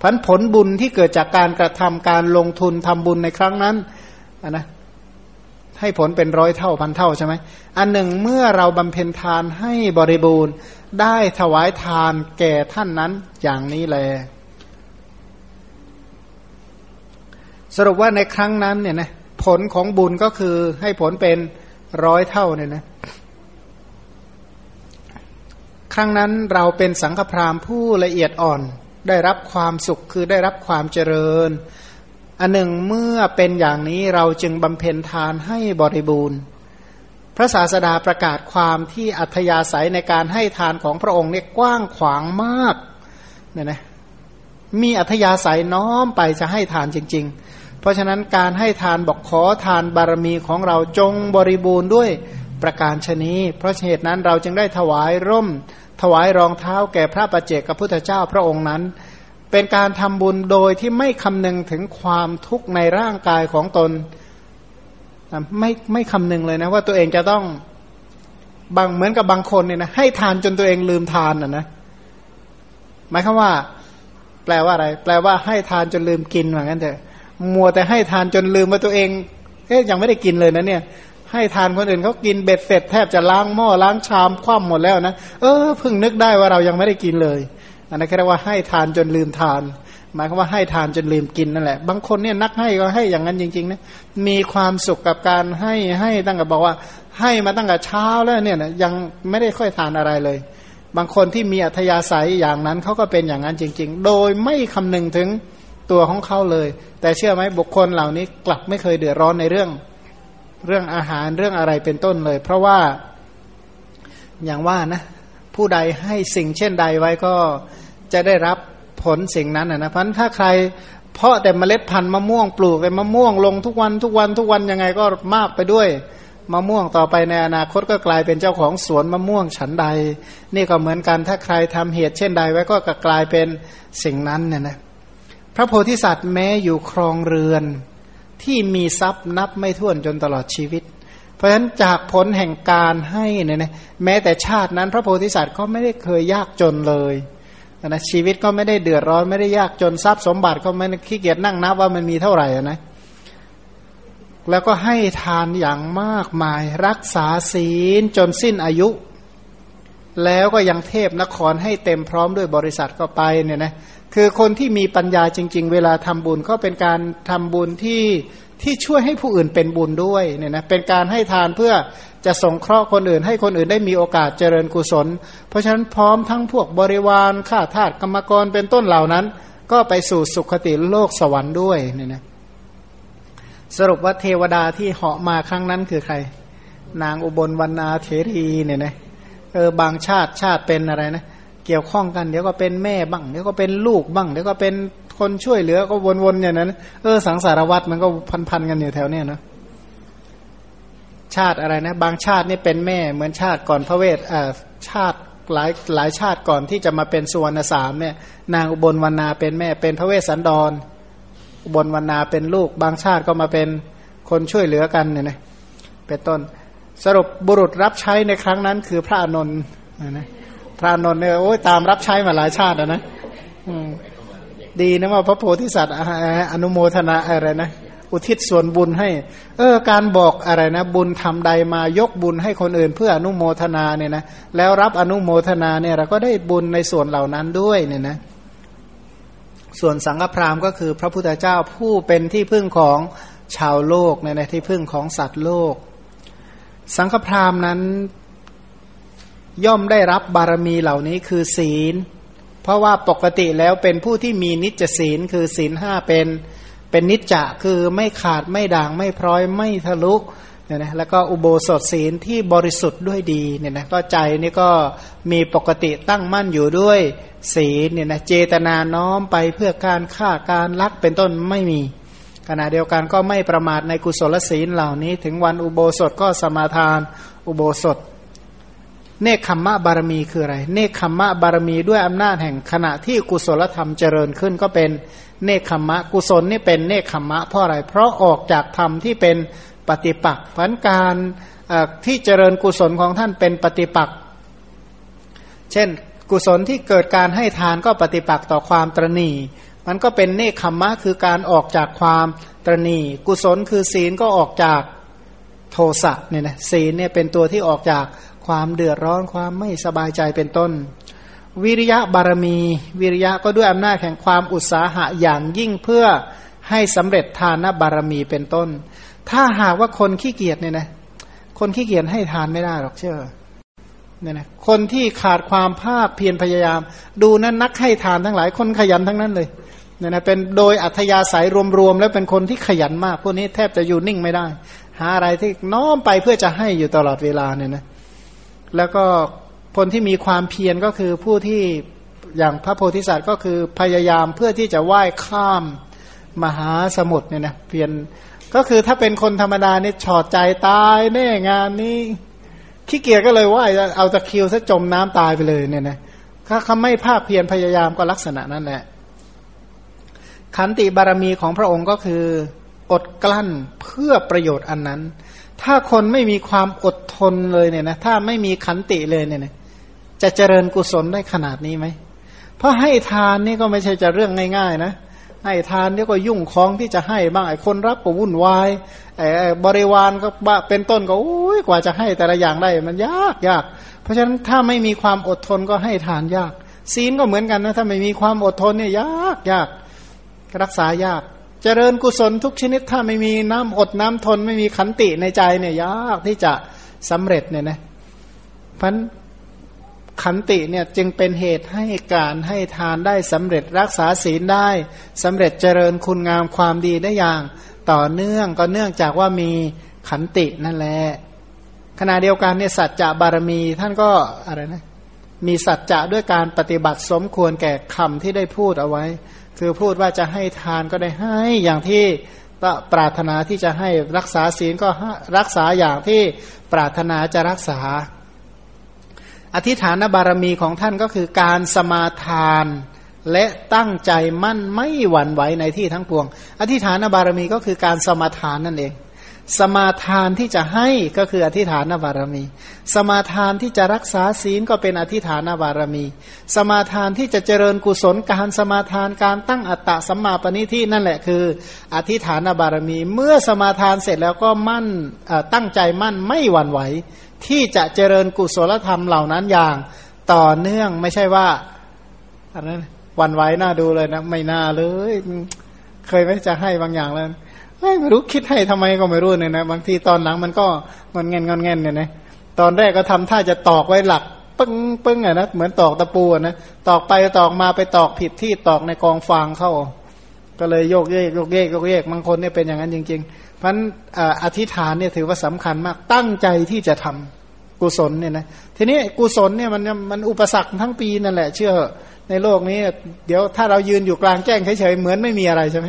พันผลบุญที่เกิดจากการกระทำการลงทุนทำบุญในครั้งนั้นนนะ ให้ผลเป็นร้อยเท่าพันเท่าใช่ไหมอันหนึ่งเมื่อเราบำเพ็ญทานให้บริบูรณ์ได้ถวายทานแก่ท่านนั้นอย่างนี้แล สรุปว่าในครั้งนั้นเนี่ยนะผลของบุญก็คือให้ผลเป็นร้อยเท่าเนี่ยนะครั้งนั้นเราเป็นสังฆพราหมณ์ผู้ละเอียดอ่อน ได้รับความสุขคือได้รับความเจริญ อันหนึ่งเมื่อเป็นอย่างนี้เราจึงบำเพ็ญทานให้บริบูรณ์ พระศาสดาประกาศความที่อัธยาศัยในการให้ทานของพระองค์เนี่ยกว้างขวางมากเนี่ยนะมีอัธยาศัยน้อมไปจะให้ทานจริง ๆ เพราะฉะนั้นการให้ทานบอกขอทานบารมีของเราจงบริบูรณ์ด้วยประการชนีเพราะเหตุนั้นเราจึงได้ถวายร่ม ถวายรองเท้าแก่พระประเจกับพุทธเจ้าพระองค์นั้น เป็นการทำบุญโดยที่ไม่คำนึงถึงความทุกข์ในร่างกายของตน ไม่ไม่คำนึงเลยนะว่าตัวเองจะต้องบางเหมือนกับบางคนเนี่ยนะให้ทานจนตัวเองลืมทานอะนะหมายความว่า แปลว่าอะไร แปลว่าให้ทานจนลืมกินเหมือนกันเถอะมัวแต่ให้ทานจนลืมว่าตัวเองเอ๊ยยังไม่ได้กินเลยนะเนี่ย ให้ทานคนอื่นเขากินเบ็ดเสร็จแทบจะล้างหม้อล้างชามคว่ำหมดแล้วนะเออเพิ่งนึกได้ว่าเรายังไม่ได้กินเลย อันนั้นเรียกว่าให้ทานจนลืมทาน หมายความว่าให้ทานจนลืมกินนั่นแหละ บางคนเนี่ยนักให้ก็ให้อย่างนั้นจริงๆนะมีความสุขกับการให้ให้ตั้งแต่บอกว่า ให้มาตั้งแต่เช้าแล้วเนี่ยนะยังไม่ได้ค่อยทานอะไรเลย บางคนที่มีอัธยาศัยอย่างนั้นเขาก็เป็นอย่างนั้นจริง ๆ โดยไม่คำนึงถึงตัวของเขาเลย แต่เชื่อไหมบุคคลเหล่านี้กลับไม่เคยเดือดร้อนในเรื่องเรื่องอาหารเรื่องอะไรเป็นต้นเลย เพราะว่าอย่างว่านะ ผู้ใดให้สิ่งเช่นใดไว้ก็จะได้รับผลสิ่งนั้นนะเพราะถ้าใครเพาะแต่เมล็ดพันธุ์มะม่วงปลูกแต่มะม่วงลงทุกวันทุกวันทุกวันยังไงก็มากไปด้วยมะม่วงต่อไปในอนาคตก็กลายเป็นเจ้าของสวนมะม่วงฉันใด นี่ก็เหมือนกันถ้าใครทำเหตุเช่นใดไว้ก็กลายเป็นสิ่งนั้นเนี่ยนะพระโพธิสัตว์แม้อยู่ครองเรือนที่มีทรัพย์นับไม่ถ้วนจนตลอดชีวิต เพราะฉะนั้นจากผลแห่งการให้เนี่ยนะแม้แต่ชาตินั้น พระโพธิสัตว์ก็ไม่ได้เคยยากจนเลยนะชีวิตก็ไม่ได้เดือดร้อนไม่ได้ยากจนทรัพย์สมบัติก็ไม่ขี้เกียจนั่งนับว่ามันมีเท่าไหร่นะแล้วก็ให้ทานอย่างมากมาย รักษาศีลจนสิ้นอายุ แล้วก็ยังเทพนครให้เต็มพร้อมด้วยบริษัทก็ไปเนี่ยนะคือคนที่มีปัญญาจริง ๆ เวลาทำบุญก็เป็นการทำบุญที่ ที่ช่วยให้ผู้อื่นเป็นบุญด้วยเนี่ยนะเป็นการให้ทานเพื่อจะสงเคราะห์คนอื่น ให้คนอื่นได้มีโอกาสเจริญกุศล เพราะฉะนั้นพร้อมทั้งพวกบริวารข้าทาสกรรมกรเป็นต้นเหล่านั้น ก็ไปสู่สุขติโลกสวรรค์ด้วยเนี่ยนะสรุปว่าเทวดาที่เหาะมาครั้งนั้นคือใคร นางอุบลวรรณาเทรีเนี่ยนะเออบางชาติชาติเป็นอะไรนะเกี่ยวข้องกันเดี๋ยวก็เป็นแม่บ้างเดี๋ยวก็เป็นลูกบ้างเดี๋ยวก็เป็น คนช่วยเหลือก็วนๆอย่างนั้นเออสังสารวัตรมันก็พันๆกันอยู่แถวเนี้ยนะชาติอะไรนะ บางชาตินี่เป็นแม่เหมือนชาติก่อนพระเวทอ่าชาติหลายหลายชาติก่อนที่จะมาเป็นสุวรรณสามเนี่ย นางอุบลวรรณาเป็นแม่เป็นพระเวสสันดร อุบลวรรณาเป็นลูก บางชาติก็มาเป็นคนช่วยเหลือกันเนี่ยนะเป็นต้นสรุปบุรุษรับใช้ในครั้งนั้นคือพระอนนท์นะพระนนท์เนี่ยโอ้ยตามรับใช้มาหลายชาตินะ ดีนะว่าพระโพธิสัตว์อนุโมทนาอะไรนะ อุทิศส่วนบุญให้ เออ การบอกอะไรนะ บุญทำใดมายกบุญให้คนอื่น เพื่ออนุโมทนาเนี่ยนะแล้วรับอนุโมทนาเนี่ยเราก็ได้บุญในส่วนเหล่านั้นด้วยเนี่ยนะส่วนสังฆพราหมณ์ก็คือพระพุทธเจ้าผู้เป็นที่พึ่งของชาวโลกเนี่ยนะที่พึ่งของสัตว์โลก สังฆพราหมณ์นั้นย่อมได้รับบารมีเหล่านี้คือศีล เพราะว่าปกติแล้วเป็นผู้ที่มีนิจศีลคือศีลห้าเป็นเป็นนิจจะคือไม่ขาดไม่ด่างไม่พร้อยไม่ทะลุเนี่ยนะแล้วก็อุโบสถศีลที่บริสุทธิ์ด้วยดีเนี่ยนะก็ใจนี่ก็มีปกติตั้งมั่นอยู่ด้วยศีลเนี่ยนะเจตนาน้อมไปเพื่อการฆ่าการลักเป็นต้นไม่มี ขณะเดียวกันก็ไม่ประมาทในกุศลศีลเหล่านี้ ถึงวันอุโบสถก็สมาทานอุโบสถ เนคขมมะบารมีคืออะไร เนคขมมะบารมีด้วยอำนาจแห่งขณะที่กุศลธรรมเจริญขึ้นก็เป็นเนคขมมะ กุศลนี่เป็นเนคขมมะเพราะอะไร เพราะออกจากธรรมที่เป็นปฏิปักษ์ผันการที่เจริญกุศลของท่านเป็นปฏิปักษ์เช่น กุศลที่เกิดการให้ทานก็ปฏิปักษ์ต่อความตรณีมันก็เป็นเนคขมมะคือการออกจากความตรณีกุศลคือศีลก็ออกจากโทสะเนี่ยนะศีลเนี่ยเป็นตัวที่ออกจาก ความเดือดร้อนความไม่สบายใจเป็นต้น วิริยะบารมี วิริยะก็ด้วยอำนาจแห่งความอุตสาหะอย่างยิ่งเพื่อให้สำเร็จทานบารมีเป็นต้น ถ้าหากว่าคนขี้เกียจเนี่ยนะคนขี้เกียจให้ทานไม่ได้หรอกเชื่อเนี่ยนะคนที่ขาดความภาคเพียรพยายาม ดูนั้นนักให้ทานทั้งหลาย คนขยันทั้งนั้นเลยเนี่ยนะเป็นโดยอัธยาศัยรวมๆแล้วเป็นคนที่ขยันมาก พวกนี้แทบจะอยู่นิ่งไม่ได้ หาอะไรที่น้อมไปเพื่อจะให้อยู่ตลอดเวลาเนี่ยนะ แล้วก็คนที่มีความเพียรก็คือผู้ที่อย่างพระโพธิสัตว์ก็คือพยายามเพื่อที่จะว่ายข้ามมหาสมุทรเนี่ยนะเพียรก็คือถ้าเป็นคนธรรมดาเนี่ฉอดใจตายแน่งานนี้ขี้เกียจก็เลยว่ายเอาตะคิวซะจมน้ำตายไปเลยเนี่ยนะถ้าเขาไม่ภาคเพียรพยายามก็ลักษณะนั้นแหละ ขันติบารมีของพระองค์ก็คืออดกลั้นเพื่อประโยชน์อันนั้น ถ้าคนไม่มีความอดทนเลยเนี่ยนะถ้าไม่มีขันติเลยเนี่ยนะจะเจริญกุศลได้ขนาดนี้ไหม เพราะให้ทานนี่ก็ไม่ใช่จะเรื่องง่าย ๆ นะให้ทานนี่ก็ยุ่งคล้องที่จะให้บ้างไอ้คนรับก็วุ่นวายไอ้บริวารก็เป็นต้นก็โอ้ยกว่าจะให้แต่ละอย่างได้มันยากยาก เพราะฉะนั้นถ้าไม่มีความอดทนก็ให้ทานยาก ศีลก็เหมือนกันนะถ้าไม่มีความอดทนเนี่ยยากยากรักษายาก เจริญกุศลทุกชนิดถ้าไม่มีน้ำอดน้ำทนไม่มีขันติในใจเนี่ยยากที่จะสำเร็จเนี่ยนะพันขันติเนี่ยจึงเป็นเหตุให้การให้ทานได้สำเร็จรักษาศีลได้สำเร็จเจริญคุณงามความดีได้อย่าง ต่อเนื่องก็เนื่องจากว่ามีขันตินั่นแหละขณะเดียวกันเนี่ยสัจจะบารมีท่านก็อะไรนะมีสัจจะด้วยการปฏิบัติสมควรแก่คำที่ได้พูดเอาไว้ คือพูดว่าจะให้ทานก็ได้ให้อย่างที่ปรารถนาที่จะให้รักษาศีลก็รักษาอย่างที่ปรารถนาจะรักษา อธิฐานบารมีของท่านก็คือการสมาทานและตั้งใจมั่นไม่หวั่นไหวในที่ทั้งปวง อธิฐานบารมีก็คือการสมาทานนั่นเอง สมาทานที่จะให้ก็คืออธิฐานบารมี สมาทานที่จะรักษาศีลก็เป็นอธิฐานบารมี สมาทานที่จะเจริญกุศลการสมาทานการตั้งอัตตะสัมมาปณิที่นั่นแหละคือ อธิฐานบารมี เมื่อสมาทานเสร็จแล้วก็มั่นตั้งใจมั่นไม่หวั่นไหว ที่จะเจริญกุศลธรรมเหล่านั้นอย่างต่อเนื่องไม่ใช่ว่าอะไรนะวันไหวน่าดูเลยนะไม่น่าเลย เคยไม่จะให้บางอย่างแล้ว ไม่รู้คิดให้ทำไมก็ไม่รู้เนี่ยนะ บางทีตอนหลังมันก็มันเงนเงินเงนเนี่ยนะตอนแรกก็ทำท่าจะตอกไว้หลักปึ้งปึ้งอะนะเหมือนตอกตะปูนะตอกไปตอกมาไปตอกผิดที่ตอกในกองฟางเข้า ก็เลยโยกเยกโยกเยกโยกเยกบางคนเนี่ยเป็นอย่างนั้นจริง ๆ เพราะอธิษฐานเนี่ยถือว่าสำคัญมากตั้งใจที่จะทำกุศลเนี่ยนะทีนี้กุศลเนี่ยมันมันอุปสรรคทั้งปีนั่นแหละ เชื่อในโลกนี้ เดี๋ยวถ้าเรายืนอยู่กลางแจ้งเฉยๆเหมือนไม่มีอะไรใช่ไหม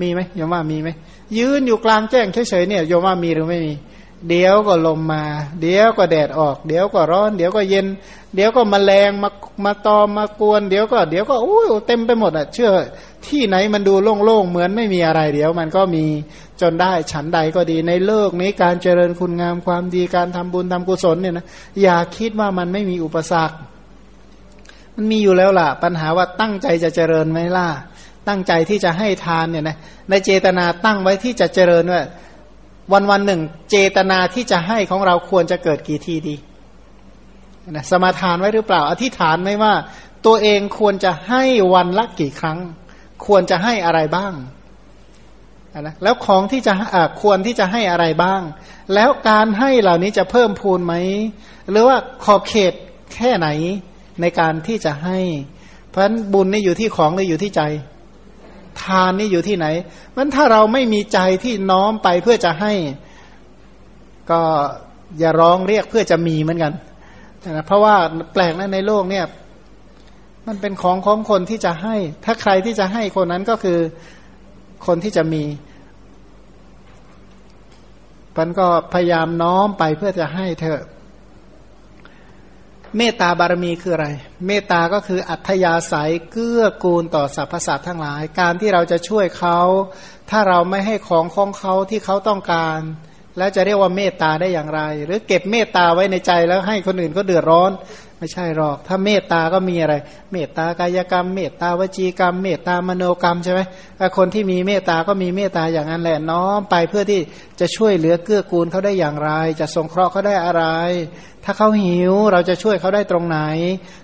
มีไหมโยมว่ามีไหมยืนอยู่กลางแจ้งเฉยๆเนี่ยโยมว่ามีหรือไม่มี เดี๋ยวก็ลมมา เดี๋ยวก็แดดออก เดี๋ยวก็ร้อน เดี๋ยวก็เย็น เดี๋ยวก็มแมลงมามาตอมมากวน เดี๋ยวก็ เดี๋ยวก็อู้เต็มไปหมดอะ เชื่อ ที่ไหนมันดูโล่งๆเหมือนไม่มีอะไร เดี๋ยวมันก็มีจนได้ฉันใดก็ดีในโลกนี้การเจริญคุณงามความดีการทำบุญทำกุศลเนี่ยนะอย่าคิดว่ามันไม่มีอุปสรรค มันมีอยู่แล้วล่ะ ปัญหาว่าตั้งใจจะเจริญไหมล่ะ ตั้งใจที่จะให้ทานเนี่ยนะในเจตนาตั้งไว้ที่จะเจริญว่าวันวันหนึ่ง เจตนาที่จะให้ของเราควรจะเกิดกี่ทีดีนะสมาทานไว้หรือเปล่า อธิษฐานไหมว่า ตัวเองควรจะให้วันละกี่ครั้ง ควรจะให้อะไรบ้างนะแล้วของที่จะะควรที่จะให้อะไรบ้าง แล้วการให้เหล่านี้จะเพิ่มพูนไหม หรือว่าขอบเขตแค่ไหนในการที่จะให้ เพราะฉะนั้นบุญนี่อยู่ที่ของหรืออยู่ที่ใจ ทานนี่อยู่ที่ไหนมันถ้าเราไม่มีใจที่น้อมไปเพื่อจะให้ ก็อย่าร้องเรียกเพื่อจะมีเหมือนกันนะเพราะว่าแปลกนะในโลกเนี่ย มันเป็นของของคนที่จะให้ ถ้าใครที่จะให้คนนั้นก็คือคนที่จะมีมันก็พยายามน้อมไปเพื่อจะให้เธอ เมตตาบารมีคืออะไร เมตตาก็คืออัธยาศัยเกื้อกูลต่อสรรพสัตว์ทั้งหลาย การที่เราจะช่วยเขา ถ้าเราไม่ให้ของของเขาที่เขาต้องการ แล้วจะเรียกว่าเมตตาได้อย่างไร หรือเก็บเมตตาไว้ในใจแล้วให้คนอื่นก็เดือดร้อน ไม่ใช่หรอก ถ้าเมตตาก็มีอะไร เมตตากายกรรม เมตตาวจีกรรม เมตตามโนกรรมใช่ไหมคนที่มีเมตตาก็มีเมตตาอย่างนั้นแหละน้อมไปเพื่อที่จะช่วยเหลือเกื้อกูลเขาได้อย่างไร จะสงเคราะห์เขาได้อะไร ถ้าเขาหิวเราจะช่วยเขาได้ตรงไหน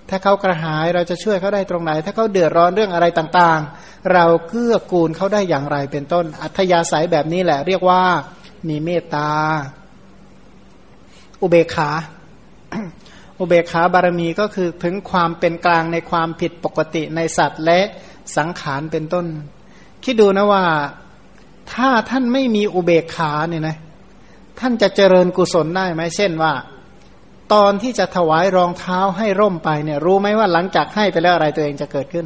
ถ้าเขากระหายเราจะช่วยเขาได้ตรงไหน ถ้าเขาเดือดร้อนเรื่องอะไรต่างๆ เราเกื้อกูลเขาได้อย่างไรเป็นต้น อัธยาศัยแบบนี้แหละ เรียกว่า มีเมตตา อุเบกขา อุเบกขาบารมีก็คือถึงความเป็นกลางในความผิดปกติในสัตว์และสังขารเป็นต้น คิดดูนะว่าถ้าท่านไม่มีอุเบกขาเนี่ยนะท่านจะเจริญกุศลได้ไหมเช่นว่า ตอนที่จะถวายรองเท้าให้ร่มไปเนี่ย รู้ไหมว่าหลังจากให้ไปแล้วอะไรตัวเองจะเกิดขึ้น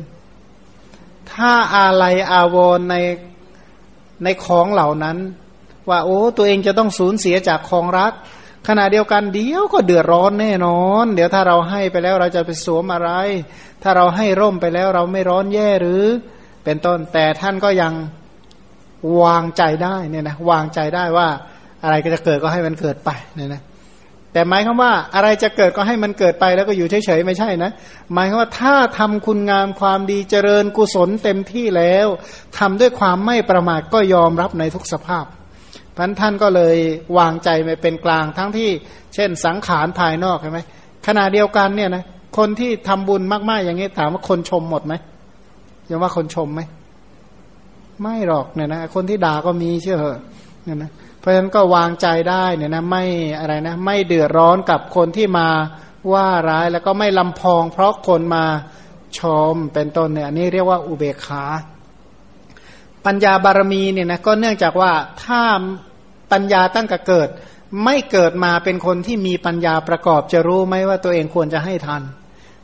ถ้าอาลัยอาวรในในของเหล่านั้น ว่าโอ้ตัวเองจะต้องสูญเสียจากของรัก ขณะเดียวกันเดี๋ยวก็เดือดร้อนแน่นอน เดี๋ยวถ้าเราให้ไปแล้วเราจะไปสวมอะไร ถ้าเราให้ร่มไปแล้วเราไม่ร้อนแย่หรือ เป็นต้นแต่ท่านก็ยังวางใจได้เนี่ยนะวางใจได้ว่าอะไรก็จะเกิดก็ให้มันเกิดไปเนี่ยนะแต่หมายควาว่าอะไรจะเกิดก็ให้มันเกิดไปแล้วก็อยู่เฉยๆไม่ใช่นะหมายควาว่าถ้าทำคุณงามความดีเจริญกุศลเต็มที่แล้วทำด้วยความไม่ประมาทก็ยอมรับในทุกสภาพ พันท่านก็เลยวางใจไปเป็นกลางทั้งที่ เช่นสังขารภายนอกใช่ไหมขณะเดียวกันเนี่ยนะคนที่ทำบุญมาก ๆ อย่างนี้ถามว่าคนชมหมดไหมยังว่าคนชมไหมไม่หรอกเนี่ยนะคนที่ด่าก็มีเชื่อเหอะเนี่ยนะเพราะฉะนั้นก็วางใจได้เนี่ยนะไม่อะไรนะไม่เดือดร้อนกับคนที่มาว่าร้ายแล้วก็ไม่ลำพอง เพราะคนมาชมเป็นต้นเนี่ยนี่เรียกว่าอุเบกขา ปัญญาบารมีเนี่ยนะก็เนื่องจากว่าถ้าปัญญาตั้งแต่เกิด ไม่เกิดมาเป็นคนที่มีปัญญาประกอบจะรู้ไหมว่าตัวเองควรจะให้ทัน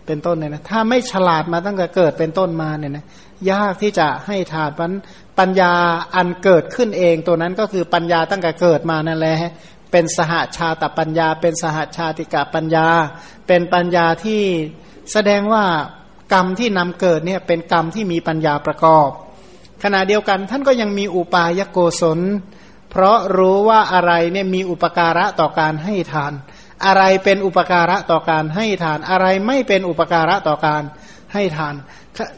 เป็นต้นเนี่ยนะถ้าไม่ฉลาดมาตั้งแต่เกิดเป็นต้นมาเนี่ยนะยากที่จะให้ทานมันปัญญาอันเกิดขึ้นเองตัวนั้นก็คือปัญญาตั้งแต่เกิดมานั่นแหละเป็นสหาชาตปัญญา เป็นสหาชาติกาปัญญา เป็นปัญญาที่แสดงว่ากรรมที่นำเกิดเนี่ยเป็นกรรมที่มีปัญญาประกอบ ขณะเดียวกันท่านก็ยังมีอุปายโกศล เพราะรู้ว่าอะไรเนี่ยมีอุปการะต่อการให้ทาน อะไรเป็นอุปการะต่อการให้ทาน อะไรไม่เป็นอุปการะต่อการให้ทาน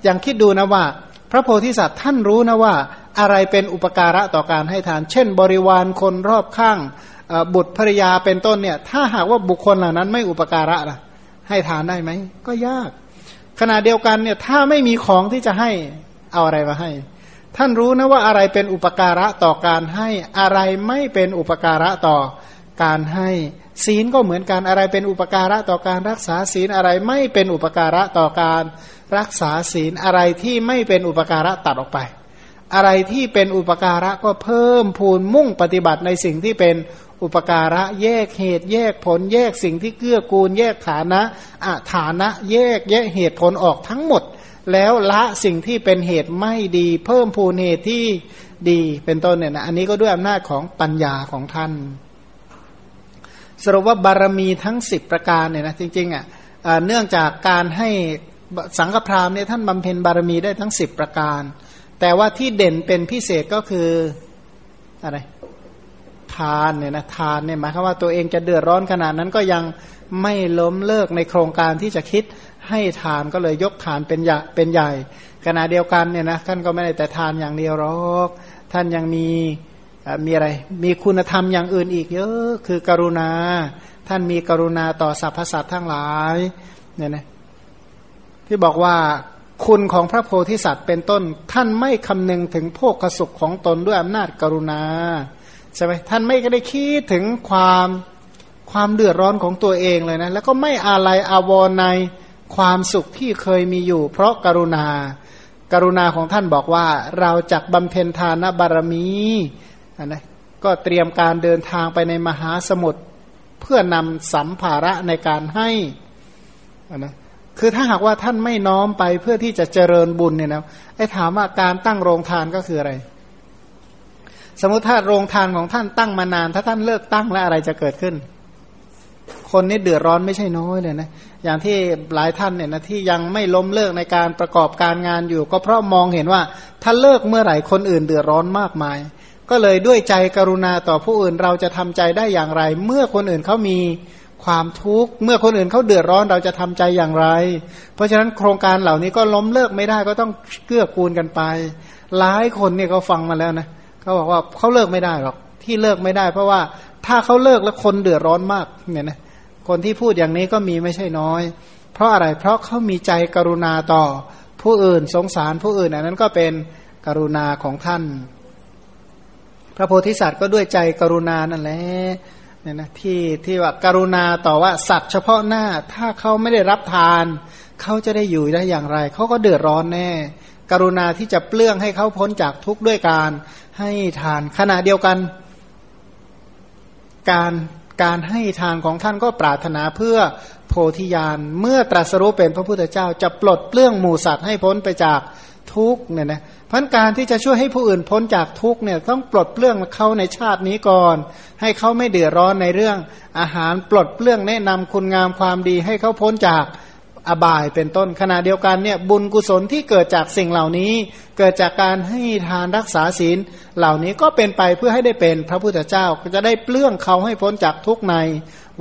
อย่างคิดดูนะว่า พระโพธิสัตว์ท่านรู้นะว่า อะไรเป็นอุปการะต่อการให้ทาน เช่น บริวารคนรอบข้างบุตรภรยาเป็นต้นเนี่ย ถ้าหากว่าบุคคลเหล่านั้นไม่อุปการะล่ะ ให้ทานได้ไหม ก็ยาก ขณะเดียวกันเนี่ยถ้าไม่มีของที่จะให้เอาอะไรมาให้ ท่านรู้นะว่าอะไรเป็นอุปการะต่อการให้อะไรไม่เป็นอุปการะต่อการให้ศีลก็เหมือนกันอะไรเป็นอุปการะต่อการรักษาศีลอะไรไม่เป็นอุปการะต่อการรักษาศีลอะไรที่ไม่เป็นอุปการะตัดออกไป อะไรที่เป็นอุปการะก็เพิ่มพูนมุ่งปฏิบัติในสิ่งที่เป็นอุปการะแยกเหตุแยกผล แยกสิ่งที่เกื้อกูล แยกฐานะอะฐานะ แยกแยกเหตุผลออกทั้งหมด แล้วละสิ่งที่เป็นเหตุไม่ดี เพิ่มพูนเหตุที่ดีเป็นต้นเนี่ยนะอันนี้ก็ด้วยอำนาจของปัญญาของท่าน สรุปว่าบารมีทั้งสิบประการเนี่ยนะจริงๆอะเนื่องจากการให้สังฆพราหมณ์เนี่ยท่านบำเพ็ญบารมีได้ทั้งสิบประการ แต่ว่าที่เด่นเป็นพิเศษก็คืออะไรทานเนี่ยนะทานเนี่ยหมายความว่าตัวเองจะเดือดร้อนขนาดนั้นก็ยังไม่ล้มเลิกในโครงการที่จะคิด ให้ทานก็เลยยกทานเป็นใหญ่เป็นใหญ่ขณะเดียวกันเนี่ยนะท่านก็ไม่ได้แต่ทานอย่างเดียวหรอก ท่านยังมีมีอะไร มีคุณธรรมอย่างอื่นอีกเยอะคือกรุณา ท่านมีกรุณาต่อสรรพสัตว์ทั้งหลายเนี่ยนะที่บอกว่าคุณของพระโพธิสัตว์เป็นต้น ท่านไม่คำนึงถึงโภคสุขของตนด้วยอำนาจกรุณาใช่ไหมท่านไม่ได้คิดถึงความความเดือดร้อนของตัวเองเลยนะ แล้วก็ไม่อาลัยอาวรใน ความสุขที่เคยมีอยู่ เพราะกรุณา กรุณาของท่านบอกว่า เราจักบำเพ็ญทานบารมีนะก็เตรียมการเดินทางไปในมหาสมุทรเพื่อนำสัมภาระในการให้นะคือถ้าหากว่าท่านไม่น้อมไปเพื่อที่จะเจริญบุญเนี่ยนะไอ้ถามว่าการตั้งโรงทานก็คืออะไร สมมติถ้าโรงทานของท่านตั้งมานาน ถ้าท่านเลิกตั้งแล้วอะไรจะเกิดขึ้น คนนี้เดือดร้อนไม่ใช่น้อยเลยนะ อย่างที่หลายท่านเนี่ยนะที่ยังไม่ล้มเลิกในการประกอบการงานอยู่ ก็เพราะมองเห็นว่าถ้าเลิกเมื่อไหร่คนอื่นเดือดร้อนมากมาย ก็เลยด้วยใจกรุณาต่อผู้อื่นเราจะทำใจได้อย่างไร เมื่อคนอื่นเขามีความทุกข์เมื่อคนอื่นเขาเดือดร้อนเราจะทำใจอย่างไร เพราะฉะนั้นโครงการเหล่านี้ก็ล้มเลิกไม่ได้ก็ต้องเกื้อกูลกันไป หลายคนเนี่ยเขาฟังมาแล้วนะเขาบอกว่าเขาเลิกไม่ได้หรอกที่เลิกไม่ได้ เพราะว่าถ้าเขาเลิกแล้วคนเดือดร้อนมากเนี่ยนะ คนที่พูดอย่างนี้ก็มีไม่ใช่น้อย เพราะอะไรเพราะเขามีใจกรุณาต่อ ผู้อื่นสงสารผู้อื่นอันนั้นก็เป็นกรุณาของท่าน พระโพธิสัตว์ก็ด้วยใจกรุณานั่นแหละเนี่ยนะที่ที่ว่าการุณาต่อว่าสัตว์เฉพาะหน้า ถ้าเขาไม่ได้รับทาน เขาจะได้อยู่ได้อย่างไร เขาก็เดือดร้อนแน่ กรุณาที่จะเปลื้องให้เขาพ้นจากทุกข์ด้วยการให้ทานขณะเดียวกัน การ การให้ทานของท่านก็ปรารถนาเพื่อโพธิญาณเมื่อตรัสรู้เป็นพระพุทธเจ้าจะปลดเปลื้องหมู่สัตว์ให้พ้นไปจากทุกเนี่ยนะพันการที่จะช่วยให้ผู้อื่นพ้นจากทุกเนี่ยต้องปลดเปลื้องเขาในชาตินี้ก่อน ให้เขาไม่เดือดร้อนในเรื่องอาหารปลดเปลื้องแนะนำคุณงามความดีให้เขาพ้นจาก อบายเป็นต้นขณะเดียวกันเนี่ยบุญกุศลที่เกิดจากสิ่งเหล่านี้ เกิดจากการให้ทานรักษาศีลเหล่านี้ก็เป็นไปเพื่อให้ได้เป็นพระพุทธเจ้าก็จะได้เปลื้องเขาให้พ้นจากทุกใน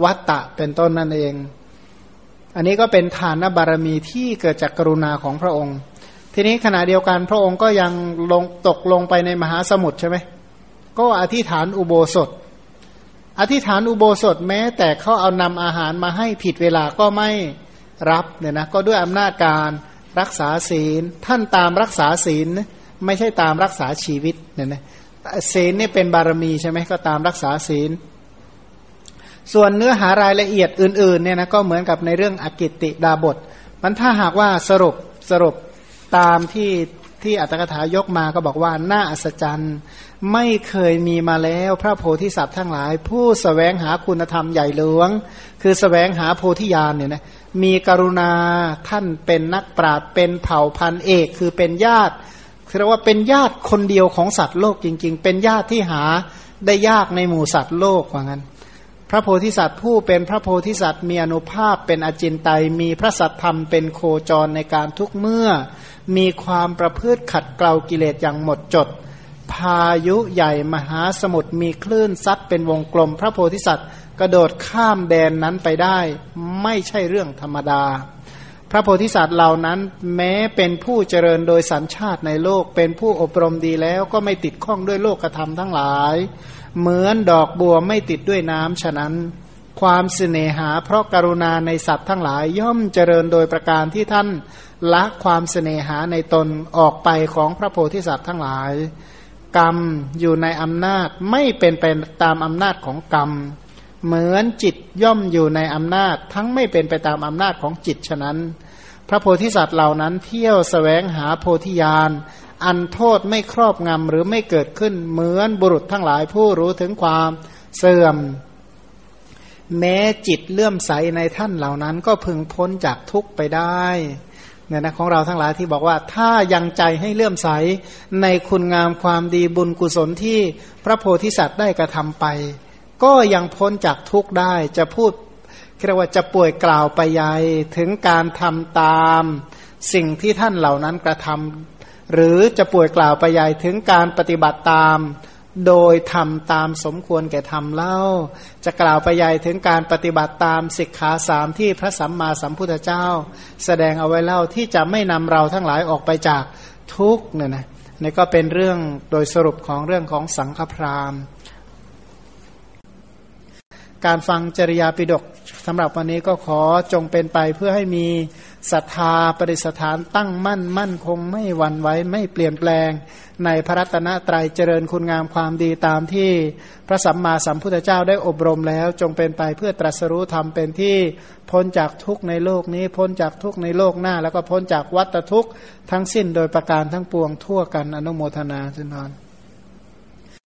วัตตะเป็นต้นนั่นเอง อันนี้ก็เป็นทานบารมีที่เกิดจากกรุณาของพระองค์ ทีนี้ขณะเดียวกันพระองค์ก็ยังลงตกลงไปในมหาสมุทรใช่ไหมก็อธิษฐานอุโบสถอธิษฐานอุโบสถแม้แต่เขาเอานำอาหารมาให้ผิดเวลาก็ไม่ รับเนี่ยนะก็ด้วยอำนาจการรักษาศีล ท่านตามรักษาศีลไม่ใช่ตามรักษาชีวิตเนี่ยนะศีลนี่เป็นบารมีใช่ไหมก็ตามรักษาศีล ส่วนเนื้อหารายละเอียดอื่นๆเนี่ยนะก็เหมือนกับในเรื่องอกิติดาบท มันถ้าหากว่าสรุปสรุปตามที่ที่อัตถกถายกมาก็บอกว่าน่าอัศจรรย์ไม่เคยมีมาแล้วพระโพธิสัตว์ทั้งหลาย ผู้สแสวงหาคุณธรรมใหญ่หลวง คือสแสวงหาโพธิญาณเนี่ยนะ มีกรุณาท่านเป็นนักปราชญ์เป็นเผ่าพันธุ์เอกคือเป็นญาติคือว่าเป็นญาติคนเดียวของสัตว์โลกจริง ๆ เป็นญาติที่หาได้ยากในหมู่สัตว์โลกว่างั้น พระโพธิสัตว์ผู้เป็นพระโพธิสัตว์มีอนุภาพเป็นอจินไตยมีพระสัตธรรมเป็นโคจรในการทุกเมื่อ มีความประพฤติขัดเกลากิเลสอย่างหมดจด พายุใหญ่มหาสมุทรมีคลื่นซัดเป็นวงกลม พระโพธิสัตว์ ระโดดข้ามแดนนั้นไปได้ ไม่ใช่เรื่องธรรมดา พระโพธิสัตว์เหล่านั้น แม้เป็นผู้เจริญโดยสัญชาติในโลก เป็นผู้อบรมดีแล้วก็ไม่ติดข้องด้วยโลกธรรมทั้งหลาย เหมือนดอกบัวไม่ติดด้วยน้ำฉะนั้นความเสน่หาเพราะกรุณาในสัตว์ทั้งหลายย่อมเจริญโดยประการที่ท่านละความเสน่หาในตนออกไปของพระโพธิสัตว์ทั้งหลาย กรรมอยู่ในอำนาจไม่เป็นไปตามอำนาจของกรรม เหมือนจิตย่อมอยู่ในอำนาจ ทั้งไม่เป็นไปตามอำนาจของจิตฉะนั้น พระโพธิสัตว์เหล่านั้นเที่ยวสแสวงหาโพธิญาณอันโทษไม่ครอบงำหรือไม่เกิดขึ้นเหมือนบุรุษทั้งหลายผู้รู้ถึงความเสื่อม แม้จิตเลื่อมใสในท่านเหล่านั้นก็พึงพ้นจากทุกข์ไปได้เนี่ยนะของเราทั้งหลายที่บอกว่าถ้ายังใจให้เลื่อมใสในคุณงามความดีบุญกุศลที่พระโพธิสัตว์ได้กระทำไป ก็ยังพ้นจากทุกข์ได้จะพูดเรียกว่าจะป่วยกล่าวไปยัยถึงการทำตามสิ่งที่ท่านเหล่านั้นกระทำหรือจะป่วยกล่าวไปยัยถึงการปฏิบัติตาม โดยทำตามสมควรแก่ทำเล่า จะกล่าวไปยัยถึงการปฏิบัติตามสิกขาสามที่พระสัมมาสัมพุทธเจ้า แสดงเอาไว้เล่าที่จะไม่นำเราทั้งหลายออกไปจากทุกเนี่ยนะนี่ก็เป็นเรื่องโดยสรุปของเรื่องของสังฆพราหมณ์ การฟังจริยาปิดกสำหรับวันนี้ก็ขอจงเป็นไปเพื่อให้มีศรัทธาปริสถานตั้งมั่นมั่นคงไม่หวั่นไหวไม่เปลี่ยนแปลง ในพระรัตนตรัยเจริญคุณงามความดีตามที่พระสัมมาสัมพุทธเจ้าได้อบรมแล้ว จงเป็นไปเพื่อตรัสรู้ธรรมเป็นที่พ้นจากทุกในโลกนี้ พ้นจากทุกในโลกหน้า แล้วก็พ้นจากวัฏทุกข์ทั้งสิ้นโดยประการทั้งปวงทั่วกันอนุโมทนาสินอน